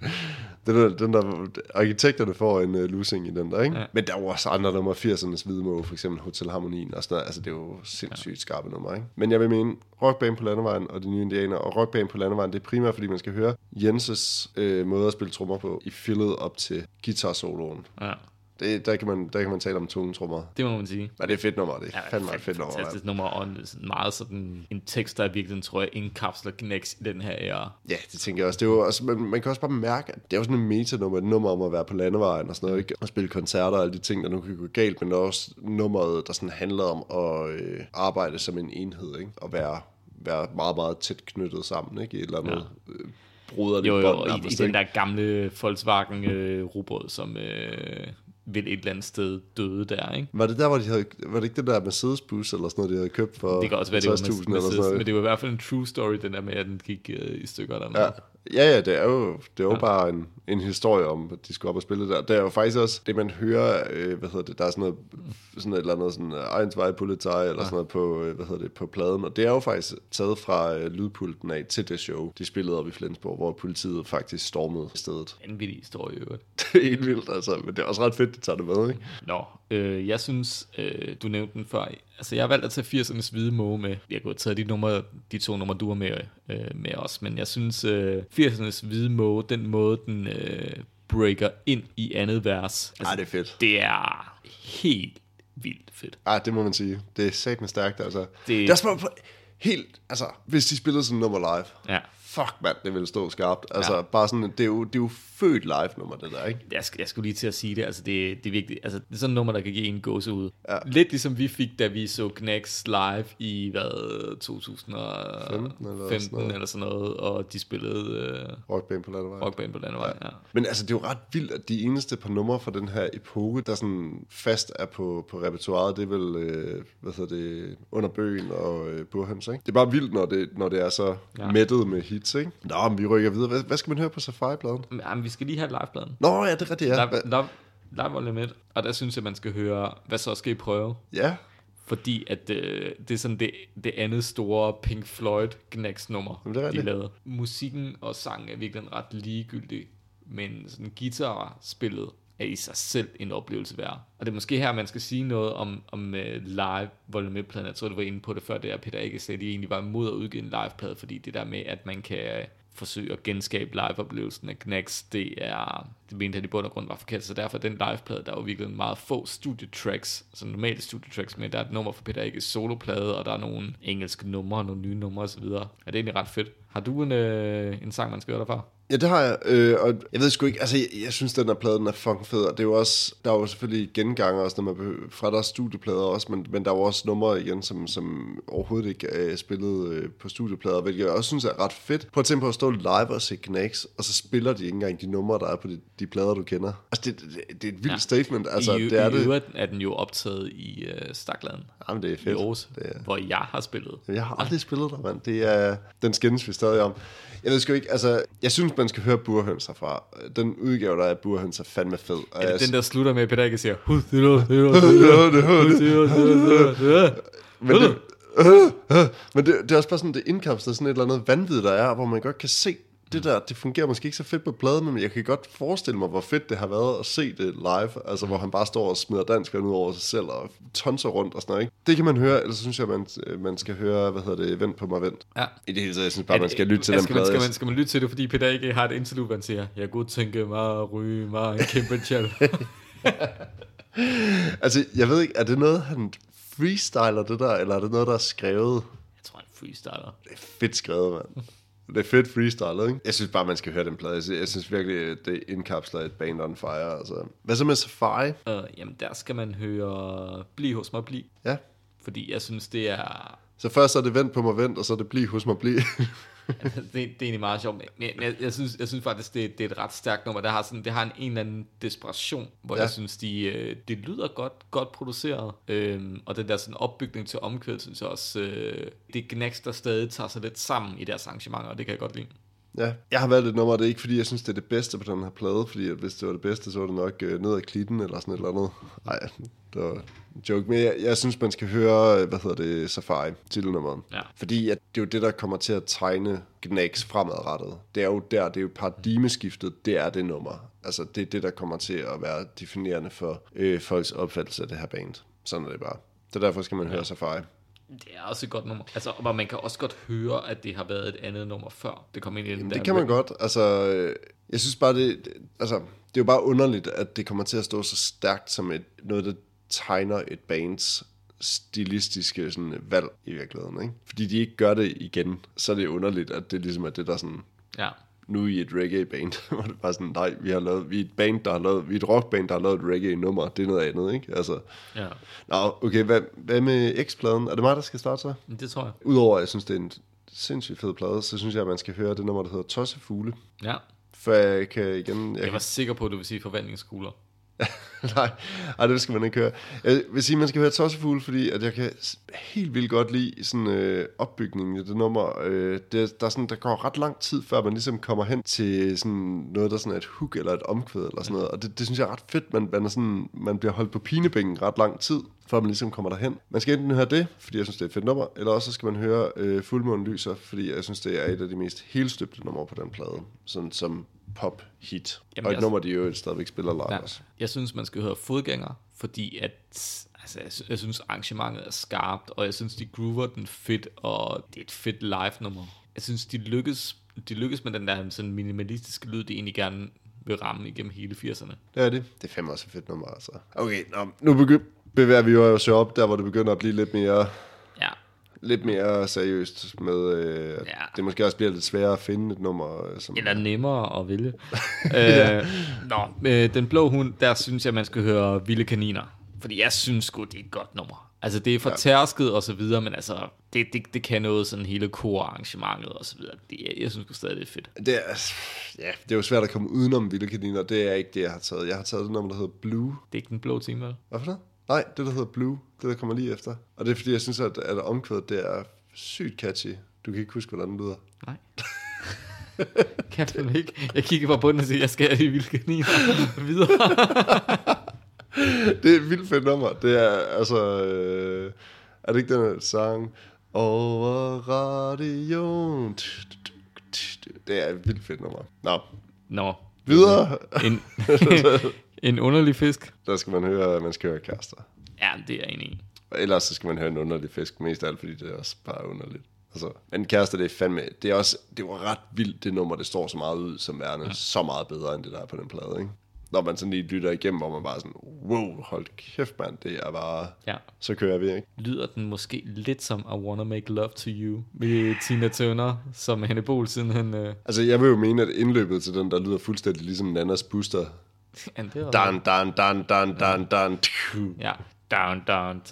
den, der, den der, arkitekterne får en uh, losing i den der, ikke? Ja. Men der er jo også andre nummer, 80'ernes hvidmåge, for eksempel Hotel Harmonien og sådan noget. Altså, det er jo sindssygt ja. skarpe numre, ikke? Men jeg vil mene, Rockband på landevejen og de nye indianer, og Rockband på landevejen, det er primært, fordi man skal høre Jenses øh, måde at spille trommer på i fillet op til guitar-soloen. Ja, Det, der, kan man, der kan man tale om tunge trommer. det må man sige. Men det er et fedt nummer, det er Ja, fandme et fedt nummer. Fantastisk nummer, og en, sådan meget sådan en tekst, der virkelig, tror jeg, indkapsler Knacks i den her æra. Ja, det tænker jeg også. Det er jo også man, man kan også bare mærke, at det er jo sådan en metanummer, et nummer om at være på landevejen og sådan noget, ikke? Og spille koncerter og alle de ting, der nu kan gå galt, men også nummeret, der sådan handler om at øh, arbejde som en enhed, ikke? Og være, være meget, meget tæt knyttet sammen, ikke? I et eller andet ja. øh, broderligt Jo, jo, bånd, i, i nærmest, den der gamle Volkswagen øh, robåd, som øh, vel et eller andet sted døde der, ikke? Var det der, hvor de havde, var det ikke det der Mercedes-bus eller sådan noget, de havde købt for Det kan også være, det var 50.000 med, eller sådan noget? men det var i hvert fald en true story, den der med, at den gik øh, i stykker eller noget. Ja, ja, det er jo, det er jo ja. bare en, en historie om, at de skulle op og spille der. Det er jo faktisk også det, man hører, øh, hvad hedder det, der er sådan noget, sådan et eller andet, sådan Eins, Zwei, Polizei, eller ja. sådan noget på, øh, hvad hedder det, på pladen. Og det er jo faktisk taget fra øh, lydpulten af til det show, de spillede op i Flensborg, hvor politiet faktisk stormede stedet. En vild historie, øvrigt. det er helt vildt, altså, men det er også ret fedt, de tager det med, ikke? Nå, øh, jeg synes, øh, du nævnte den før, altså jeg har valgt at tage 80'ernes hvide måge med. Jeg har gået taget de, numre, de to numre, du har med, øh, med os, men jeg synes, øh, 80'ernes hvide måge, den måde, den øh, breaker ind i andet vers. Altså, Ej, det er fedt. Det er helt vildt fedt. Ej, det må man sige. Det er satme stærkt, altså. Det, det er også helt, altså, hvis de spillede sådan nummer live. Ja fuck mand, det vil stå skarpt. Altså, ja. bare sådan, det er, jo, det er jo født live nummer, det der, ikke? Jeg, jeg skulle lige til at sige det, altså det, det er vigtigt. Altså, det er sådan et nummer, der kan give en gåse ud. Ja. Lidt ligesom vi fik, da vi så Knacks live i, hvad, 2015 eller, 15, sådan, noget. eller sådan noget, og de spillede... Uh, Rockband på Landevej. Rockband på Landevej, ja. ja. Men altså, det er jo ret vildt, at de eneste par numre fra den her epoke, der sådan fast er på, på repertoireet, det er vel, øh, hvad hedder det, under bøgen og øh, Burhans, ikke? Det er bare vildt, når det, når det er så ja. mættet med hit hits, ikke? Nå, men vi rykker videre. Hvad, hvad skal man høre på Safari-pladen? Jamen, vi skal lige have live-pladen. Nå, ja, det er rigtigt, ja. Live, live, live Volume Limit. Og der synes jeg, man skal høre, hvad så skal I prøve? Ja. Fordi at øh, det er sådan det, det andet store Pink Floyd Gnax nummer, Jamen, det er de lavede. Musikken og sangen er virkelig ret ligegyldig, men sådan guitar-spillet er i sig selv en oplevelse værd. Og det er måske her, man skal sige noget om, om uh, live volume pladen Jeg tror, du var inde på det før, det er Peter ikke sagde, at de egentlig var imod at udgive en live-plade, fordi det der med, at man kan uh, forsøge at genskabe live-oplevelsen af Knacks, det er, det mente han i bund og grund var forkert, så derfor den live-plade, der er jo virkelig meget få studietracks, altså normale studietracks, men der er et nummer for Peter Ikke soloplade, og der er nogle engelske numre, nogle nye numre osv. Og det er egentlig ret fedt. Har du en, øh, en sang, man skal høre derfra? Ja, det har jeg, øh, og jeg ved sgu ikke, altså jeg, jeg synes, den her plade, den er fucking fed, og det er jo også, der er jo selvfølgelig genganger også, når man fra deres studieplader også, men, men der er jo også numre igen, som, som overhovedet ikke er spillet øh, på studieplader, hvilket jeg også synes er ret fedt. Prøv at tænke på at stå live og se Knacks, og så spiller de ikke engang de numre, der er på de, de plader, du kender. Altså, det, det, det er et vildt ja. statement. Altså, I, det er i det. øvrigt er den jo optaget i øh, Stakland. Jamen, det er fedt. I Aarhus, det er... hvor jeg har spillet. Jeg har aldrig spillet der, mand. Det er, den skændes stadig om. Jeg ved sgu ikke, altså, jeg synes, man skal høre Burhøns herfra. Den udgave, der er Burhøns, er fandme fed. Er det den, der slutter med, at Peter ikke siger, men det, men det, det er også bare sådan, det indkapsler sådan et eller andet vanvid, der er, hvor man godt kan se det der, det fungerer måske ikke så fedt på pladen, men jeg kan godt forestille mig, hvor fedt det har været at se det live, altså hvor han bare står og smider dansk ud over sig selv og tonser rundt og sådan noget, ikke? Det kan man høre, eller synes jeg, man, man skal høre, hvad hedder det, Vent på mig, vent. Ja. I det hele taget, jeg synes bare, man skal lytte til den skal plade. Man, skal, man, skal man lytte til det, fordi Peter ikke har et interview, hvor han siger, jeg kunne tænke mig at ryge mig en kæmpe tjal. altså, jeg ved ikke, er det noget, han freestyler det der, eller er det noget, der er skrevet? Jeg tror, han freestyler. Det er fedt skrevet, mand. Det er fedt freestyle, ikke? Jeg synes bare, man skal høre den plade. Jeg synes virkelig, det indkapsler et band on fire. Altså. Hvad så med Safari? Uh, jamen, der skal man høre Bliv hos mig, bliv. Ja. Fordi jeg synes, det er... Så først er det vent på mig, vent, og så er det bliv hos mig, bliv. det, det er egentlig meget sjovt. Men jeg, jeg, synes, jeg synes faktisk, det, det er et ret stærkt nummer. Det har, sådan, det har en, en eller anden desperation, hvor ja. jeg synes, de, øh, det lyder godt, godt produceret. Øhm, og den der sådan opbygning til omkvædet, synes jeg også, øh, det gnæks, der stadig tager sig lidt sammen i deres arrangementer, og det kan jeg godt lide. Ja, jeg har valgt et nummer, det er ikke fordi, jeg synes, det er det bedste på den her plade, fordi at hvis det var det bedste, så var det nok øh, ned ad klitten eller sådan et eller andet. Nej, det var en joke. Men jeg, jeg synes, man skal høre, hvad hedder det, Safari, titelnummeret. Ja. Fordi at det er jo det, der kommer til at tegne Gnags fremadrettet. Det er jo der, det er jo paradigmeskiftet, det er det nummer. Altså, det er det, der kommer til at være definerende for øh, folks opfattelse af det her band. Sådan er det bare. Så derfor skal man ja. høre Safari. Det er også et godt nummer. Altså, og man kan også godt høre, at det har været et andet nummer før. Det kom ind i den Jamen, der det kan man godt. Altså, øh, jeg synes bare, det, det, altså, det er jo bare underligt, at det kommer til at stå så stærkt som et, noget, der tegner et bands stilistiske sådan, valg i virkeligheden. Ikke? Fordi de ikke gør det igen, så er det underligt, at det ligesom er det, der sådan... Ja nu i et reggae-band, hvor det bare sådan, nej, vi, har lavet, vi er et band, der har lavet, vi er et rockband, der har lavet et reggae-nummer, det er noget andet, ikke? Altså, ja. Nå, okay, hvad, hvad med X-pladen? Er det mig, der skal starte så? Det tror jeg. Udover, at jeg synes, det er en sindssygt fed plade, så synes jeg, at man skal høre det nummer, der hedder Tossefugle. Ja. For jeg kan igen... Jeg, jeg var sikker på, at du vil sige forvandlingskugler. Nej, ej, det skal man ikke høre. Jeg vil sige, at man skal høre Tossefugl, fordi at jeg kan helt vildt godt lide sådan, øh, opbygningen af det nummer. Øh, det, der, sådan, der går ret lang tid, før man ligesom kommer hen til sådan noget, der sådan er et hook eller et omkvæd eller sådan noget. Og det, det synes jeg er ret fedt. Man, man, er sådan, man bliver holdt på pinebænken ret lang tid, før man ligesom kommer derhen. Man skal enten høre det, fordi jeg synes, det er et fedt nummer, eller også skal man høre øh, Fuldmånen lyser, fordi jeg synes, det er et af de mest helstøbte numre på den plade. Sådan som pop-hit. Jamen, Og et jeg- nummer, de jo stadigvæk spiller live Ja. også. Jeg synes, man skal høre fodgænger, fordi at, altså, jeg, sy- jeg synes, arrangementet er skarpt, og jeg synes, de groover den fedt, og det er et fedt live-nummer. Jeg synes, de lykkes, de lykkes med den der sådan minimalistiske lyd, de egentlig gerne vil ramme igennem hele 80'erne. Det er det. Det er fandme også et fedt nummer, altså. Okay, nå, nu begy- bevæger vi jo os op, der hvor det begynder at blive lidt mere, lidt mere seriøst med, øh, Ja. det måske også bliver lidt sværere at finde et nummer, øh, som... eller nemmere at vælge. øh, nå, øh, den blå hund, der synes jeg, man skal høre Vilde Kaniner. Fordi jeg synes sgu, det er et godt nummer. Altså, det er for tærsket og så videre, men altså, det, det, det kan noget sådan hele korarrangementet og så videre. Det, er- jeg synes sgu stadig, det er fedt. Det er, ja, det er jo svært at komme udenom Vilde Kaniner. Det er ikke det, jeg har taget. Jeg har taget det nummer, der hedder Blue. Det er ikke den blå time, vel? Hvad for noget? Nej, det der hedder Blue. Det der kommer lige efter. Og det er fordi, jeg synes, at, at omkvædet, det er sygt catchy. Du kan ikke huske, hvordan den lyder. Nej. kan du ikke? Jeg kigger på bunden og siger, jeg skal de vilde kaniner videre. det er et vildt fedt nummer. Det er altså... Øh, er det ikke den her sang? Over radioen. Det er et vildt fedt nummer. Nå, Nå, videre. en, en underlig fisk. Der skal man høre, at man skal høre kærester. Ja, det er jeg enig i. Og ellers så skal man høre en underlig fisk, mest af alt, fordi det er også bare underligt. Altså, men kærester, det er fandme, det er også, det var ret vildt, det nummer, det står så meget ud, som værende ja. så meget bedre, end det der er på den plade, ikke? Når man sådan lige lytter igennem, hvor man bare sådan, wow, hold kæft, mand, det er bare, Ja. så kører vi, ikke? Lyder den måske lidt som I Wanna Make Love to You med Tina Turner, som Henne Bol siden han... Øh, Altså, jeg vil jo mene, at indløbet til den, der lyder fuldstændig ligesom Nannas Booster. det Dan, dan, dan, dan, dan, dan. Ja. Down, down,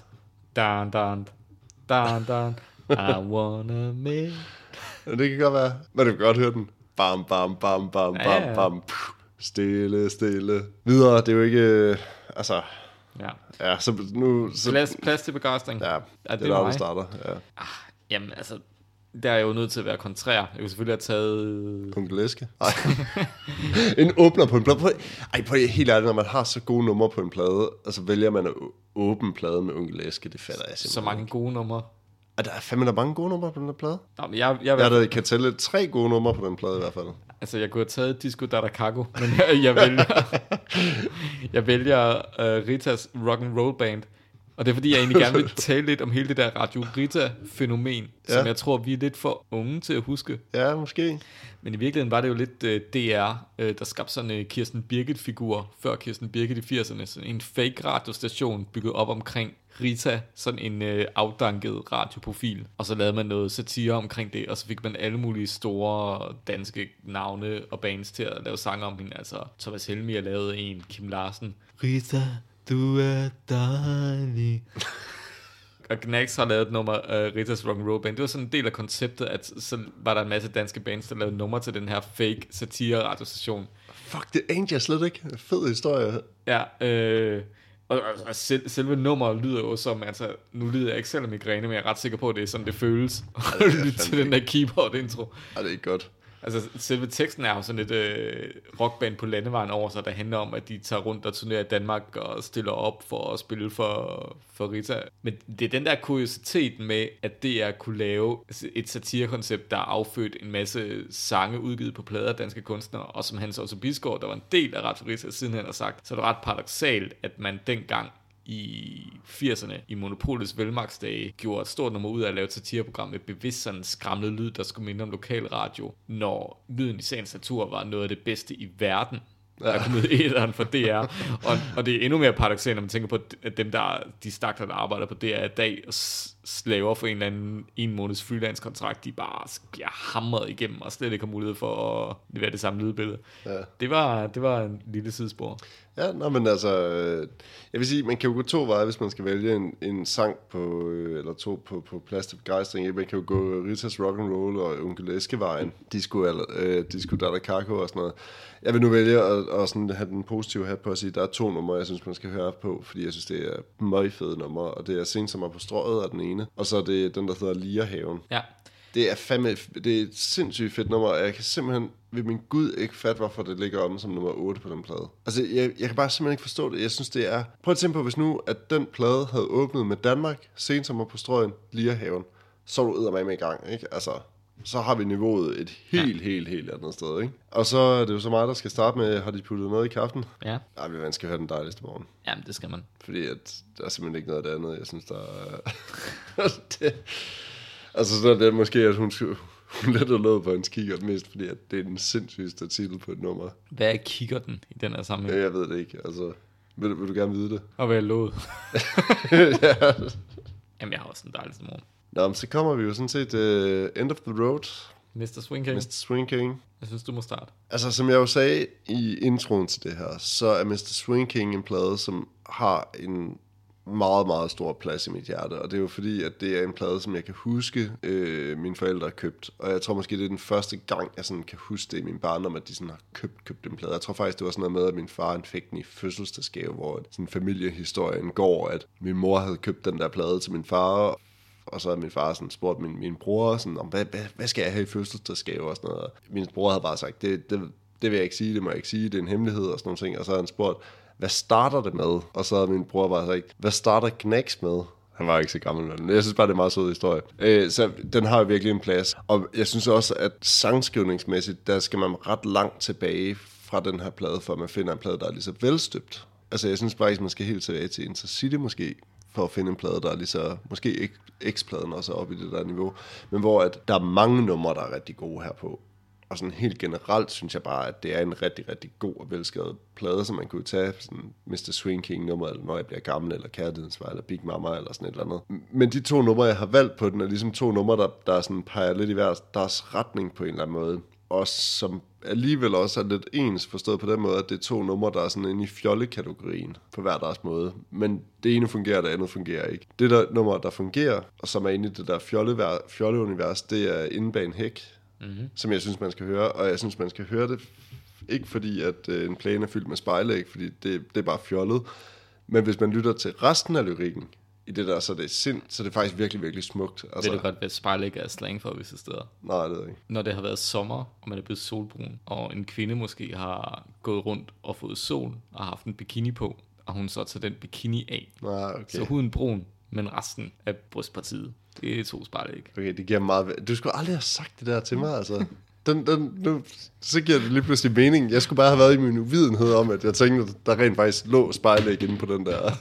down, down, down, down. I wanna make... Det kan godt være. Men du kan godt høre den. Bam, bam, bam, bam, bam, ja. bam. Puh. Stille, stille. Videre, det er jo ikke... øh, Altså, Ja. ja, så nu... Så, Plads, plads til begejstring. ja, er det er det der, det starter. Ja. Jamen, altså, der er jeg jo nødt til at være kontrær. Jeg kunne selvfølgelig have taget... Punkelæske. Ej. en åbner på en plade. Prøv, ej, prøv helt ærligt, når man har så gode numre på en plade, og så vælger man at åbne pladen med Onkel Eske, det fatter jeg simpelthen Så mange gode numre. Og der er fandme der mange gode numre på den her plade. Nå, men jeg, jeg, Jeg da kan tælle tre gode numre på den plade i hvert fald. Altså, jeg kunne have taget Disco Dada Cago, men jeg, jeg vælger, jeg vælger uh, Ritas rock and roll band. Og det er fordi, jeg egentlig gerne vil tale lidt om hele det der Radio Rita-fænomen, ja. som jeg tror, vi er lidt for unge til at huske. Ja, måske. Men i virkeligheden var det jo lidt uh, DR, uh, der skabte sådan en uh, Kirsten Birgit-figur, før Kirsten Birgit i 80'erne. Sådan en fake radiostation bygget op omkring Rita, sådan en uh, afdanket radioprofil. Og så lavede man noget satire omkring det, og så fik man alle mulige store danske navne og bands til at lave sange om hende. Altså Thomas Helmi har lavet en, Kim Larsen. Rita, du er dejlig. og Gnax har lavet et nummer, uh, Ritas Rock Roll Band. Det var sådan en del af konceptet, at så var der en masse danske bands, der lavede numre til den her fake satire radiostation. Fuck, det anede jeg slet ikke. Fed historie. Ja, øh, og, og, og sel, selve nummeret lyder jo som, altså, nu lyder jeg ikke selv af migræne, men jeg er ret sikker på, at det er sådan, det føles at det til den der keyboard-intro. Ej, det er ikke godt. Altså, selve teksten er jo sådan et øh, rockband på landevejen over sig, der handler om, at de tager rundt og turnerer i Danmark og stiller op for at spille for, for Rita. Men det er den der kuriositet med, at DR kunne lave et satirekoncept, der har affødt en masse sange udgivet på plader af danske kunstnere, og som Hans Otto Bisgaard, der var en del af Radio Rita, siden han har sagt, så er det ret paradoxalt, at man dengang i 80'erne i Monopolets velmagtsdage gjorde et stort nummer ud af at lave et satireprogram med bevidst sådan skramlet lyd, der skulle minde om lokal radio, når lyden i sagens natur var noget af det bedste i verden. Der kom ud i æderen for DR. Og, og det er endnu mere paradoxalt, når man tænker på, at dem, der de stakler, der arbejder på DR i dag, s- slaver for en eller anden en måneds freelance kontrakt, de bare bliver hamret igennem og slet ikke har mulighed for at levere det samme lydbillede. Ja. Det, var, det var en lille sidespor. Ja, nå, men altså, øh, jeg vil sige, man kan jo gå to veje, hvis man skal vælge en, en sang på, øh, eller to på, på plads til begejstring. Man kan jo gå Ritas Rock and Roll og Onkel Eskevejen, Disco, eller, øh, Disco Dada Kako og sådan noget. Jeg vil nu vælge at, at sådan have den positive hat på at sige, at der er to numre, jeg synes, man skal høre på, fordi jeg synes, det er meget fede numre, og det er Sensommer på strøget af den ene, og så er det den, der hedder Lierhaven. Ja, Det er fandme, det er et sindssygt fedt nummer, og jeg kan simpelthen ved min gud ikke fatte, hvorfor det ligger om som nummer 8 på den plade. Altså, jeg, jeg kan bare simpelthen ikke forstå det. Jeg synes, det er... Prøv at tænke på, hvis nu, at den plade havde åbnet med Danmark, sensommer på strøgen, Lierhaven, så er du med i gang, ikke? Altså, så har vi niveauet et helt, ja. helt, helt andet sted, ikke? Og så er det jo så meget, der skal starte med, har de puttet noget i kaffen? ja. Ej, man skal høre den dejligste morgen. Jamen, det skal man. Fordi at der er simpelthen ikke noget af det andet, jeg synes, der er... det, altså, så er det måske, at hun, skulle- hun let og lå på en kigger mest, fordi at det er den sindssygeste titel på et nummer. Hvad er kiggerten i den her sammenhæng? Ja, jeg ved det ikke, altså... Vil, vil du gerne vide det? Og hvad er låget? ja. Jamen, jeg har også en dejlig morgen. Nå, men så kommer vi jo sådan set uh, End of the Road, Mr. Swing King, Mr. Swing King. jeg synes, du må starte. Altså, som jeg jo sagde i introen til det her, så er Mr. Swing King en plade, som har en meget, meget stor plads i mit hjerte. Og det er jo fordi, at det er en plade, som jeg kan huske, øh, mine forældre har købt. Og jeg tror måske, det er den første gang, jeg sådan kan huske det i min barndom, at de sådan har købt, købt en plade. Jeg tror faktisk, det var sådan noget med, at min far han fik den i fødselsdagsgave, hvor sådan familiehistorien går, at min mor havde købt den der plade til min far, og så havde min far sådan spurgt min, min bror, sådan, om, hvad, hvad, hvad skal jeg have i fødselsdagsgave og sådan noget. Min bror havde bare sagt, det, det, det vil jeg ikke sige, det må jeg ikke sige, det er en hemmelighed og sådan nogle ting. Og så havde han spurgt, hvad starter det med? Og så havde min bror bare sagt, hvad starter Knacks med? Han var ikke så gammel, men jeg synes bare, det er en meget sød historie. Øh, så den har jo virkelig en plads. Og jeg synes også, at sangskrivningsmæssigt, der skal man ret langt tilbage fra den her plade, for at man finder en plade, der er lige så velstøbt. Altså, jeg synes faktisk, man skal helt tilbage til Intercity måske, for at finde en plade, der er lige så, måske ikke X-pladen også er oppe i det der niveau, men hvor at der er mange numre, der er rigtig gode her på. Og sådan helt generelt synes jeg bare, at det er en rigtig, rigtig god og velskrevet plade, som man kunne tage sådan Mr. Swing King nummer, eller Når jeg bliver gammel, eller Kærlighedsvej, eller Big Mama, eller sådan et eller andet. Men de to numre, jeg har valgt på den, er ligesom to numre, der, der sådan peger lidt i hver deres retning på en eller anden måde. Og som alligevel også er lidt ens forstået på den måde, at det er to numre, der er sådan inde i fjollekategorien på hver deres måde. Men det ene fungerer, det andet fungerer ikke. Det der nummer, der fungerer, og som er inde i det der fjolle- fjolleunivers, det er Inde bag en hæk, mm-hmm. som jeg synes, man skal høre. Og jeg synes, man skal høre det, ikke fordi, at øh, en plane er fyldt med spejlæg, fordi det, det er bare fjollet. Men hvis man lytter til resten af lyrikken, i det der, så er det sind, så er det faktisk virkelig, virkelig smukt. Altså, Ved du godt, hvad spejlæg er slang for visse steder? Nej, det ved jeg ikke. Når det har været sommer, og man er blevet solbrun, og en kvinde måske har gået rundt og fået sol, og haft en bikini på, og hun så tager den bikini af, Nej, okay. så huden brun, men resten af brystpartiet, det er to spejlæg. Okay, det giver meget... Du skulle aldrig have sagt det der til mig, altså. Den, den, nu, så giver det lige pludselig mening. Jeg skulle bare have været i min uvidenhed om, at jeg tænkte, der rent faktisk lå spejlæg inde på den der.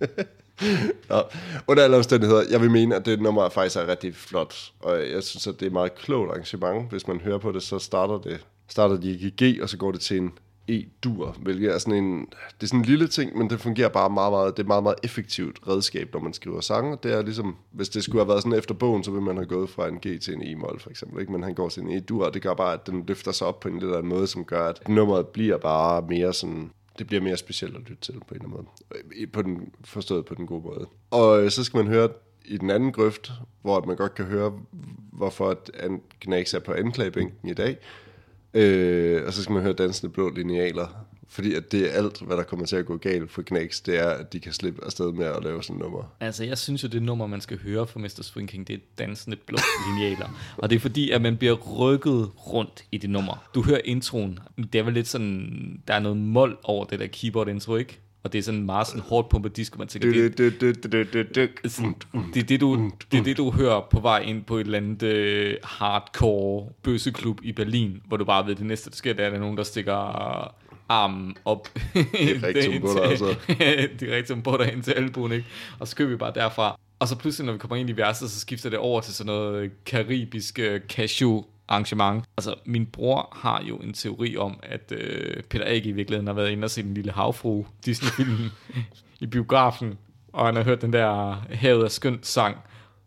ja, under alle omstændigheder, jeg vil mene, at det nummer faktisk er rigtig flot. Og jeg synes, at det er et meget klogt arrangement. Hvis man hører på det, så starter det starter de i G, og så går det til en E-dur, hvilket er sådan en, det er sådan en lille ting, men det fungerer bare meget, meget, det er meget, meget effektivt redskab, når man skriver sange. Det er ligesom, hvis det skulle have været sådan efter bogen, så ville man have gået fra en G til en E-mol, for eksempel, ikke? men han går til en E-dur, og det gør bare, at den løfter sig op på en lidt anden måde, som gør, at nummeret bliver bare mere sådan, det bliver mere specielt at lytte til på en eller anden måde. Øh, på den, forstået på den gode måde. Og øh, så skal man høre i den anden grøft, hvor man godt kan høre, hvorfor at Gnags er på anklagebænken i dag, Øh, og så skal man høre dansende blå linealer. Fordi at det er alt, hvad der kommer til at gå galt for Knacks, det er, at de kan slippe afsted med at lave sådan et nummer. Altså, jeg synes jo, det nummer, man skal høre fra Mr. Swing King, det er dansende blå linealer. og det er fordi, at man bliver rykket rundt i det nummer. Du hører introen. Det er vel lidt sådan, der er noget mål over det der keyboard intro, ikke? Og det er sådan meget sådan hårdt pumpet disco, man tænker, det, sådan, det, er det, du, det er det, du hører på vej ind på et eller andet uh, hardcore bøsseklub i Berlin, hvor du bare ved, det næste, der sker, det er, der er nogen, der stikker armen op. Direktum på dig, altså. Direktum på dig ind til albuen, ikke? Og så kører vi bare derfra. Og så pludselig, når vi kommer ind i verset, så skifter det over til sådan noget karibisk cashew arrangement. Altså, min bror har jo en teori om, at øh, Peter Ag i virkeligheden har været inde og set en lille havfru Disney-film i biografen, og han har hørt den der Havet er skønt sang,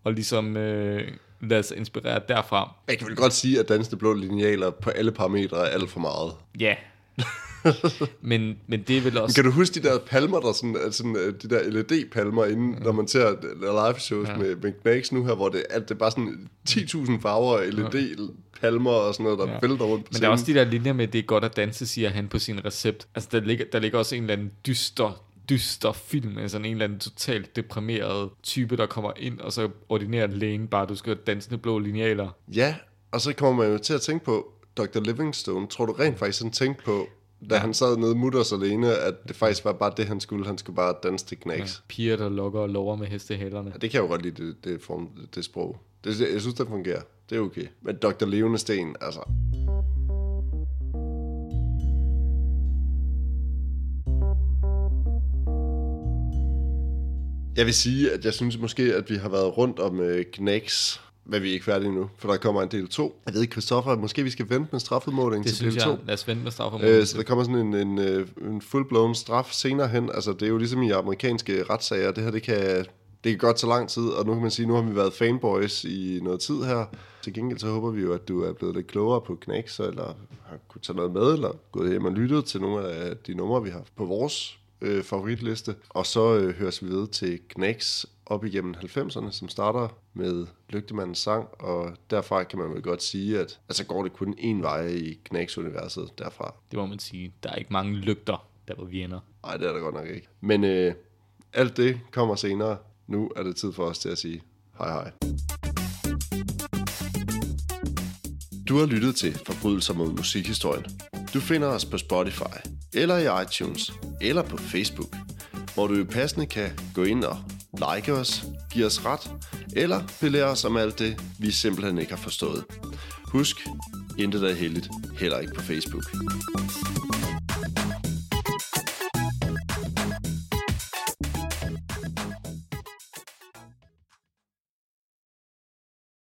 og ligesom øh, lade sig inspirere derfra. Jeg kan vel godt sige, at dansende blå linealer på alle parametre er alt for meget. Ja. men, men det er vel også... Kan du huske de der palmer, der sådan, altså øh, de der LED-palmer inde, ja. når man ser live shows ja. med, med Knacks nu her, hvor det, at det er bare sådan 10.000 farver LED-palmer og sådan noget, der ja. vælter rundt på Men der er også de der linjer med, det er godt at danse, siger han på sin recept. Altså der ligger, der ligger også en eller anden dyster dyster film med sådan en eller anden totalt deprimeret type, der kommer ind, og så ordinerer lægen bare, du skal danse blå linealer. Ja, og så kommer man jo til at tænke på, Dr. Livingstone, tror du rent faktisk sådan tænkte på, da han sad nede mutters alene, at det faktisk var bare det, han skulle. Han skulle bare danse til knæks. Ja, piger, der lokker og lover med hestehælerne. Ja, det kan jeg jo godt lide, det, det, form, det sprog. Det, jeg synes, det fungerer. Det er okay. Men Dr. Levende Sten, altså... Jeg vil sige, at jeg synes måske, at vi har været rundt om uh, Knacks men vi er ikke færdige nu, for der kommer en del 2. Jeg ved ikke, Christoffer, måske vi skal vente med straffeudmålingen til del 2. Det synes jeg, lad os vente med straffudmålingen. Øh, så der kommer sådan en, en, øh, en full-blown straf senere hen. Altså, det er jo ligesom i amerikanske retssager. Det her, det kan, det kan godt tage lang tid, og nu kan man sige, nu har vi været fanboys i noget tid her. Til gengæld så håber vi jo, at du er blevet lidt klogere på Knacks, eller har kunne tage noget med, eller gået hjem og lyttet til nogle af de numre, vi har på vores øh, favoritliste. Og så øh, høres vi ved til Knacks op igennem 90'erne, som starter med Lygtemandens sang, og derfra kan man vel godt sige, at altså går det kun én vej i Knacks-universet derfra. Det må man sige. Der er ikke mange lygter, der hvor vi ender. Nej, det er der godt nok ikke. Men øh, alt det kommer senere. Nu er det tid for os til at sige hej hej. Du har lyttet til Forbrydelser mod musikhistorien. Du finder os på Spotify, eller i iTunes, eller på Facebook, hvor du passende kan gå ind og like os, give os ret, eller belære os om alt det, vi simpelthen ikke har forstået. Husk, intet er heldigt, heller ikke på Facebook.